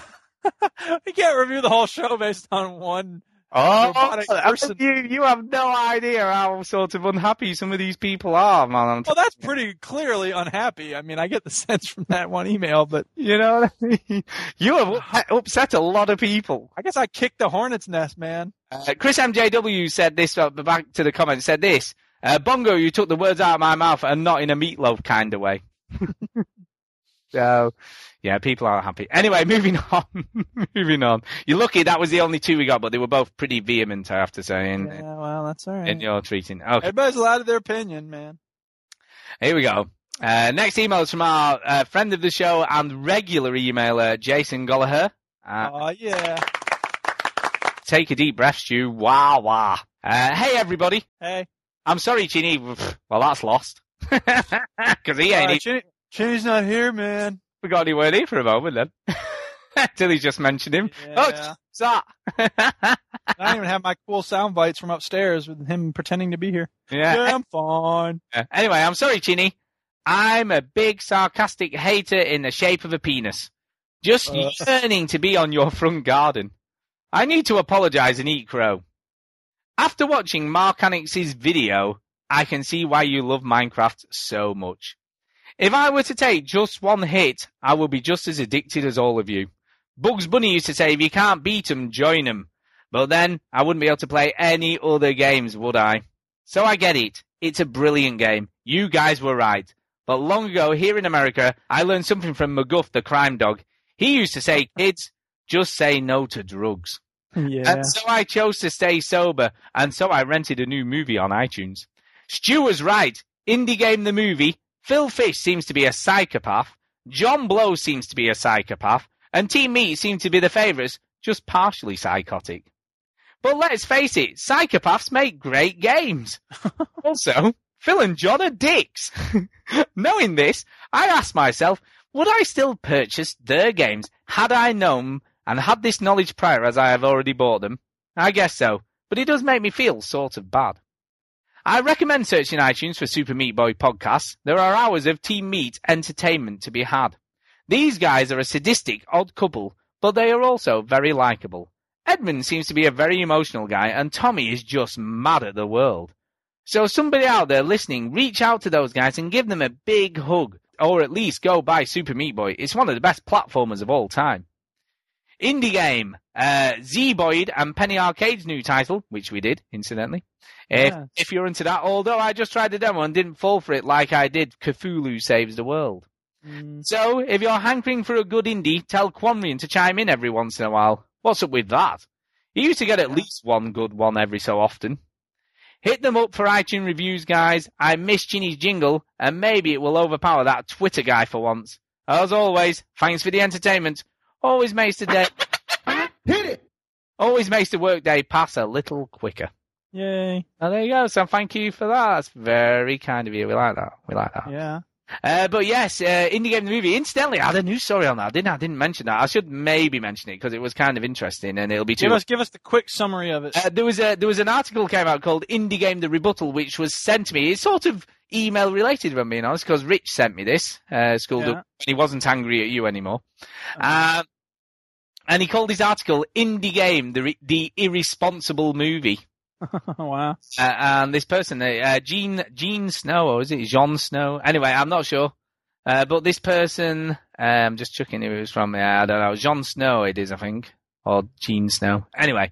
We can't review the whole show based on one. Oh, person. you, you have no idea how sort of unhappy some of these people are, man. Well, that's pretty clearly unhappy. I mean, I get the sense from that one email, but you know, what I mean? you have up- upset a lot of people. I guess I kicked the hornet's nest, man. Uh, Chris MJW said this, uh, back to the comments, said this. Uh, Bongo, you took the words out of my mouth and not in a meatloaf kind of way. so, yeah, people aren't happy. Anyway, moving on. moving on. You're lucky that was the only two we got, but they were both pretty vehement, I have to say, in, Yeah, well, that's all in right. your treating. Okay. Everybody's allowed to their opinion, man. Here we go. Uh, next email is from our uh, friend of the show and regular emailer, Jason Gallagher. Uh, Oh yeah. take a deep breath, Stu. Wah wah. Uh, hey everybody. Hey. I'm sorry, Chinny. Well, that's lost. Because he ain't Uh, even Chinny- Chinny's not here, man. forgot any word here for a moment then. Till he just mentioned him. Oh, Yeah. what's that? I don't even have my cool sound bites from upstairs with him pretending to be here. yeah. Yeah, I'm fine. Uh, Anyway, I'm sorry, Chinny. I'm a big sarcastic hater in the shape of a penis. Just Uh. yearning to be on your front garden. I need to apologize and eat crow. After watching Marcanix's video, I can see why you love Minecraft so much. If I were to take just one hit, I will be just as addicted as all of you. Bugs Bunny used to say, if you can't beat 'em, join 'em. But then, I wouldn't be able to play any other games, would I? So I get it. It's a brilliant game. You guys were right. But long ago, here in America, I learned something from McGruff, the crime dog. He used to say, kids, just say no to drugs. Yeah. And so I chose to stay sober, and so I rented a new movie on iTunes. Stu was right. Indie Game the movie. Phil Fish seems to be a psychopath. John Blow seems to be a psychopath. And Team Meat seem to be the favourites, just partially psychotic. But let's face it, psychopaths make great games. also, Phil and John are dicks. Knowing this, I asked myself, would I still purchase their games had I known and had this knowledge prior as I have already bought them? I guess so, but it does make me feel sort of bad. I recommend searching iTunes for Super Meat Boy podcasts. There are hours of Team Meat entertainment to be had. These guys are a sadistic, odd couple, but they are also very likable. Edmund seems to be a very emotional guy, and Tommy is just mad at the world. So somebody out there listening, reach out to those guys and give them a big hug, or at least go buy Super Meat Boy. It's one of the best platformers of all time. Indie game, uh, Zeboyd and Penny Arcade's new title, which we did, incidentally. If, Yes. if you're into that, although I just tried the demo and didn't fall for it like I did Cthulhu Saves the World. Mm, So, if you're hankering for a good indie, tell Quanrian to chime in every once in a while. What's up with that? He used to get at least one good one every so often. Hit them up for iTunes reviews, guys. I miss Chinny's jingle, and maybe it will overpower that Twitter guy for once. As always, thanks for the entertainment. Always makes the day, Hit it! always makes the workday pass a little quicker. Yay. Oh, there you go. So thank you for that. That's very kind of you. We like that. We like that. Yeah. Uh, but yes, uh, Indie Game the Movie. Incidentally, I had a news story on that, didn't I? I didn't mention that. I should maybe mention it because it was kind of interesting and it'll be too. Give us give us the quick summary of it. Uh, there was a there was an article came out called Indie Game the Rebuttal, which was sent to me. It's sort of email related, if I'm being honest, because Rich sent me this. Uh, Yeah. when he wasn't angry at you anymore. Um, and he called his article Indie Game the the Irresponsible Movie. wow. Uh, and this person, uh, uh, Gene Gene Snow, or is it John Snow? Anyway, I'm not sure. Uh, but this person, um, just checking who it was from. I don't know. John Snow, it is, I think, or Jean Snow. Anyway,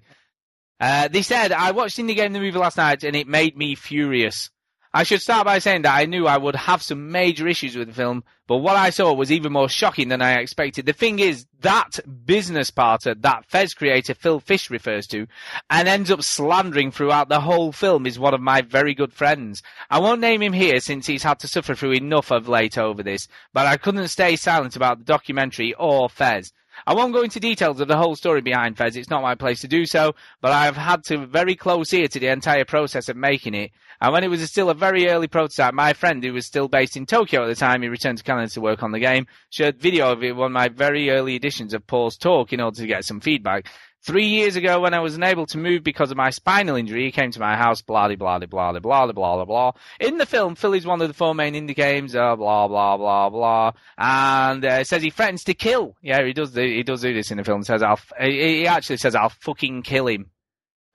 uh, they said I watched Indie Game the movie last night, and it made me furious. I should start by saying that I knew I would have some major issues with the film, but what I saw was even more shocking than I expected. The thing is, that business partner that Fez creator Phil Fish refers to and ends up slandering throughout the whole film is one of my very good friends. I won't name him here since he's had to suffer through enough of late over this, but I couldn't stay silent about the documentary or Fez. I won't go into details of the whole story behind Fez, it's not my place to do so, but I've had to very close ear to the entire process of making it. And when it was still a very early prototype, my friend, who was still based in Tokyo at the time, he returned to Canada to work on the game, shared video of it, one of my very early editions of Paul's talk in order to get some feedback. Three years ago, when I was unable to move because of my spinal injury, he came to my house, blah, blah, blah, blah, blah, blah, blah, blah. In the film, Phil is one of the four main indie games, uh, blah, blah, blah, blah. And, uh, says he threatens to kill. Yeah, he does do, he does do this in the film. Says, I'll, he actually says, I'll fucking kill him.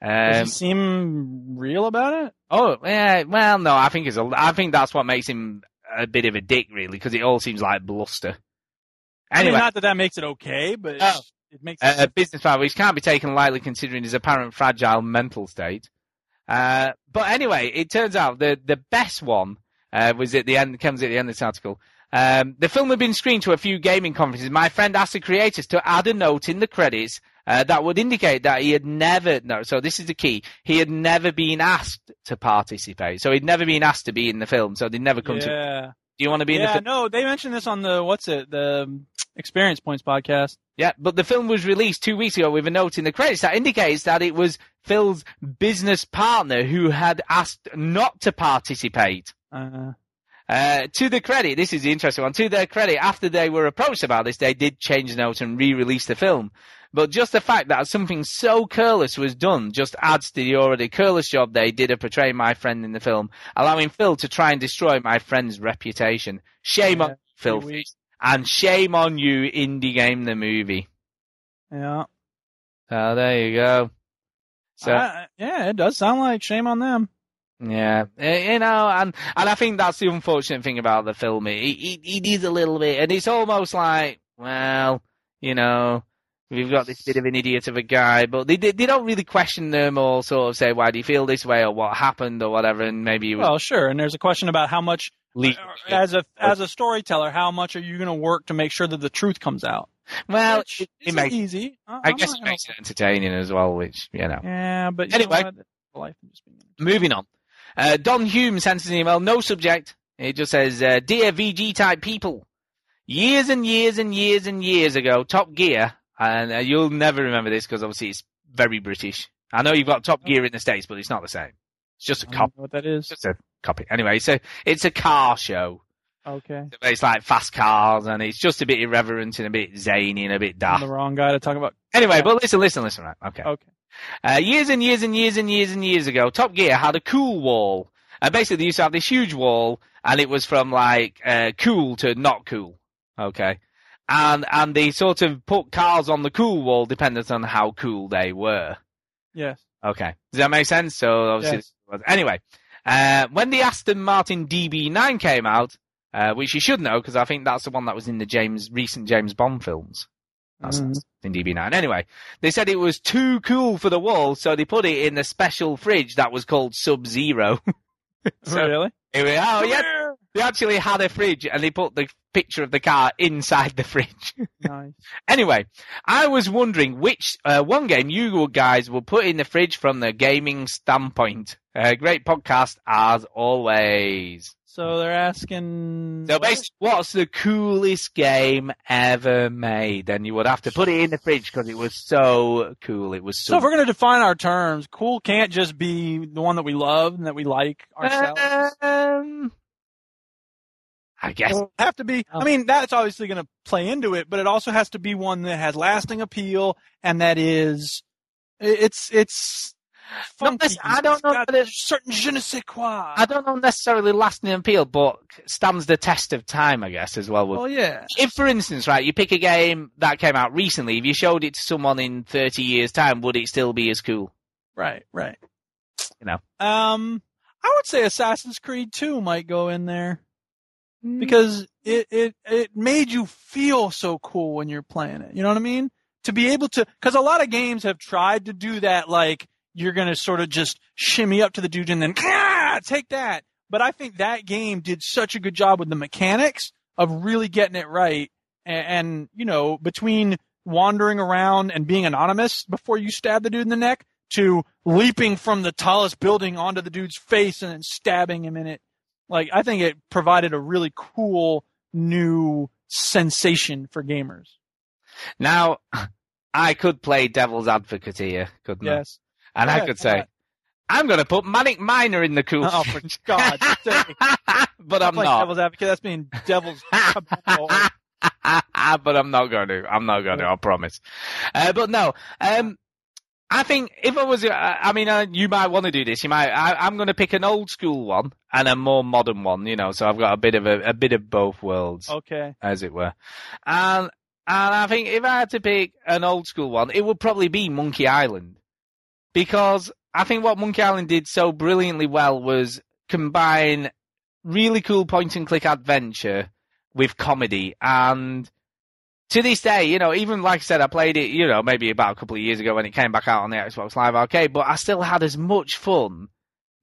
Does Um, he seem real about it? Oh, yeah. Well, no, I think it's a, I think that's what makes him a bit of a dick, really, because it all seems like bluster. I mean, Anyway, not that that makes it okay, but Oh. It makes uh, a businessman, which can't be taken lightly considering his apparent fragile mental state. Uh, but anyway, it turns out the the best one uh, was at the end. Comes at the end of this article. Um, the film had been screened to a few gaming conferences. My friend asked the creators to add a note in the credits uh, that would indicate that he had never. No, so this is the key. He had never been asked to participate. So he'd never been asked to be in the film. So they'd never come to. yeah. Do you want to be in the Yeah, film? no, they mentioned this on the what's it, the Experience Points podcast. Yeah, but the film was released two weeks ago with a note in the credits that indicates that it was Phil's business partner who had asked not to participate. Uh, Uh, to the credit, this is the interesting one. To their credit, after they were approached about this, they did change the note and re-release the film. But just the fact that something so careless was done just adds to the already careless job they did of portraying my friend in the film, allowing Phil to try and destroy my friend's reputation. Shame on Yeah, you, Phil. And shame on you, Indie Game the movie. yeah. Oh, there you go. So. I- yeah, it does sound like shame on them. Yeah, Eh, you know, and and I think that's the unfortunate thing about the film. It, it, it is a little bit, and it's almost like, well, you know, we've got this bit of an idiot of a guy, but they they, they don't really question them or sort of say why do you feel this way or what happened or whatever, and maybe was Well, sure. And there's a question about how much, leaked. as a as a storyteller, how much are you going to work to make sure that the truth comes out? Well, Which it, it makes, easy. I, I guess it makes it entertaining as well, which you know. Yeah, but Anyway. know life is just being Moving on. Uh, Don Hume sent us an email, no subject. It just says, uh, Dear VG type people, years and years and years and years ago, Top Gear, and uh, you'll never remember this because obviously it's very British. I know you've got Top Gear in the States, but it's not the same. It's just a know what that is. Just a copy. Anyway, so it's a car show. Okay, It's like fast cars, and it's just a bit irreverent and a bit zany and a bit I'm daft. the wrong guy to talk about. Anyway, but listen, listen, listen, right? Okay. Okay, Uh, years and years and years and years and years ago, Top Gear had a cool wall. And basically, they used to have this huge wall, and it was from like uh, cool to not cool. Okay, and and they sort of put cars on the cool wall dependent on how cool they were. yes. Okay, does that make sense? So obviously, anyway, uh, when the Aston Martin DB9 came out, uh, which you should know because I think that's the one that was in the James recent James Bond films. That's Mhm. in DB9. Anyway, they said it was too cool for the wall, so they put it in the special fridge that was called Sub Zero. so, really? Here we are. Oh, yeah, they actually had a fridge and they put the picture of the car inside the fridge. Nice. Anyway, I was wondering which uh, one game you guys will put in the fridge from the gaming standpoint. Uh, great podcast as always. So they're asking. So basically, what's the coolest game ever made? And you would have to put it in the fridge because it was so cool. It was So so. if we're going to define our terms, cool can't just be the one that we love and that we like ourselves. Um, I guess. It'll have to be. I mean, that's obviously going to play into it, but it also has to be one that has lasting appeal and that is, it's it's. Funky. I don't It's know got that it- certain je ne sais quoi. I don't know necessarily lasting appeal, but stands the test of time, I guess, as well. Well, yeah. If, for instance, right, you pick a game that came out recently, if you showed it to someone in 30 years' time, would it still be as cool? Right, right. You know. Um, I would say Assassin's Creed 2 might go in there because it, it, it made you feel so cool when you're playing it. You know what I mean? To be able to, cause a lot of games have tried to do that, like, you're gonna sort of just shimmy up to the dude and then, ah, take that. But I think that game did such a good job with the mechanics of really getting it right. And, and you know, between wandering around and being anonymous before you stab the dude in the neck to leaping from the tallest building onto the dude's face and then stabbing him in it. Like, I think it provided a really cool new sensation for gamers. Now, I could play devil's advocate here, couldn't Yes. I? And I could say. I'm going to put Manic Miner in the cool Oh, for God's sake. but I'm Like not. devil's advocate, that's being devil's but I'm not going to. I'm not going to. I promise. Uh, but no. Um, I think if I was, uh, I mean, uh, you might want to do this. You might. I, I'm going to pick an old school one and a more modern one. You know, so I've got a bit of a, a bit of both worlds, Okay. as it were. And and I think if I had to pick an old school one, it would probably be Monkey Island, because I think what Monkey Island did so brilliantly well was combine really cool point and click adventure with comedy and to this day, you know, even like I said, I played it, you know, maybe about a couple of years ago when it came back out on the Xbox Live Arcade, but I still had as much fun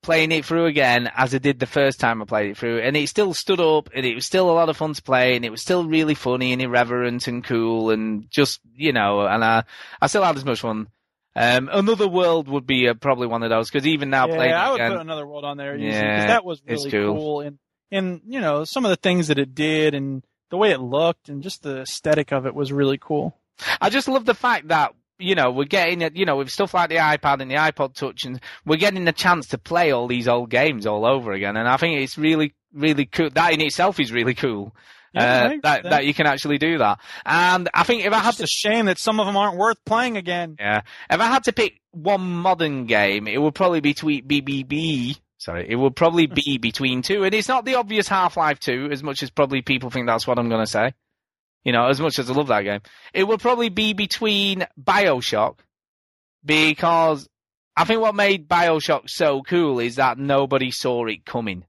playing it through again as I did the first time I played it through, and it still stood up, and it was still a lot of fun to play, and it was still really funny and irreverent and cool, and just you know, and I I still had as much fun. Um, Another World would be uh, probably one of those because even now yeah, playing I would again, put another world on there. Yeah, that was really cool. cool. And, and, you know, some of the things that it did and the way it looked and just the aesthetic of it was really cool. I just love the fact that you know we're getting it, you know, with stuff like the iPad and the iPod Touch, and we're getting the chance to play all these old games all over again. And I think it's really, really cool. That in itself is really cool. Yeah, uh, that that. that you can actually do that. And I think if I had It's to a shame that some of them aren't worth playing again. Yeah. If I had to pick one modern game, it would probably be tweet BBB. Sorry, it will probably be between two, and it's not the obvious Half-Life 2, as much as probably people think that's what I'm going to say. You know, as much as I love that game, it will probably be between Bioshock, because I think what made Bioshock so cool is that nobody saw it coming.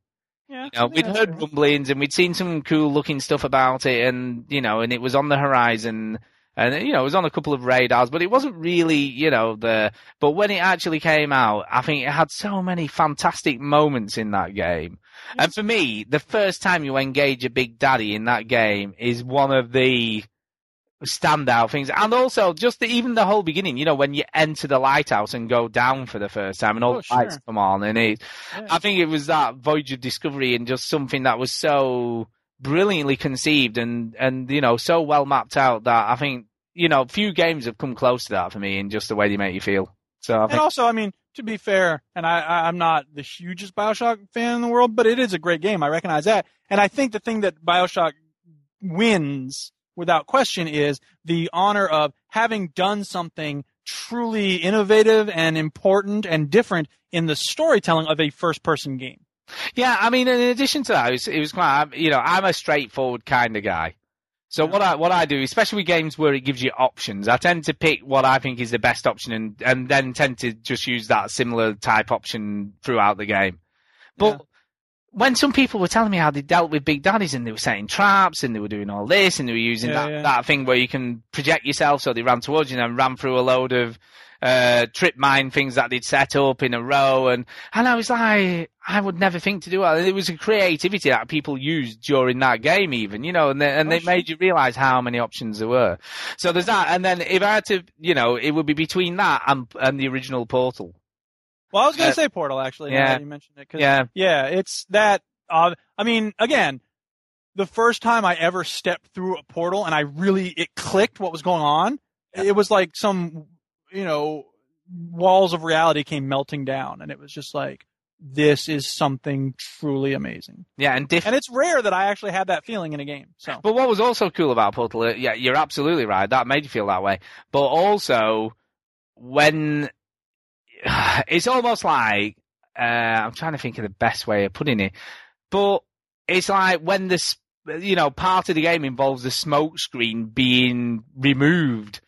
Yeah, You know, we'd heard rumblings and we'd seen some cool looking stuff about it, and you know, and it was on the horizon, and you know, it was on a couple of radars, but it wasn't really, you know, the. But when it actually came out, I think it had so many fantastic moments in that game. And for me, the first time you engage a Big Daddy in that game is one of the standout things, and also just the, even the whole beginning. You know, when you enter the lighthouse and go down for the first time, and all Oh, the lights sure. come on, and it. I think it was that voyage of discovery and just something that was so brilliantly conceived and and you know so well mapped out that I think you know few games have come close to that for me in just the way they make you feel. So I And think also, I mean, to be fair, and I, I, I'm not the hugest Bioshock fan in the world, but it is a great game. I recognize that. And I think the thing that Bioshock wins without question is the honor of having done something truly innovative and important and different in the storytelling of a first person game. Yeah, I mean, in addition to that, it was, it was quite, um, you know, I'm a straightforward kind of guy. So what I what I do, especially with games where it gives you options, I tend to pick what I think is the best option, and and then tend to just use that similar type option throughout the game. But when some people were telling me how they dealt with big daddies and they were setting traps and they were doing all this and they were using Yeah, that, yeah. that thing where you can project yourself so they ran towards you and then ran through a load of uh, trip mine things that they'd set up in a row and and I was like I would never think to do that. It was a creativity that people used during that game even, you know, and they, and they made you realise how many options there were. So there's that and then if I had to, you know, it would be between that and, and the original Portal. Well, I was going to Uh, say Portal actually. yeah. you mentioned it. 'cause, Yeah. yeah, it's that. Uh, I mean, again, the first time I ever stepped through a portal and I really it clicked what was going on. It was like some, you know, walls of reality came melting down, and it was just like, this is something truly amazing. Yeah, and diff- And it's rare that I actually had that feeling in a game. So But what was also cool about Portal, yeah, you're absolutely right. That made you feel that way. But also, when it's almost like uh, I'm trying to think of the best way of putting it, but it's like when this, you know, part of the game involves the smoke screen being removed.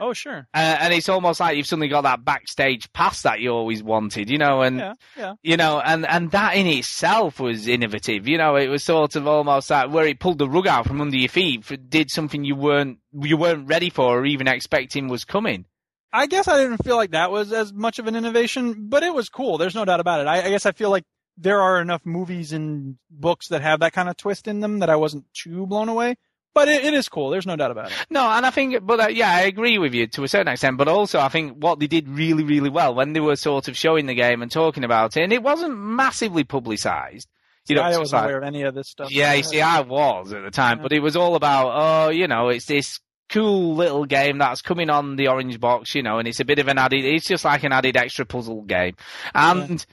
Oh, sure. Uh, and it's almost like you've suddenly got that backstage pass that you always wanted, you know, and Yeah, yeah. you know, and and that in itself was innovative. You know, it was sort of almost like where it pulled the rug out from under your feet, for, did something you weren't you weren't ready for or even expecting was coming. I guess I didn't feel like that was as much of an innovation, but it was cool. There's no doubt about it. I, I guess I feel like there are enough movies and books that have that kind of twist in them that I wasn't too blown away. But it, it is cool. There's no doubt about it. No, and I think, but uh, yeah, I agree with you to a certain extent. But also, I think what they did really, really well when they were sort of showing the game and talking about it, and it wasn't massively publicised. You know, I wasn't like- aware of any of this stuff. Yeah, you see, I was at the time, but it was all about, oh, you know, it's this cool little game that's coming on the orange box, you know, and it's a bit of an added, it's just like an added extra puzzle game. And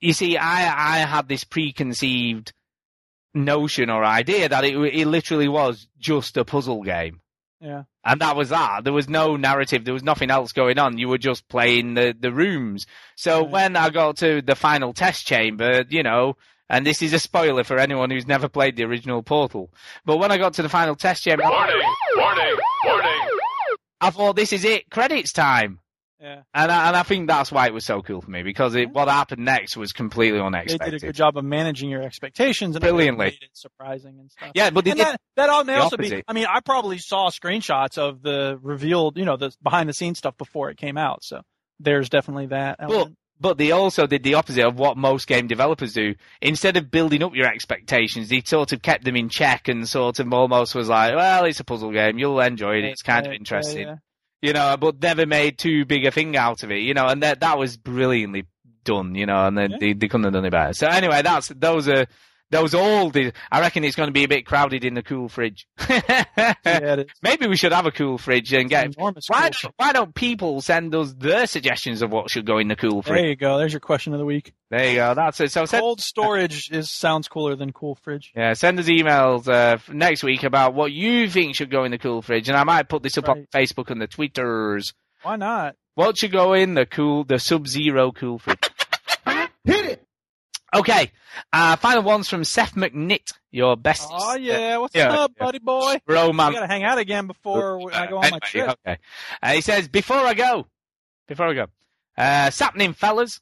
you see, I, I had this preconceived notion or idea that it, it literally was just a puzzle game. Yeah. And that was that. There was no narrative. There was nothing else going on. You were just playing the, the rooms. So when I got to the final test chamber, you know, and this is a spoiler for anyone who's never played the original Portal, but when I got to the final test chamber, Warning! Warning! Warning! I thought this is it, credits time. Yeah. And I, and I think that's why it was so cool for me because it, what happened next was completely unexpected. They did a good job of managing your expectations and Brilliantly. made it surprising and stuff. Yeah, but they that that all may also be. I mean, I probably saw screenshots of the revealed, you know, the behind the scenes stuff before it came out. So there's definitely that. But element. but they also did the opposite of what most game developers do. Instead of building up your expectations, they sort of kept them in check and sort of almost was like, well, it's a puzzle game, you'll enjoy it, it's kind of Yeah, interesting, yeah. You know. But never made too big a thing out of it, you know. And that that was brilliantly done, you know. And they they, they couldn't have done it better. So anyway, that's those are. Those old. I reckon it's going to be a bit crowded in the cool fridge. Maybe we should have a cool fridge and get. enormous why, cool don't, why don't people send us their suggestions of what should go in the cool fridge? There you go. There's your question of the week. There you go. That's it. So send, Cold storage is sounds cooler than cool fridge. yeah, send us emails uh, next week about what you think should go in the cool fridge, and I might put this up on Facebook and the Twitters. Why not? What should go in the cool, the Sub-Zero cool fridge? Hit it. Okay. Uh, final ones from Seth McNitt, your best. Oh yeah, what's Yeah, up, yeah. buddy boy? Bro, man. We gotta hang out again before we- I go on my trip. Okay. Uh, he says, before I go, before I go, uh, sapning fellas.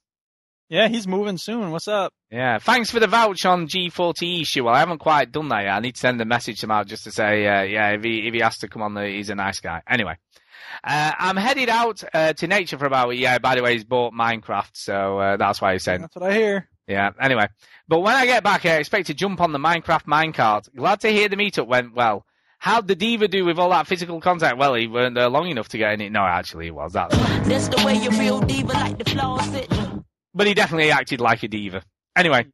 Yeah, he's moving soon. What's up? Yeah, thanks for the vouch on G40 issue. Well, I haven't quite done that yet. I need to send a message to him out just to say, uh, yeah, if he if he has to come on, the, he's a nice guy. Anyway, uh, I'm headed out uh, to nature for about a year. By the way, he's bought Minecraft, so uh, that's why he's saying. That's what I hear. Yeah. Anyway, but when I get back, I expect to jump on the Minecraft minecart. Glad to hear the meetup went well. How'd the diva do with all that physical contact? Well, he weren't there long enough to get in it. No, actually, he was. That's. That's the way you real diva like the flaws it. but he definitely acted like a diva. Anyway,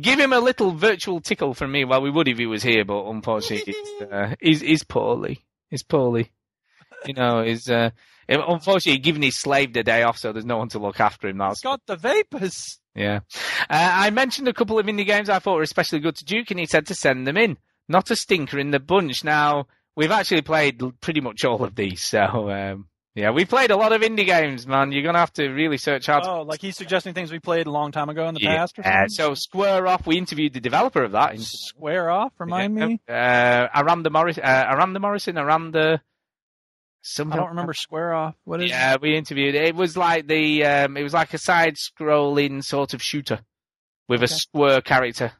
give him a little virtual tickle from me. Well, we would if he was here, but unfortunately, he's, uh, he's, he's poorly. He's poorly. You know, he's, uh, unfortunately, given his slave the day off, so there's no one to look after him. That's He's got the vapors. Yeah. Uh, I mentioned a couple of indie games I thought were especially good to Duke, and he said to send them in. Not a stinker in the bunch. Now, we've actually played pretty much all of these, so, um, yeah, we played a lot of indie games, man. You're gonna have to really search hard. Oh, like he's suggesting things we played a long time ago in the yeah. past or Uh, so Square Off, we interviewed the developer of that. Square off, remind me. Uh, Aramda Morris, uh, Aramda Morrison, Aramda. Something. I don't remember Square off. What is Yeah, we interviewed. It was like the, um, it was like a side-scrolling sort of shooter. with a square character.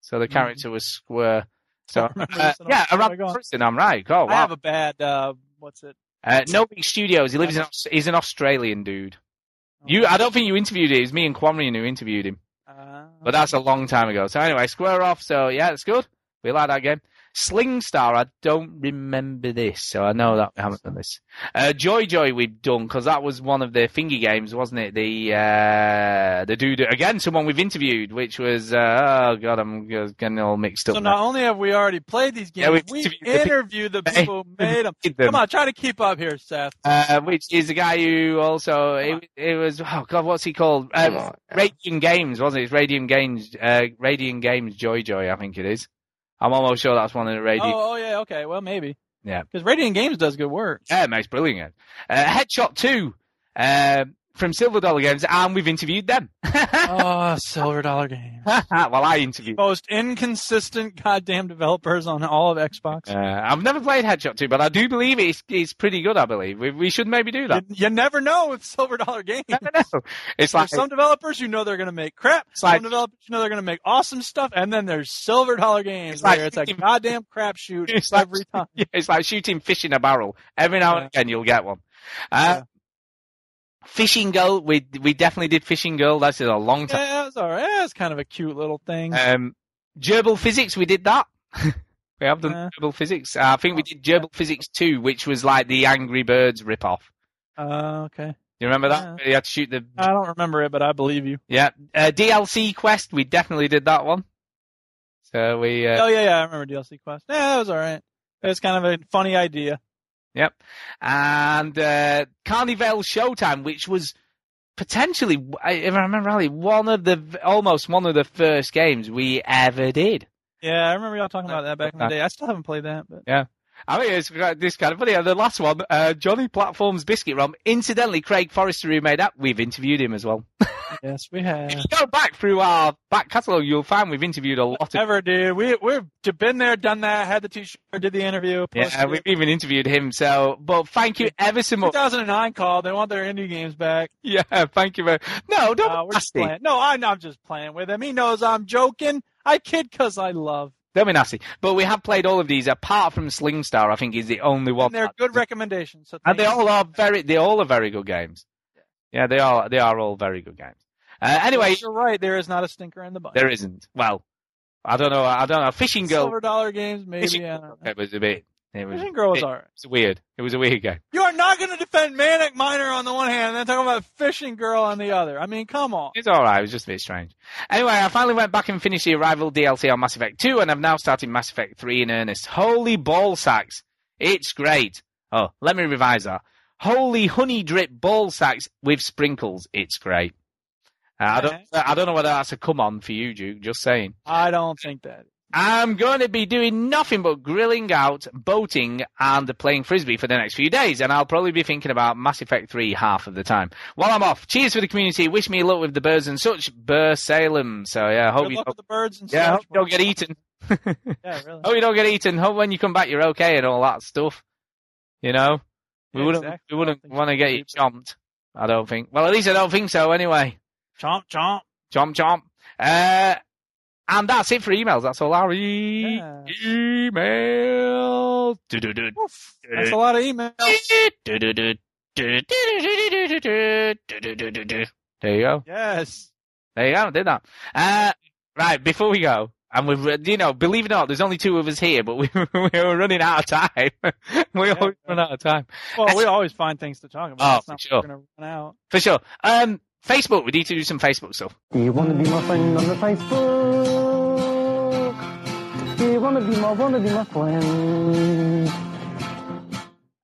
So the character was square. So uh, this at all. yeah, Oh around God. Preston, I'm right. Oh wow. I have a bad. Uh, what's it? Uh, no Big Studios. He lives in. He's an Australian dude. You, I don't think you interviewed it. It was me and Quamrian who interviewed him. Uh, But that's a long time ago. So anyway, square off. So yeah, it's good. We like that game. Sling Star, I don't remember this, so I know that we haven't done this. Uh, Joy Joy we've done because that was one of the finger games, wasn't it? The uh, the dude again, someone we've interviewed, which was uh, oh god, I'm getting all mixed up. So now. not only have we already played these games, Yeah, we we interviewed the the people who made them. made them. Come on, try to keep up here, Seth. Uh, which is the guy who also it, it was oh god what's he called Come uh, Radiangames wasn't it it's Radiangames uh, Radiangames Joy Joy I think it is I'm almost sure that's one of the Radiant Oh, oh yeah, okay. Well, maybe yeah because Radiangames does good work. yeah it makes brilliant uh, Headshot 2 uh, from Silver Dollar Games and we've interviewed them oh, Silver Dollar Game. well I interviewed Most inconsistent goddamn developers on all of Xbox. uh, I've never played Headshot 2 but I do believe it's, it's pretty good I believe we, we should maybe do that You, you never know with Silver Dollar Games. I don't know it's like There's some developers you know they're going to make crap. like- some developers you know they're going to make awesome stuff, and then there's Silver Dollar Games It's like where it's a shooting- goddamn crapshoot It's like- every time. Yeah, it's like shooting fish in a barrel. Every now and Yeah. again, you'll get one. Uh, Fishing Girl, we we definitely did Fishing Girl. That's a long time. Yeah, it's all right. Yeah, it's kind of a cute little thing. Um, Gerbil Physics, we did that. we have done Yeah. Gerbil Physics. Uh, I think we did Gerbil Physics 2, which was like the Angry Birds rip-off. Uh, okay. Do you remember that? Yeah. You had to shoot the I don't remember it, but I believe you. yeah uh, DLC Quest. We definitely did that one. So we uh, oh yeah, yeah, I remember DLC Quest. Yeah, that was all right. It was kind of a funny idea. Yep. And uh, Carnival Showtime, which was potentially, if I remember rightly, one of the almost one of the first games we ever did. Yeah, I remember y'all talking about that back in the day. I still haven't played that, but Yeah. I mean, it's this kind of funny. And the last one, uh, Johnny Platform's Biscuit Romp. Incidentally, Craig Forrester, who made that, we've interviewed him as well. yes, we have. If you go back through our back catalogue, you'll find we've interviewed a lot of. Ever did. We we've been there, done that, had the t-shirt, did the interview. Yeah, we've it. even interviewed him. So, but thank you ever so much. 2009 call. They want their indie games back. Yeah, thank you very. No, don't Uh, we're just playing. No, I, I'm just playing with him. He knows I'm joking. I kid because I love. Don't be nasty. But we have played all of these, apart from Sling Star. I think is the only one. And they're good recommendations. So and they you. all are very. They all are very good games. Yeah, they are. They are all very good games. Uh, anyway, you're right. There is not a stinker in the bunch. there isn't. Well, I don't know. I don't know. Fishing Girl. Silver dollar games, maybe. Fishing I Girl, don't know. It was a bit. It was. Fishing Girl was it, alright. It was weird. It was a weird game. You are not going to defend Manic Miner on the one hand, and then talk about Fishing Girl on the other. I mean, come on. It's all right. It was just a bit strange. Anyway, I finally went back and finished the Arrival DLC on Mass Effect 2, and I've now started Mass Effect 3 in earnest. Holy ball sacks! It's great. Oh, let me revise that. Holy honey drip ball sacks with sprinkles. It's great. Uh, I don't. I don't know whether that's a come on for you, Duke. Just saying. I don't think that. I'm going to be doing nothing but grilling out, boating, and playing frisbee for the next few days, and I'll probably be thinking about Mass Effect 3 half of the time. While I'm off, cheers for the community. Wish me luck with the birds and such. Burr Salem. So yeah, hope Good you luck don't, with the birds and yeah, such. hope you don't get eaten. Yeah, really. Hope you don't get eaten. Hope when you come back you're okay and all that stuff. You know, we wouldn't, exactly. we wouldn't want to get you chomped. I don't think. Well, at least I don't think so anyway. Chomp, chomp. Chomp, chomp. Uh, and that's it for emails. That's all our e- yeah. emails. That's a lot of emails. There you go. Yes. There you go. I did that. Uh, right, before we go, and we've, you know, believe it or not, there's only two of us here, but we, we were running out of time. we always run out of time. Well, we always find things to talk about. Oh, It's for not sure. We're going to run out. For sure. Um, Facebook. We need to do some Facebook stuff. Do you want to be my friend on the Facebook? Do you want to be my, want to be my friend?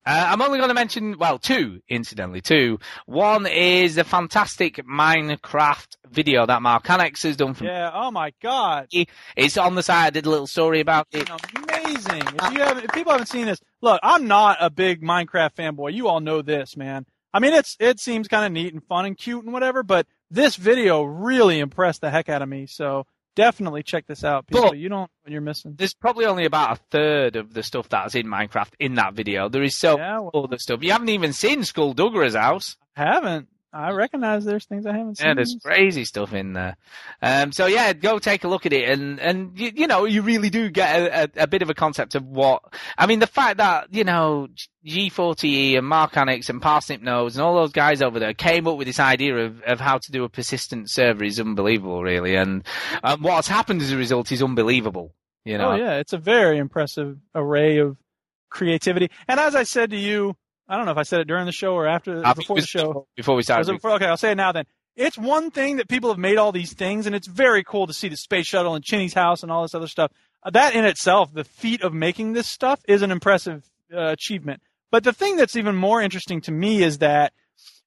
Uh, I'm only going to mention, well, two, incidentally, two. One is the fantastic Minecraft video that Marcanex has done from Yeah. Oh my God. It's on the side. I did a little story about it. Amazing. If you haven't, if people haven't seen this, look, I'm not a big Minecraft fanboy. You all know this, man. I mean, it's it seems kind of neat and fun and cute and whatever, but this video really impressed the heck out of me. So definitely check this out, people. But- you don't you're missing. There's probably only about a third of the stuff that's in Minecraft in that video. There is so Yeah, much other stuff. You haven't even seen Skulldugger's house. I Haven't. I recognize there's things I haven't seen. Yeah, there's crazy stuff in there. Um, so yeah, go take a look at it, and and you, you know you really do get a, a, a bit of a concept of what. I mean, the fact that you know G40E and Mark Annex and Parsnip Nose and all those guys over there came up with this idea of, of how to do a persistent server is unbelievable, really, and um, what's happened as a result is unbelievable. You know, Oh yeah, it's a very impressive array of creativity. And as I said to you, I don't know if I said it during the show or after I before the show. before we started. before? Okay, I'll say it now then. It's one thing that people have made all these things, and it's very cool to see the space shuttle and Chinny's house and all this other stuff. Uh, that in itself, the feat of making this stuff is an impressive uh, achievement. But the thing that's even more interesting to me is that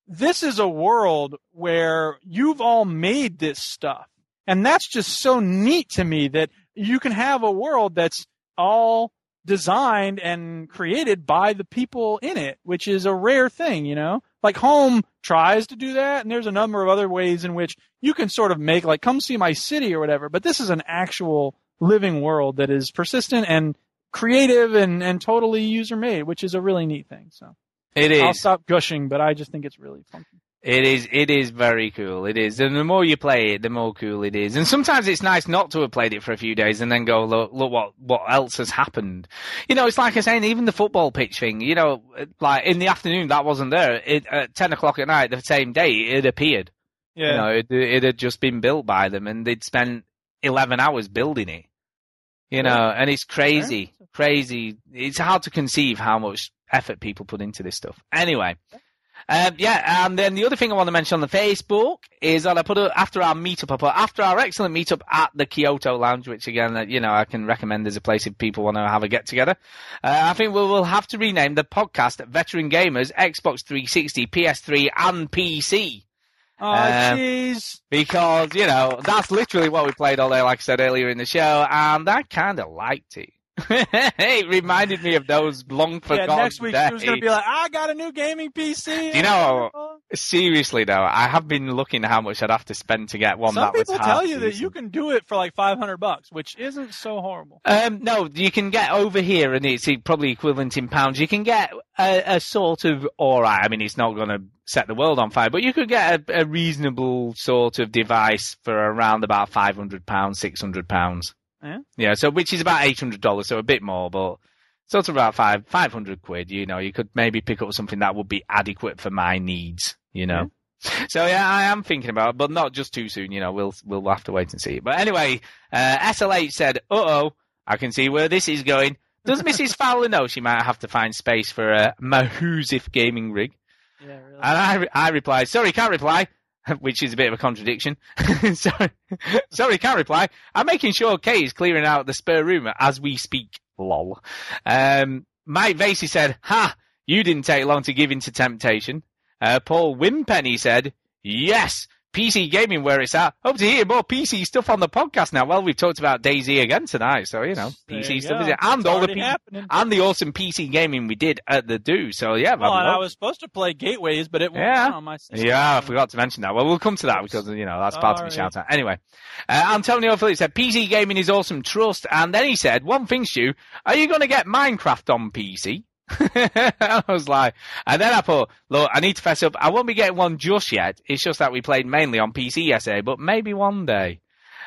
this is a world where you've all made this stuff. And that's just so neat to me that you can have a world that's all designed and created by the people in it, which is a rare thing, you know? Like Home tries to do that, and there's a number of other ways in which you can sort of make like come see my city or whatever, but this is an actual living world that is persistent and creative and, and totally user made, which is a really neat thing. So It is. I'll stop gushing, but I just think it's really funky. It is. It is very cool. It is, and the more you play it, the more cool it is. And sometimes it's nice not to have played it for a few days and then go look, look what what else has happened. You know, it's like I was saying, even the football pitch thing. You know, like in the afternoon that wasn't there. It, at ten o'clock at night, the same day, it appeared. Yeah. You know, it, it had just been built by them, and they'd spent eleven hours building it. You know, and it's crazy, crazy. It's hard to conceive how much effort people put into this stuff. Anyway. Um, yeah, and then the other thing I want to mention on the Facebook is that I put a, after our meetup, I put after our excellent meetup at the Kyoto Lounge, which again, uh, you know, I can recommend as a place if people want to have a get together. Uh, I think we will have to rename the podcast Veteran Gamers Xbox 360, PS3, and PC. Oh, Um. Because, you know, that's literally what we played all day, like I said earlier in the show, and I kind of liked it. it reminded me of those long Yeah, forgotten next week days. she was going to be like, I got a new gaming PC. Do you know, seriously though, I have been looking how much I'd have to spend to get one Some people tell you that you can do it for like 500 bucks, which isn't so horrible. Um, no, you can get over here, and it's probably equivalent in pounds. You can get a, a sort of alright. I mean, it's not going to set the world on fire, but you could get a, a reasonable sort of device for around about five hundred pounds, six hundred pounds. Yeah. Yeah, so which is about eight hundred dollars, so a bit more, but sort of about five five hundred quid. You know, you could maybe pick up something that would be adequate for my needs. You know. So yeah, I am thinking about it, but not just too soon. You know, we'll we'll have to wait and see. But anyway, uh, SLH said, "Uh oh, I can see where this is going." Does Mrs. Fowler know she might have to find space for a Mahuzif gaming rig? Yeah, really. And I, I replied, sorry, can't reply, which is a bit of a contradiction. sorry, sorry, can't reply. I'm making sure Kay is clearing out the spare room as we speak. Lol. Um, Mike Vasey said, ha, you didn't take long to give in to temptation. Uh, Paul Wimpenny said, yes, PC gaming where it's at. Hope to hear more PC stuff on the podcast now. Well, we've talked about DayZ again tonight, so you know, There PC you stuff go. is it, and It's all the P- happening. and the awesome PC gaming we did at the Do. So yeah, Well, and I was supposed to play Gateways, but it Yeah. on my system. yeah, I forgot to mention that. Well, we'll come to that because you know that's part of the Sorry. shout out. Anyway, uh, Antonio Phillips said PC gaming is awesome, trust, and then he said one thing, Stu, are you going to get Minecraft on PC? I was like, and then I put, look, I need to fess up. I won't be getting one just yet. It's just that we played mainly on PC yesterday, but maybe one day.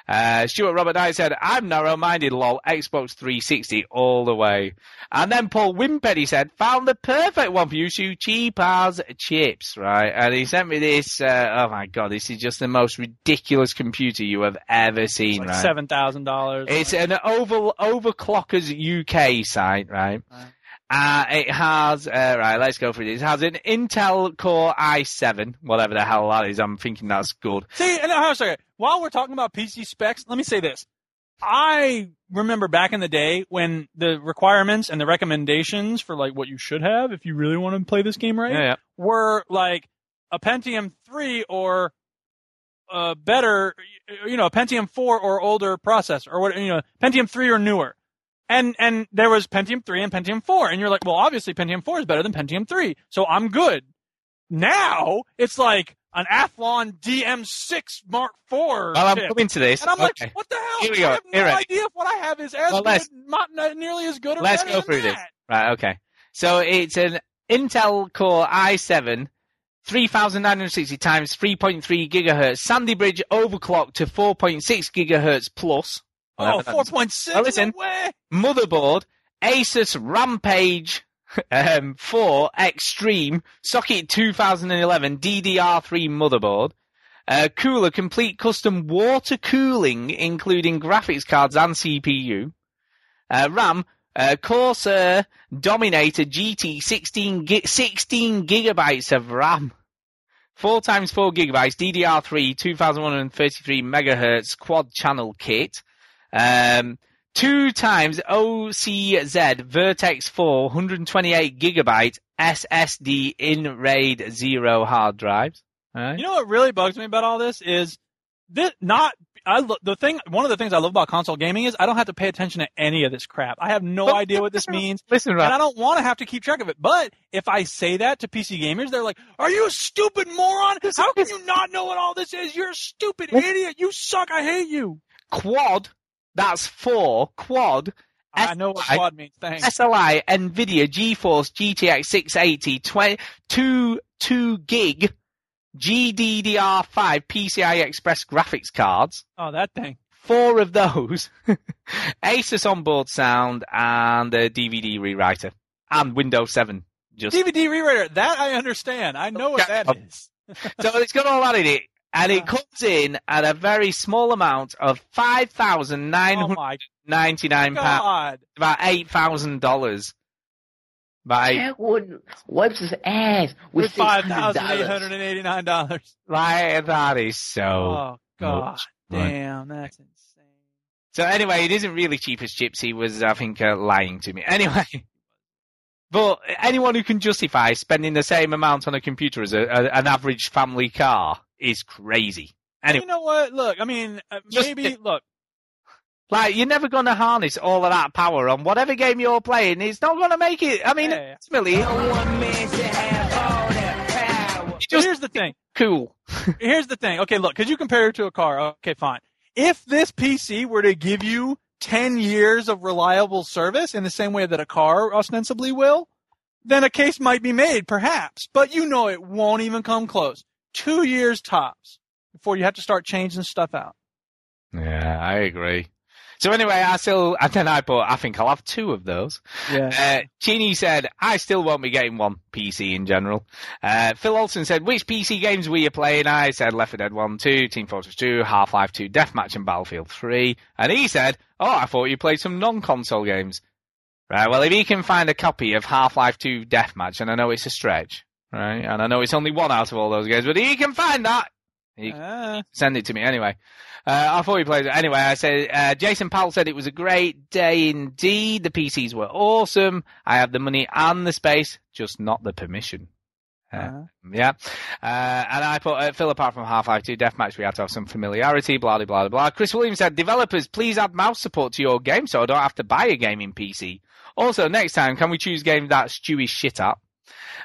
Uh, Stuart Robert Knight said, I'm narrow-minded, lol, Xbox 360 all the way. And then Paul Wimpetti said, found the perfect one for you, Stu, cheap as chips, right? And he sent me this, uh, oh my god, this is just the most ridiculous computer you have ever seen, Like right? seven thousand dollars. It's an over overclockers UK site, right? Uh, it has, uh, right, let's go through this. It has an Intel Core i7, whatever the hell that is. I'm thinking that's good. See, and on a second. While we're talking about PC specs, let me say this. I remember back in the day when the requirements and the recommendations for like what you should have if you really want to play this game right Yeah, yeah. were like a Pentium 3 or uh, better, you know, a Pentium 4 or older processor or what, you know, Pentium 3 or newer. And, and there was Pentium 3 and Pentium 4. And you're like, well, obviously Pentium 4 is better than Pentium 3. So I'm good. Now it's like an Athlon DM6 Mark IV. Well, I'm chip. coming to this. And I'm Okay. like, what the hell? Here we I go. have no Here, right. idea if what I have is as Well, good, not, not nearly as good or Let's go through this. that. Right, okay. So it's an Intel Core i7 3,960 times 3.3 gigahertz. Sandy Bridge overclocked to 4.6 gigahertz plus. Oh, Whatever 4.6. Now listen. No. Motherboard, Asus Rampage um, 4 Extreme, socket 2011 DDR3 motherboard. Uh, cooler, complete custom water cooling, including graphics cards and CPU. Uh, RAM, uh, Corsair Dominator GT 16, gi- 16 gigabytes of RAM. 4 times 4 gigabytes, DDR3, 2133 megahertz quad channel kit. Um, 2 times OCZ Vertex 4, 128 gigabyte SSD in RAID 0 hard drives. Alright. You know what really bugs me about all this is this not I lo- the thing one of the things I love about console gaming is I don't have to pay attention to any of this crap. I have no idea what this means. Listen, And I don't want to have to keep track of it. But if I say that to PC gamers, they're like, "Are you a stupid moron? How can you not know what all this is? You're a stupid idiot. You suck. I hate you." Quad, that's 4, quad, I know what SLI quad means. Thanks. SLI NVIDIA GeForce GTX 680 20, 2, 2 gig GDDR5 PCI Express graphics cards. Oh, that thing. Four of those. Asus onboard sound and a DVD rewriter. And Windows 7. Just DVD rewriter. That I understand. I know what that uh, is. so it's got all that in it. And it comes in at a very small amount of five thousand nine Oh hundred my pounds. god. About eight thousand dollars. About eight, Jack Wood wipes his ass with With five thousand eight $600. hundred and eighty nine like that is so Oh god. much. Right. Damn, that's insane. So anyway, it isn't really cheap as chips. He was, I think, uh, lying to me. Anyway, but anyone who can justify spending the same amount on a computer as a, a, an average family car is crazy. Anyway, You know what? Look, I mean, uh, Just- maybe look. like you're never going to harness all of that power on whatever game you're playing. It's not going to make it. I mean, Hey. ultimately, One man should have all that power. But just here's the thing. cool. Here's the thing. Okay, look, could you compare it to a car. Okay, fine. If this PC were to give you 10 years of reliable service in the same way that a car ostensibly will, then a case might be made, perhaps. But you know it won't even come close. Two years tops before you have to start changing stuff out. Yeah, I agree. So anyway, I still, and then I bought, I think I'll have two of those. Yeah. Uh, Chinny said, I still won't be getting one PC in general. Uh, Phil Olsen said, which PC games were you playing? I said Left 4 Dead 1, 2, Team Fortress 2, Half-Life 2, Deathmatch and Battlefield 3. And he said, oh, I thought you played some non-console games. Right, well, if he can find a copy of Half-Life 2 Deathmatch, and I know it's a stretch, right, and I know it's only one out of all those games, but he can find that. He Ah, send it to me anyway. Uh, I thought he played it anyway. I said uh, Jason Powell said it was a great day indeed. The PCs were awesome. I have the money and the space, just not the permission. Uh, uh, yeah. Uh, and I put uh, Phil apart from Half-Life 2 Deathmatch, we had to have some familiarity, blah, blah, blah, blah. Chris Williams said, developers, please add mouse support to your game so I don't have to buy a gaming PC. Also, next time, can we choose games that Stewie's shit at?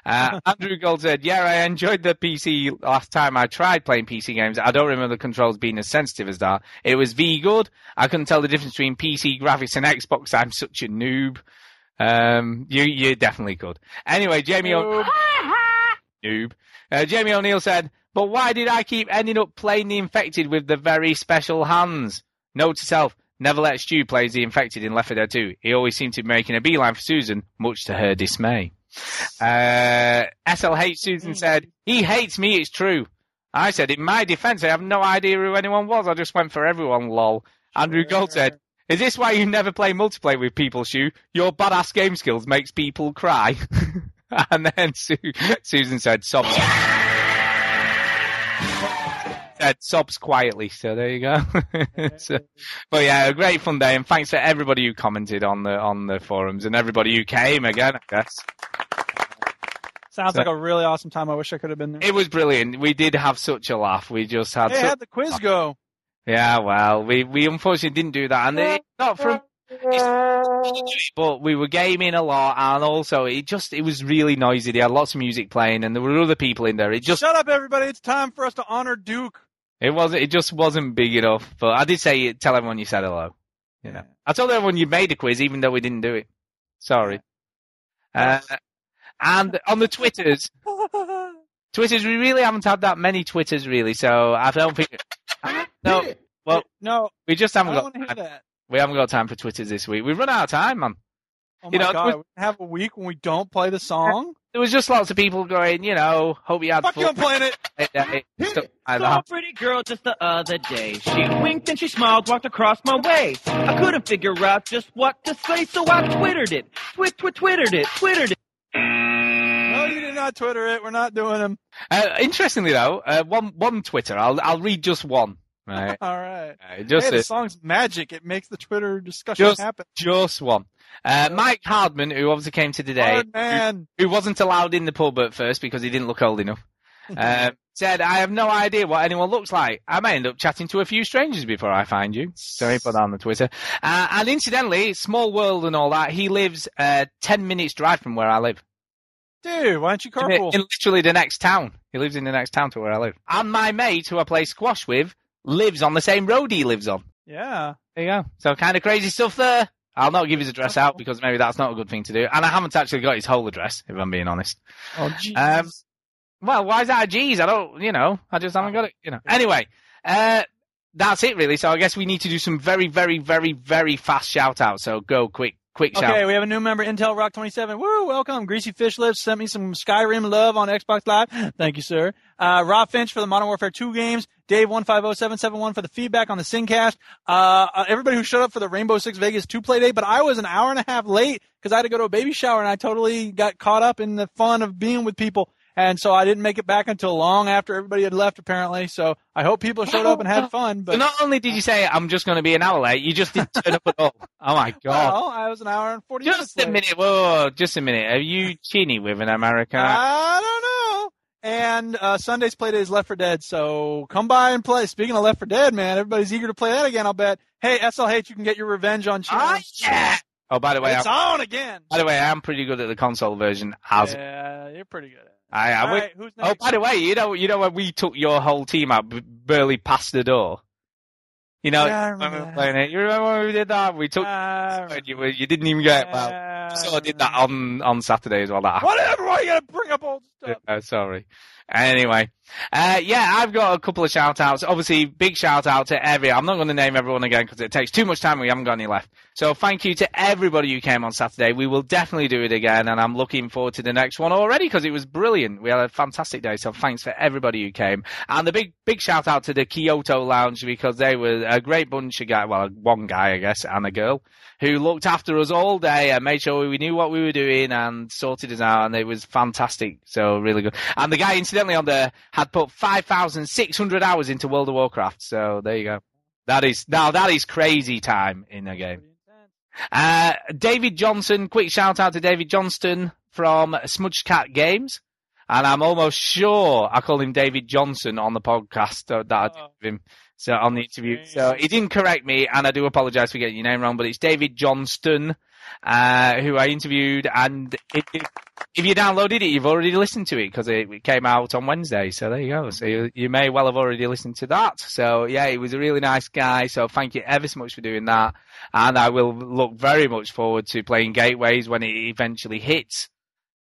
Uh, Andrew Gold said, yeah, I enjoyed the PC last time I tried playing PC games. I don't remember the controls being as sensitive as that. It was V good. I couldn't tell the difference between PC graphics and Xbox. I'm such a noob. Um, you, you definitely could. Anyway, Jamie, o- noob. Uh, Jamie O'Neill said, but why did I keep ending up playing the infected with the very special hands? Note to self, never let Stu play the infected in Left 4 Dead 2. He always seemed to be making a beeline for Susan, much to her dismay. Uh, SLH Susan said, he hates me, it's true. I said, in my defense, I have no idea who anyone was. I just went for everyone, lol. Andrew Gold said, is this why you never play multiplayer with people, Stu? Your badass game skills makes people cry. and then Su- Susan said, sobs. said sobs quietly. So there you go. So- but yeah, a great fun day, and thanks to everybody who commented on the on the forums and everybody who came again. I guess sounds So- like a really awesome time. I wish I could have been there. it was brilliant. We did have such a laugh. We just had. Hey, such- how'd the quiz go? Yeah, well, we we unfortunately didn't do that, and it's not from. But we were gaming a lot, and also it just it was really noisy. They had lots of music playing, and there were other people in there. It just Shut up, everybody! It's time for us to honor Duke. it wasn't it just wasn't big enough. But I did say tell everyone you said hello. You know, I told everyone you made a quiz, even though we didn't do it. Sorry. Uh, and on the Twitters, Twitters, we really haven't had that many Twitters, really, so I don't think. No, well, no, we just haven't got. want to hear that. We haven't got time for Twitters this week. We've run out of time, man. Oh You my know, god, Twi- we have a week when we don't play the song. There was just lots of people going, you know, hope you had Fuck fun. you, I'm playing it. Stuff like Saw a pretty girl just the other day. She winked and she smiled, walked across my way. I couldn't figure out just what to say, so I twittered it. Twit, twit, twittered it, twittered it. No, you did not Twitter it. We're not doing them. Uh, interestingly, though, uh, one one Twitter. I'll I'll read just one. Right. All right. Uh, just hey, the a- song's magic. It makes the Twitter discussion just happen. just one. Uh, Mike Hardman, who obviously came to today, who, who wasn't allowed in the pub at first because he didn't look old enough, uh, said, "I have no idea what anyone looks like. I may end up chatting to a few strangers before I find you." So he put that on the Twitter. Uh, and incidentally, small world and all that. He lives uh, ten minutes drive from where I live. Dude, why don't you carpool? in literally the next town. He lives in the next town to where I live. And my mate, who I play squash with, lives on the same road he lives on. yeah. There you go. So kind of crazy stuff there. I'll not give his address out because maybe that's not a good thing to do. And I haven't actually got his whole address, if I'm being honest. Oh, jeez. Um, well, why is that a G's? I don't, you know, I just haven't got it, you know. Anyway, uh, that's it really. So I guess we need to do some very, very, very, very fast shout outs. So go quick, quick shout. Okay, we have a new member, Intel Rock 27. Woo, welcome. Greasy Fish Lips sent me some Skyrim love on Xbox Live. Thank you, sir. Uh, Rob Finch for the Modern Warfare 2 games. Dave150771 for the feedback on the Singcast. Uh, uh, everybody who showed up for the Rainbow Six Vegas 2 play day, but I was an hour and a half late because I had to go to a baby shower and I totally got caught up in the fun of being with people. And so I didn't make it back until long after everybody had left, apparently. So I hope people showed up and had fun. So But not only did you say I'm just going to be an hour late, you just didn't turn up at all. Oh my god! well, I was an hour and 40 minutes just a late. minute. Whoa, just a minute. Are you chinny with an American? I don't know. And uh, Sunday's play day is Left 4 Dead, so come by and play. Speaking of Left 4 Dead, man, everybody's eager to play that again. I'll bet. Hey, SLH, you can get your revenge on Chino. Ah, yeah. Oh, by the way, it's I'm, on again. by the way, I'm pretty good at the console version. As Yeah, you're pretty good. At it. I, would- right, who's Oh, by the way, you know, you know when we took your whole team out, barely past the door. You know, Yeah, I when we remember were playing it. You remember when we did that? We took. Uh, you, you didn't even get well. uh, So I did that on on Saturday as well. That Whatever. Why you gotta bring up old stuff? Uh, sorry. Anyway, uh, yeah, I've got a couple of shout outs. Obviously, big shout out to every. I'm not going to name everyone again because it takes too much time. and We haven't got any left. So thank you to everybody who came on Saturday. We will definitely do it again, and I'm looking forward to the next one already because it was brilliant. We had a fantastic day. So thanks for everybody who came, and the big big shout out to the Kyoto Lounge because they were a great bunch of guys. Well, one guy I guess and a girl who looked after us all day and made sure we knew what we were doing and sorted us out, and it was fantastic. So really good. And the guy, incidentally, on there had put five thousand six hundred hours into World of Warcraft. So there you go. That is now that is crazy time in a game. Uh, David Johnson, quick shout out to David Johnston from Smudge Cat Games. And I'm almost sure I called him David Johnson on the podcast that I did with him. So on the interview. So he didn't correct me and I do apologize for getting your name wrong, but it's David Johnston, uh, who I interviewed. And if, you downloaded it, you've already listened to it because it, it came out on Wednesday. So there you go. So you, you may well have already listened to that. So yeah, he was a really nice guy. So thank you ever so much for doing that. And I will look very much forward to playing Gateways when it eventually hits.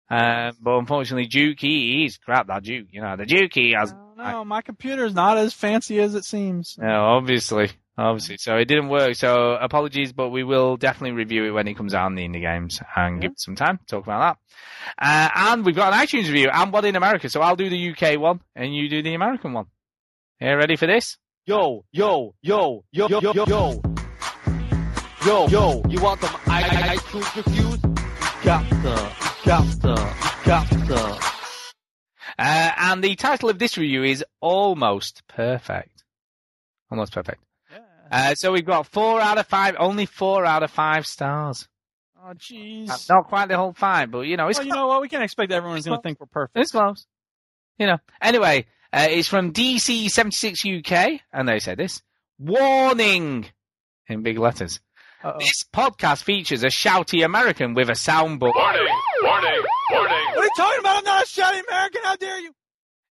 Um, but unfortunately, Duke, he, he's crap, that Duke. You know, the Duke, he has. No, my computer's not as fancy as it seems. No, obviously. Obviously. So it didn't work. So apologies, but we will definitely review it when it comes out in the indie games and give it some time to talk about that. Uh, and we've got an iTunes review and one in America. So I'll do the UK one and you do the American one. You ready for this? Yo, yo, yo, yo, yo, yo, yo. Yo, yo, yo, you want some I, I, iTunes reviews? You got the, you got the, you got the. Uh, and the title of this review is Almost Perfect. Almost Perfect. Uh, so we've got four out of five, only four out of five stars. Oh, jeez. That's not quite the whole five, but you know, it's Well, you know what? We can't expect everyone's going to think we're perfect. It's close. You know. Anyway, uh, it's from DC76 UK, and they say this warning in big letters. This podcast features a shouty American with a soundboard. Warning, warning, warning. What are you talking about? I'm not a shouty American. How dare you?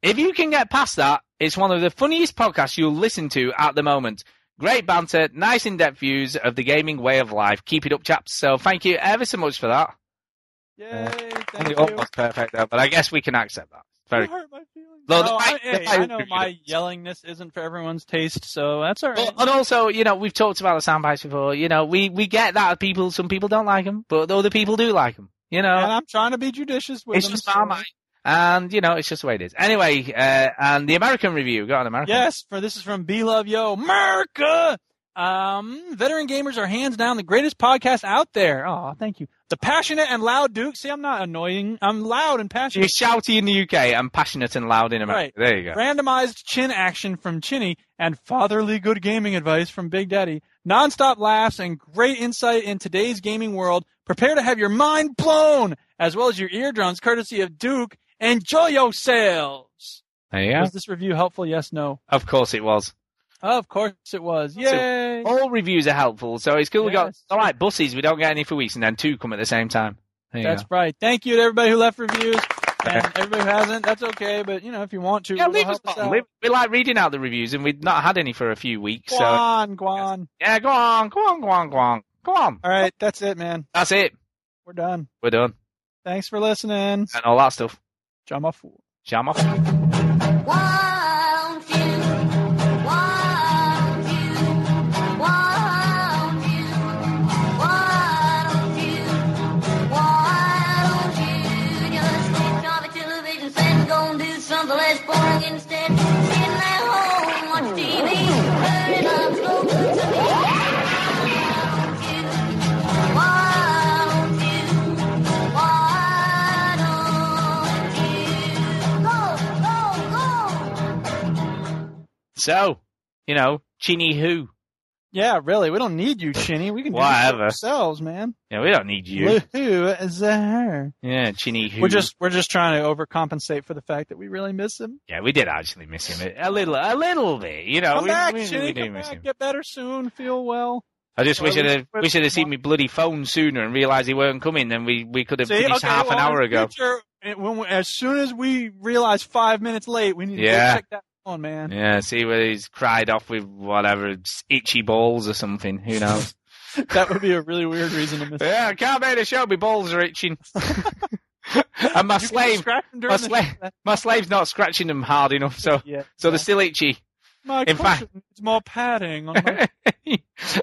If you can get past that, it's one of the funniest podcasts you'll listen to at the moment. Great banter, nice in-depth views of the gaming way of life. Keep it up, chaps. So thank you ever so much for that. Yay, thank Only you. almost perfect though, but I guess we can accept that. Very You hurt my feelings. Though No, I, fact- hey, fact I know my yellingness isn't for everyone's taste, so that's all right. Well, and also, you know, we've talked about the sound bites before. You know, we, we get that people, some people don't like them, but other people do like them. You know, and I'm trying to be judicious with it's them. just so- Marmite. And, you know, it's just the way it is. Anyway, uh, and the American review. Got an American. Yes, for this is from B Love Yo America. Um, veteran gamers are hands down the greatest podcast out there. Oh, thank you. The passionate and loud Duke. See, I'm not annoying. I'm loud and passionate. You're shouty in the UK I'm passionate and loud in America. Right. There you go. Randomized chin action from Chinny and fatherly good gaming advice from Big Daddy. Nonstop laughs and great insight in today's gaming world. Prepare to have your mind blown as well as your eardrums, courtesy of Duke. Enjoy yourselves. There you go. Was this review helpful? Yes, no. Of course it was. Of course it was. Yay! All reviews are helpful, so it's cool. We got Yes. all right buses. We don't get any for weeks, and then two come at the same time. There you That's go. right. Thank you to everybody who left reviews. And everybody who hasn't, that's okay. But you know, if you want to, Yeah, it'll leave us help us out. We, we like reading out the reviews, and we've not had any for a few weeks. Go So on, go on. yeah, go on, go on, go on, go on, go on. All right, that's it, man. That's it. We're done. We're done, Thanks for listening. and all that stuff. Jam off. Jam off. Won't you? So, you know, Chinny who? Yeah, really. We don't need you, Chinny. We can do Whatever. this ourselves, man. Yeah, we don't need you. Who is her? Yeah, Chinny who? We're just we're just trying to overcompensate for the fact that we really miss him. Yeah, we did actually miss him a little, a little bit. You know, come we, back, we, Chinny. we come miss back. him. Get better soon. Feel well. I just wish at I'd have, wish I'd have seen me bloody phone sooner and realised he weren't coming. Then we, we could have See, finished okay, half an hour ago. future, when we, as soon as we realize five minutes late, we need to Yeah. go check that phone, man. Yeah, see whether he's cried off with whatever itchy balls or something. Who knows? that would be a really weird reason to miss. yeah, I can't make the show. My balls are itching. and my You slave, scratch them during my slave, my slave's not scratching them hard enough, so Yeah, so they're still itchy. My in fact- cushion needs more padding on my.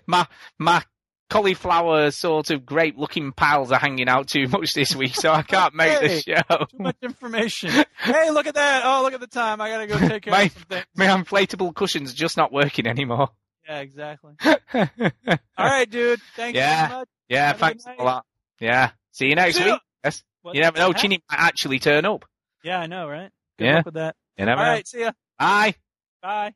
my my cauliflower sort of grape looking pals are hanging out too much this week, so I can't make Hey, the show. Too much information. hey, look at that! Oh, look at the time. I gotta go take care My, of some things. my inflatable cushion's just not working anymore. Yeah, exactly. All right, dude. Thanks Yeah. very much. Yeah, Have thanks good a lot. Yeah. See you next week. Yes. What You never know? Chinny might actually turn up. Yeah, I know, right? Good Yeah. luck with that. You never All know. right, see ya. Bye. Bye.